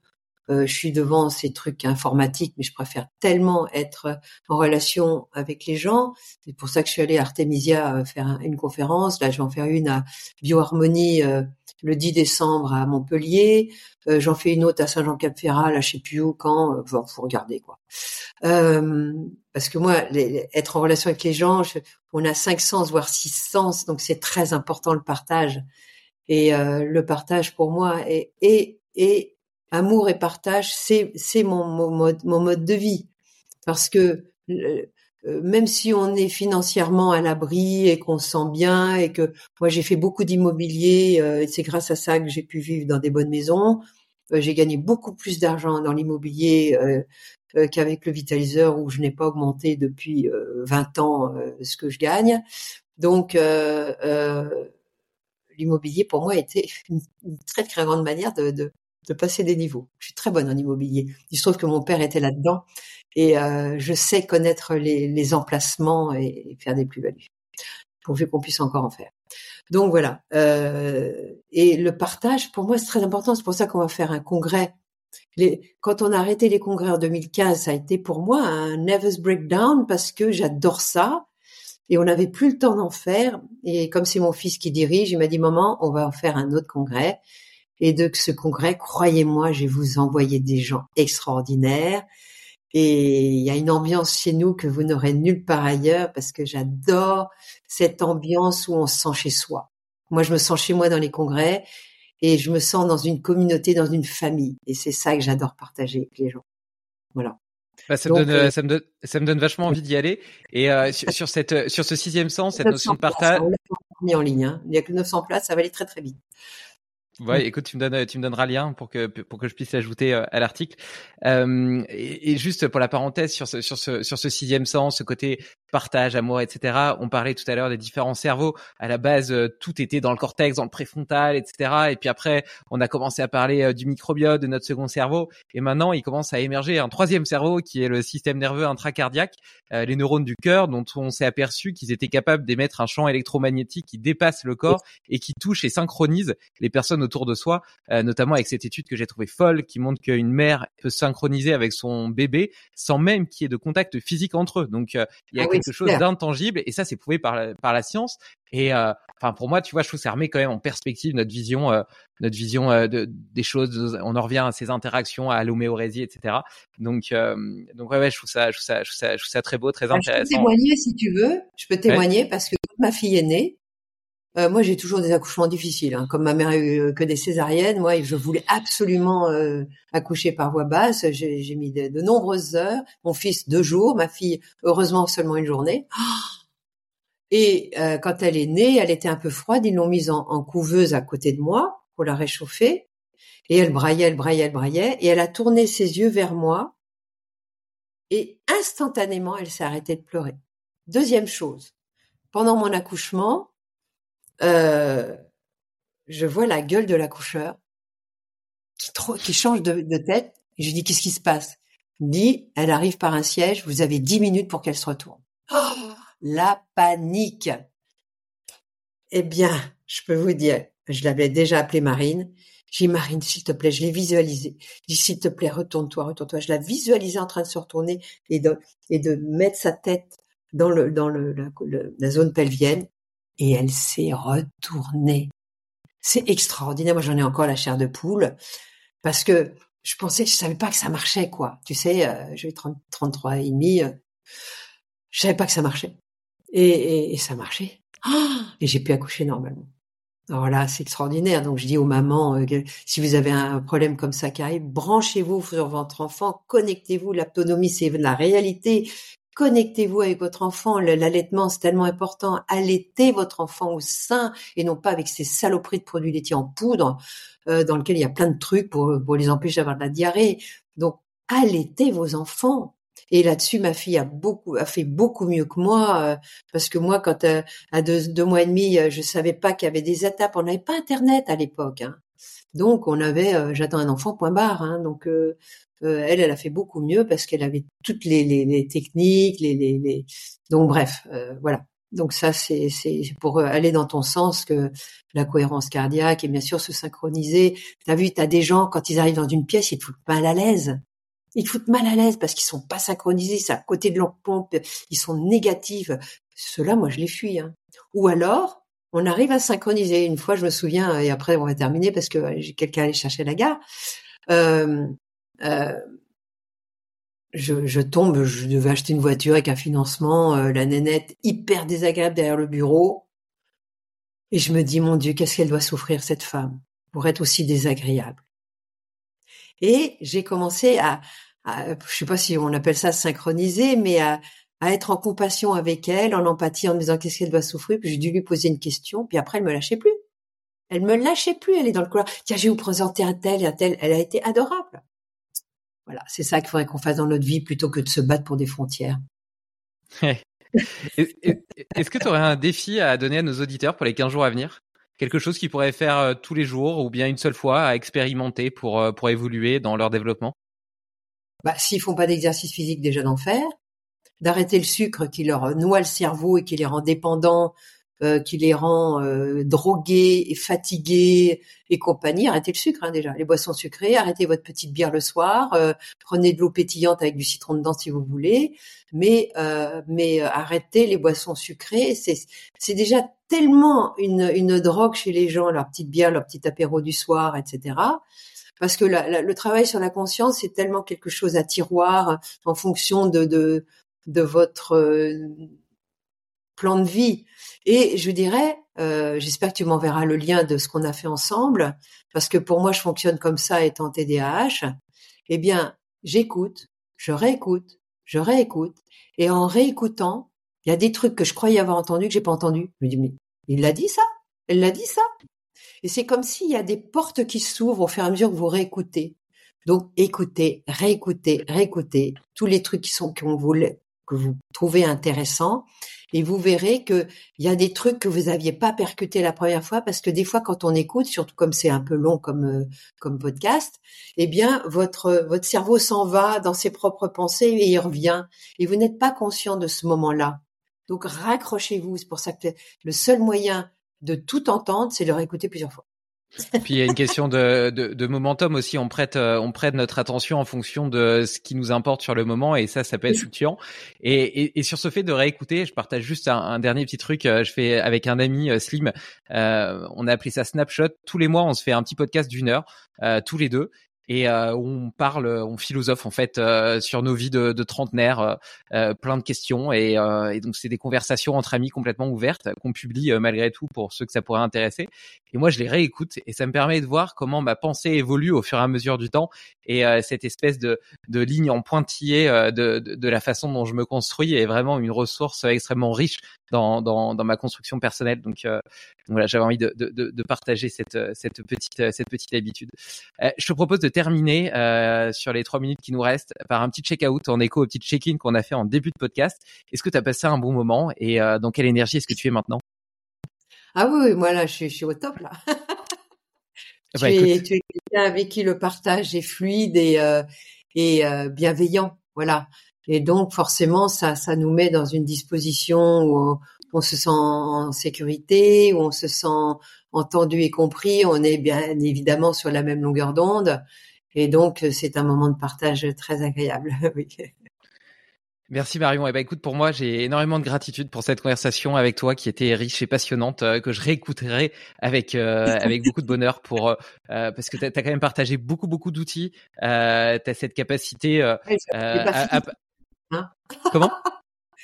euh, je suis devant ces trucs informatiques, mais je préfère tellement être en relation avec les gens. C'est pour ça que je suis allée à Artemisia euh, faire une conférence. Là, je vais en faire une à Bioharmonie euh, le 10 décembre à Montpellier. J'en fais une autre à Saint-Jean-Cap-Ferrat, là, je sais plus où, quand. Bon, faut regarder quoi. parce que moi, être en relation avec les gens, on a cinq sens, voire six sens, donc c'est très important le partage. Et le partage pour moi est, est, est amour et partage, c'est c'est mon, mode mon mode de vie parce que euh, même si on est financièrement à l'abri et qu'on se sent bien et que moi j'ai fait beaucoup d'immobilier, euh, c'est grâce à ça que j'ai pu vivre dans des bonnes maisons. Euh, j'ai gagné beaucoup plus d'argent dans l'immobilier qu'avec le vitaliseur où je n'ai pas augmenté depuis 20 ans ce que je gagne. Donc l'immobilier pour moi était une, très très grande manière de, de passer des niveaux. Je suis très bonne en immobilier. Il se trouve que mon père était là-dedans et euh, je sais connaître les, les emplacements et, faire des plus-values, pourvu qu'on puisse encore en faire. Donc voilà. Euh, et le partage, pour moi, c'est très important. C'est pour ça qu'on va faire un congrès. Les, quand on a arrêté les congrès en 2015, ça a été pour moi un nervous breakdown parce que j'adore ça. Et on n'avait plus le temps d'en faire. Et comme c'est mon fils qui dirige, il m'a dit, maman, on va en faire un autre congrès. Et de ce congrès, croyez-moi, je vais vous envoyer des gens extraordinaires. Et il y a une ambiance chez nous que vous n'aurez nulle part ailleurs parce que j'adore cette ambiance où on se sent chez soi. Moi, je me sens chez moi dans les congrès et je me sens dans une communauté, dans une famille. Et c'est ça que j'adore partager avec les gens. Voilà. Bah, ça, me donne, euh, ça, me donne, ça me donne vachement envie d'y aller. Et euh, sur, cette, sur ce sixième sens, cette notion de partage. mis en ligne. Hein. Il n'y a que 900 places, ça va aller très très vite. Ouais, écoute, tu me donnes, tu me donneras le lien pour que pour que je puisse l'ajouter euh, à l'article. Euh, et, et, juste pour la parenthèse sur ce sur ce sur ce sixième sens, ce côté partage, amour, etc. On parlait tout à l'heure des différents cerveaux. À la base, euh, tout était dans le cortex, dans le préfrontal, etc. Et puis après, on a commencé à parler euh, du microbiote, de notre second cerveau. Et maintenant, il commence à émerger un troisième cerveau qui est le système nerveux intracardiaque, euh, les neurones du cœur, dont on s'est aperçu qu'ils étaient capables d'émettre un champ électromagnétique qui dépasse le corps et qui touche et synchronise les personnes autour de soi, notamment avec cette étude que j'ai trouvée folle qui montre qu'une mère peut synchroniser avec son bébé sans même qu'il y ait de contact physique entre eux. Donc, il y a ah quelque chose d'intangible et ça c'est prouvé par la, par la science. Et euh, enfin pour moi tu vois je trouve que ça remet quand même en perspective notre vision euh, notre vision euh, de, des choses on en revient à ces interactions à l'homéorésie etc donc donc ouais, ouais je trouve ça je trouve ça je trouve ça, je trouve ça très beau très intéressant je peux témoigner si tu veux. Je peux témoigner parce que ma fille est née euh, moi, j'ai toujours des accouchements difficiles. Hein. Comme ma mère a eu euh, que des césariennes, moi, je voulais absolument euh, accoucher par voie basse. J'ai mis de, nombreuses heures. Mon fils deux jours, ma fille heureusement seulement une journée. (gasps) Et euh, quand elle est née, elle était un peu froide. Ils l'ont mise en, couveuse à côté de moi pour la réchauffer. Et elle braillait, elle braillait, elle braillait. Et elle a tourné ses yeux vers moi. Et instantanément, elle s'est arrêtée de pleurer. Deuxième chose, pendant mon accouchement, euh, je vois la gueule de l'accoucheur qui, qui change de, de tête. Et je lui dis, qu'est-ce qui se passe? Il me dit, elle arrive par un siège, vous avez dix minutes pour qu'elle se retourne. Oh, la panique. Eh bien, je peux vous dire, je l'avais déjà appelée Marine. J'ai dit, Marine, s'il te plaît, je l'ai visualisée. Dis, s'il te plaît, retourne-toi, retourne-toi. Je la visualisais en train de se retourner et de, et de mettre sa tête dans le, dans le, la zone pelvienne. Et elle s'est retournée. C'est extraordinaire. Moi, j'en ai encore la chair de poule parce que je pensais je savais pas que ça marchait, quoi. Tu sais, euh, j'ai 33 et demi. Euh, je savais pas que ça marchait. Et, et, ça marchait. et j'ai pu accoucher normalement. Alors là, c'est extraordinaire. Donc je dis aux mamans, euh, si vous avez un problème comme ça qui arrive, branchez-vous sur votre enfant, connectez-vous. L'autonomie, c'est la réalité. Connectez-vous avec votre enfant. L'allaitement, c'est tellement important. Allaitez votre enfant au sein et non pas avec ces saloperies de produits laitiers en poudre euh, dans lesquels il y a plein de trucs pour, pour les empêcher d'avoir de la diarrhée. Donc, allaitez vos enfants. Et là-dessus, ma fille a beaucoup, a fait beaucoup mieux que moi, euh, parce que moi, quand euh, à deux, mois et demi, je savais pas qu'il y avait des étapes. On n'avait pas Internet à l'époque, hein. donc on avait, j'attends un enfant, point barre. Hein. donc euh, elle, elle a fait beaucoup mieux parce qu'elle avait toutes les, les, les techniques, les, les, donc bref, euh, voilà. Donc ça, c'est pour aller dans ton sens que la cohérence cardiaque et bien sûr se synchroniser. T'as vu, t'as des gens quand ils arrivent dans une pièce, ils te foutent mal à l'aise. Ils te foutent mal à l'aise parce qu'ils sont pas synchronisés, c'est à côté de leur pompe, ils sont négatifs. Cela, moi, je les fuis. Hein. Ou alors, on arrive à synchroniser. Une fois, je me souviens, et après on va terminer parce que j'ai quelqu'un allé chercher la gare. Euh, euh, je, je, tombe, je devais acheter une voiture avec un financement, euh, la nénette hyper désagréable derrière le bureau. Et je me dis, mon Dieu, qu'est-ce qu'elle doit souffrir, cette femme, pour être aussi désagréable. Et j'ai commencé à, à, je sais pas si on appelle ça synchroniser, mais à, à être en compassion avec elle, en empathie, en me disant qu'est-ce qu'elle doit souffrir. Puis j'ai dû lui poser une question, puis après elle me lâchait plus. Elle me lâchait plus, elle est dans le couloir. Tiens, je vais vous présenter un tel et un tel. Elle a été adorable. Voilà, c'est ça qu'il faudrait qu'on fasse dans notre vie plutôt que de se battre pour des frontières. Est-ce que tu aurais un défi à donner à nos auditeurs pour les 15 jours à venir? Quelque chose qu'ils pourraient faire euh, tous les jours ou bien une seule fois à expérimenter pour, euh, pour évoluer dans leur développement? Bah, S'ils font pas d'exercice physique, déjà d'en faire. D'arrêter le sucre qui leur noie le cerveau et qui les rend dépendants euh, qui les rend euh, drogués et fatigués et compagnie, arrêtez le sucre hein, déjà, les boissons sucrées, arrêtez votre petite bière le soir, euh, prenez de l'eau pétillante avec du citron dedans si vous voulez, mais mais arrêtez les boissons sucrées, c'est c'est déjà tellement une une drogue chez les gens, leur petite bière, leur petit apéro du soir, etc parce que le travail sur la conscience c'est tellement quelque chose à tiroir en fonction de de, de votre plan de vie. Et je dirais, euh, j'espère que tu m'enverras le lien de ce qu'on a fait ensemble, parce que pour moi, je fonctionne comme ça étant TDAH. Eh bien, j'écoute, je réécoute, je réécoute, et en réécoutant, il y a des trucs que je croyais avoir entendu que j'ai pas entendu. Je me dis, mais il l'a dit ça? Elle l'a dit ça? Et c'est comme s'il y a des portes qui s'ouvrent au fur et à mesure que vous réécoutez. Donc, écoutez, réécoutez, réécoutez tous les trucs qui sont que vous trouvez intéressants et vous verrez que il y a des trucs que vous aviez pas percuté la première fois parce que des fois quand on écoute, surtout comme c'est un peu long comme euh, comme podcast, eh bien votre votre cerveau s'en va dans ses propres pensées et il revient et vous n'êtes pas conscient de ce moment-là. Donc raccrochez-vous, c'est pour ça que le seul moyen de tout entendre, c'est de le réécouter plusieurs fois. Puis il y a une question de, de, de, momentum aussi. On prête, euh, on prête notre attention en fonction de ce qui nous importe sur le moment, et ça, ça peut être fluctuant. Et, et, et sur ce fait de réécouter, je partage juste un, un, dernier petit truc. Euh, je fais avec un ami euh, Slim. Euh, on a appelé ça Snapshot. Tous les mois, on se fait un petit podcast d'une heure, euh, tous les deux, et euh, on parle, on philosophe en fait euh, sur nos vies de, de trentenaires, euh, plein de questions et, et donc c'est des conversations entre amis complètement ouvertes qu'on publie malgré tout pour ceux que ça pourrait intéresser. Et moi je les réécoute et ça me permet de voir comment ma pensée évolue au fur et à mesure du temps et cette espèce de, de ligne en pointillé de, de, de, la façon dont je me construis est vraiment une ressource extrêmement riche dans, dans, dans ma construction personnelle. Donc, voilà, j'avais envie de, de, de, partager cette, cette petite cette petite habitude. je te propose de terminer sur les trois minutes qui nous restent par un petit check-out en écho au petit check-in qu'on a fait en début de podcast. Est-ce que tu as passé un bon moment et dans quelle énergie est-ce que tu es maintenant? Ah oui, moi là, je, suis au top là. (laughs) Tu, es, tu, es, quelqu'un avec qui le partage est fluide et, et bienveillant, voilà. Et donc forcément, ça, ça nous met dans une disposition où on, se sent en sécurité, où on se sent entendu et compris. On est bien évidemment sur la même longueur d'onde. Et donc, c'est un moment de partage très agréable. (laughs) oui. Merci Marion. Et eh ben écoute, pour moi, j'ai énormément de gratitude pour cette conversation avec toi qui était riche et passionnante, euh, que je réécouterai avec euh, avec beaucoup de bonheur pour euh, parce que tu as, quand même partagé beaucoup beaucoup d'outils. tu as cette capacité à, Hein? Comment?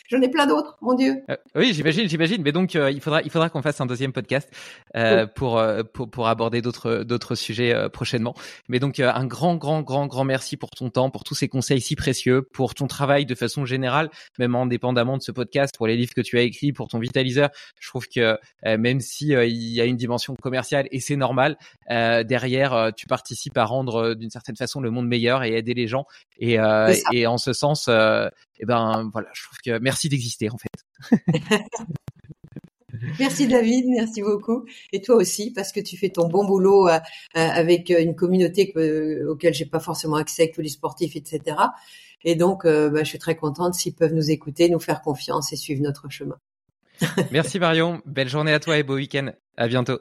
J'en ai plein d'autres, mon Dieu. Euh, oui, j'imagine, j'imagine. Mais donc, euh, il faudra, il faudra qu'on fasse un deuxième podcast euh, pour, pour, pour aborder d'autres d'autres sujets prochainement. Mais donc, un grand, grand, grand, grand merci pour ton temps, pour tous ces conseils si précieux, pour ton travail de façon générale, même indépendamment de ce podcast, pour les livres que tu as écrits, pour ton vitaliseur. Je trouve que même si il y a une dimension commerciale et c'est normal, derrière, tu participes à rendre d'une certaine façon le monde meilleur et aider les gens. Et, et en ce sens, et ben voilà, je trouve que merci d'exister en fait. (laughs) Merci David, merci beaucoup. Et toi aussi, parce que tu fais ton bon boulot euh, euh, avec une communauté que, auquel j'ai pas forcément accès, avec tous les sportifs, etc. Et donc, euh, bah, je suis très contente s'ils peuvent nous écouter, nous faire confiance et suivre notre chemin. (laughs) merci Marion, belle journée à toi et beau week-end. À bientôt.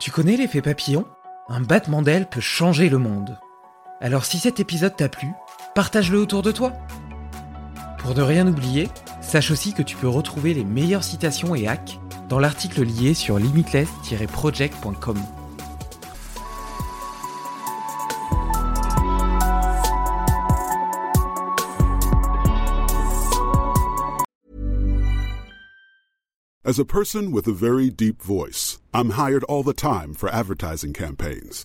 Tu connais l'effet papillon? Un battement d'aile peut changer le monde. Alors si cet épisode t'a plu, partage-le autour de toi. Pour ne rien oublier, sache aussi que tu peux retrouver les meilleures citations et hacks dans l'article lié sur limitless-project.com. As a person with a very deep voice, I'm hired all the time for advertising campaigns.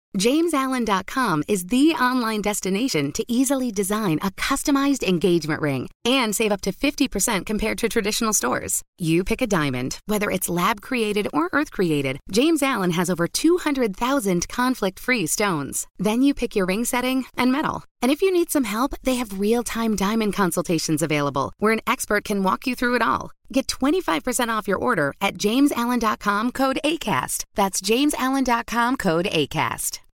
JamesAllen.com is the online destination to easily design a customized engagement ring and save up to 50% compared to traditional stores. You pick a diamond, whether it's lab-created or earth-created, James Allen has over 200,000 conflict-free stones. Then you pick your ring setting and metal. And if you need some help, they have real-time diamond consultations available where an expert can walk you through it all. Get 25% off your order at jamesallen.com code ACAST. That's jamesallen.com code ACAST.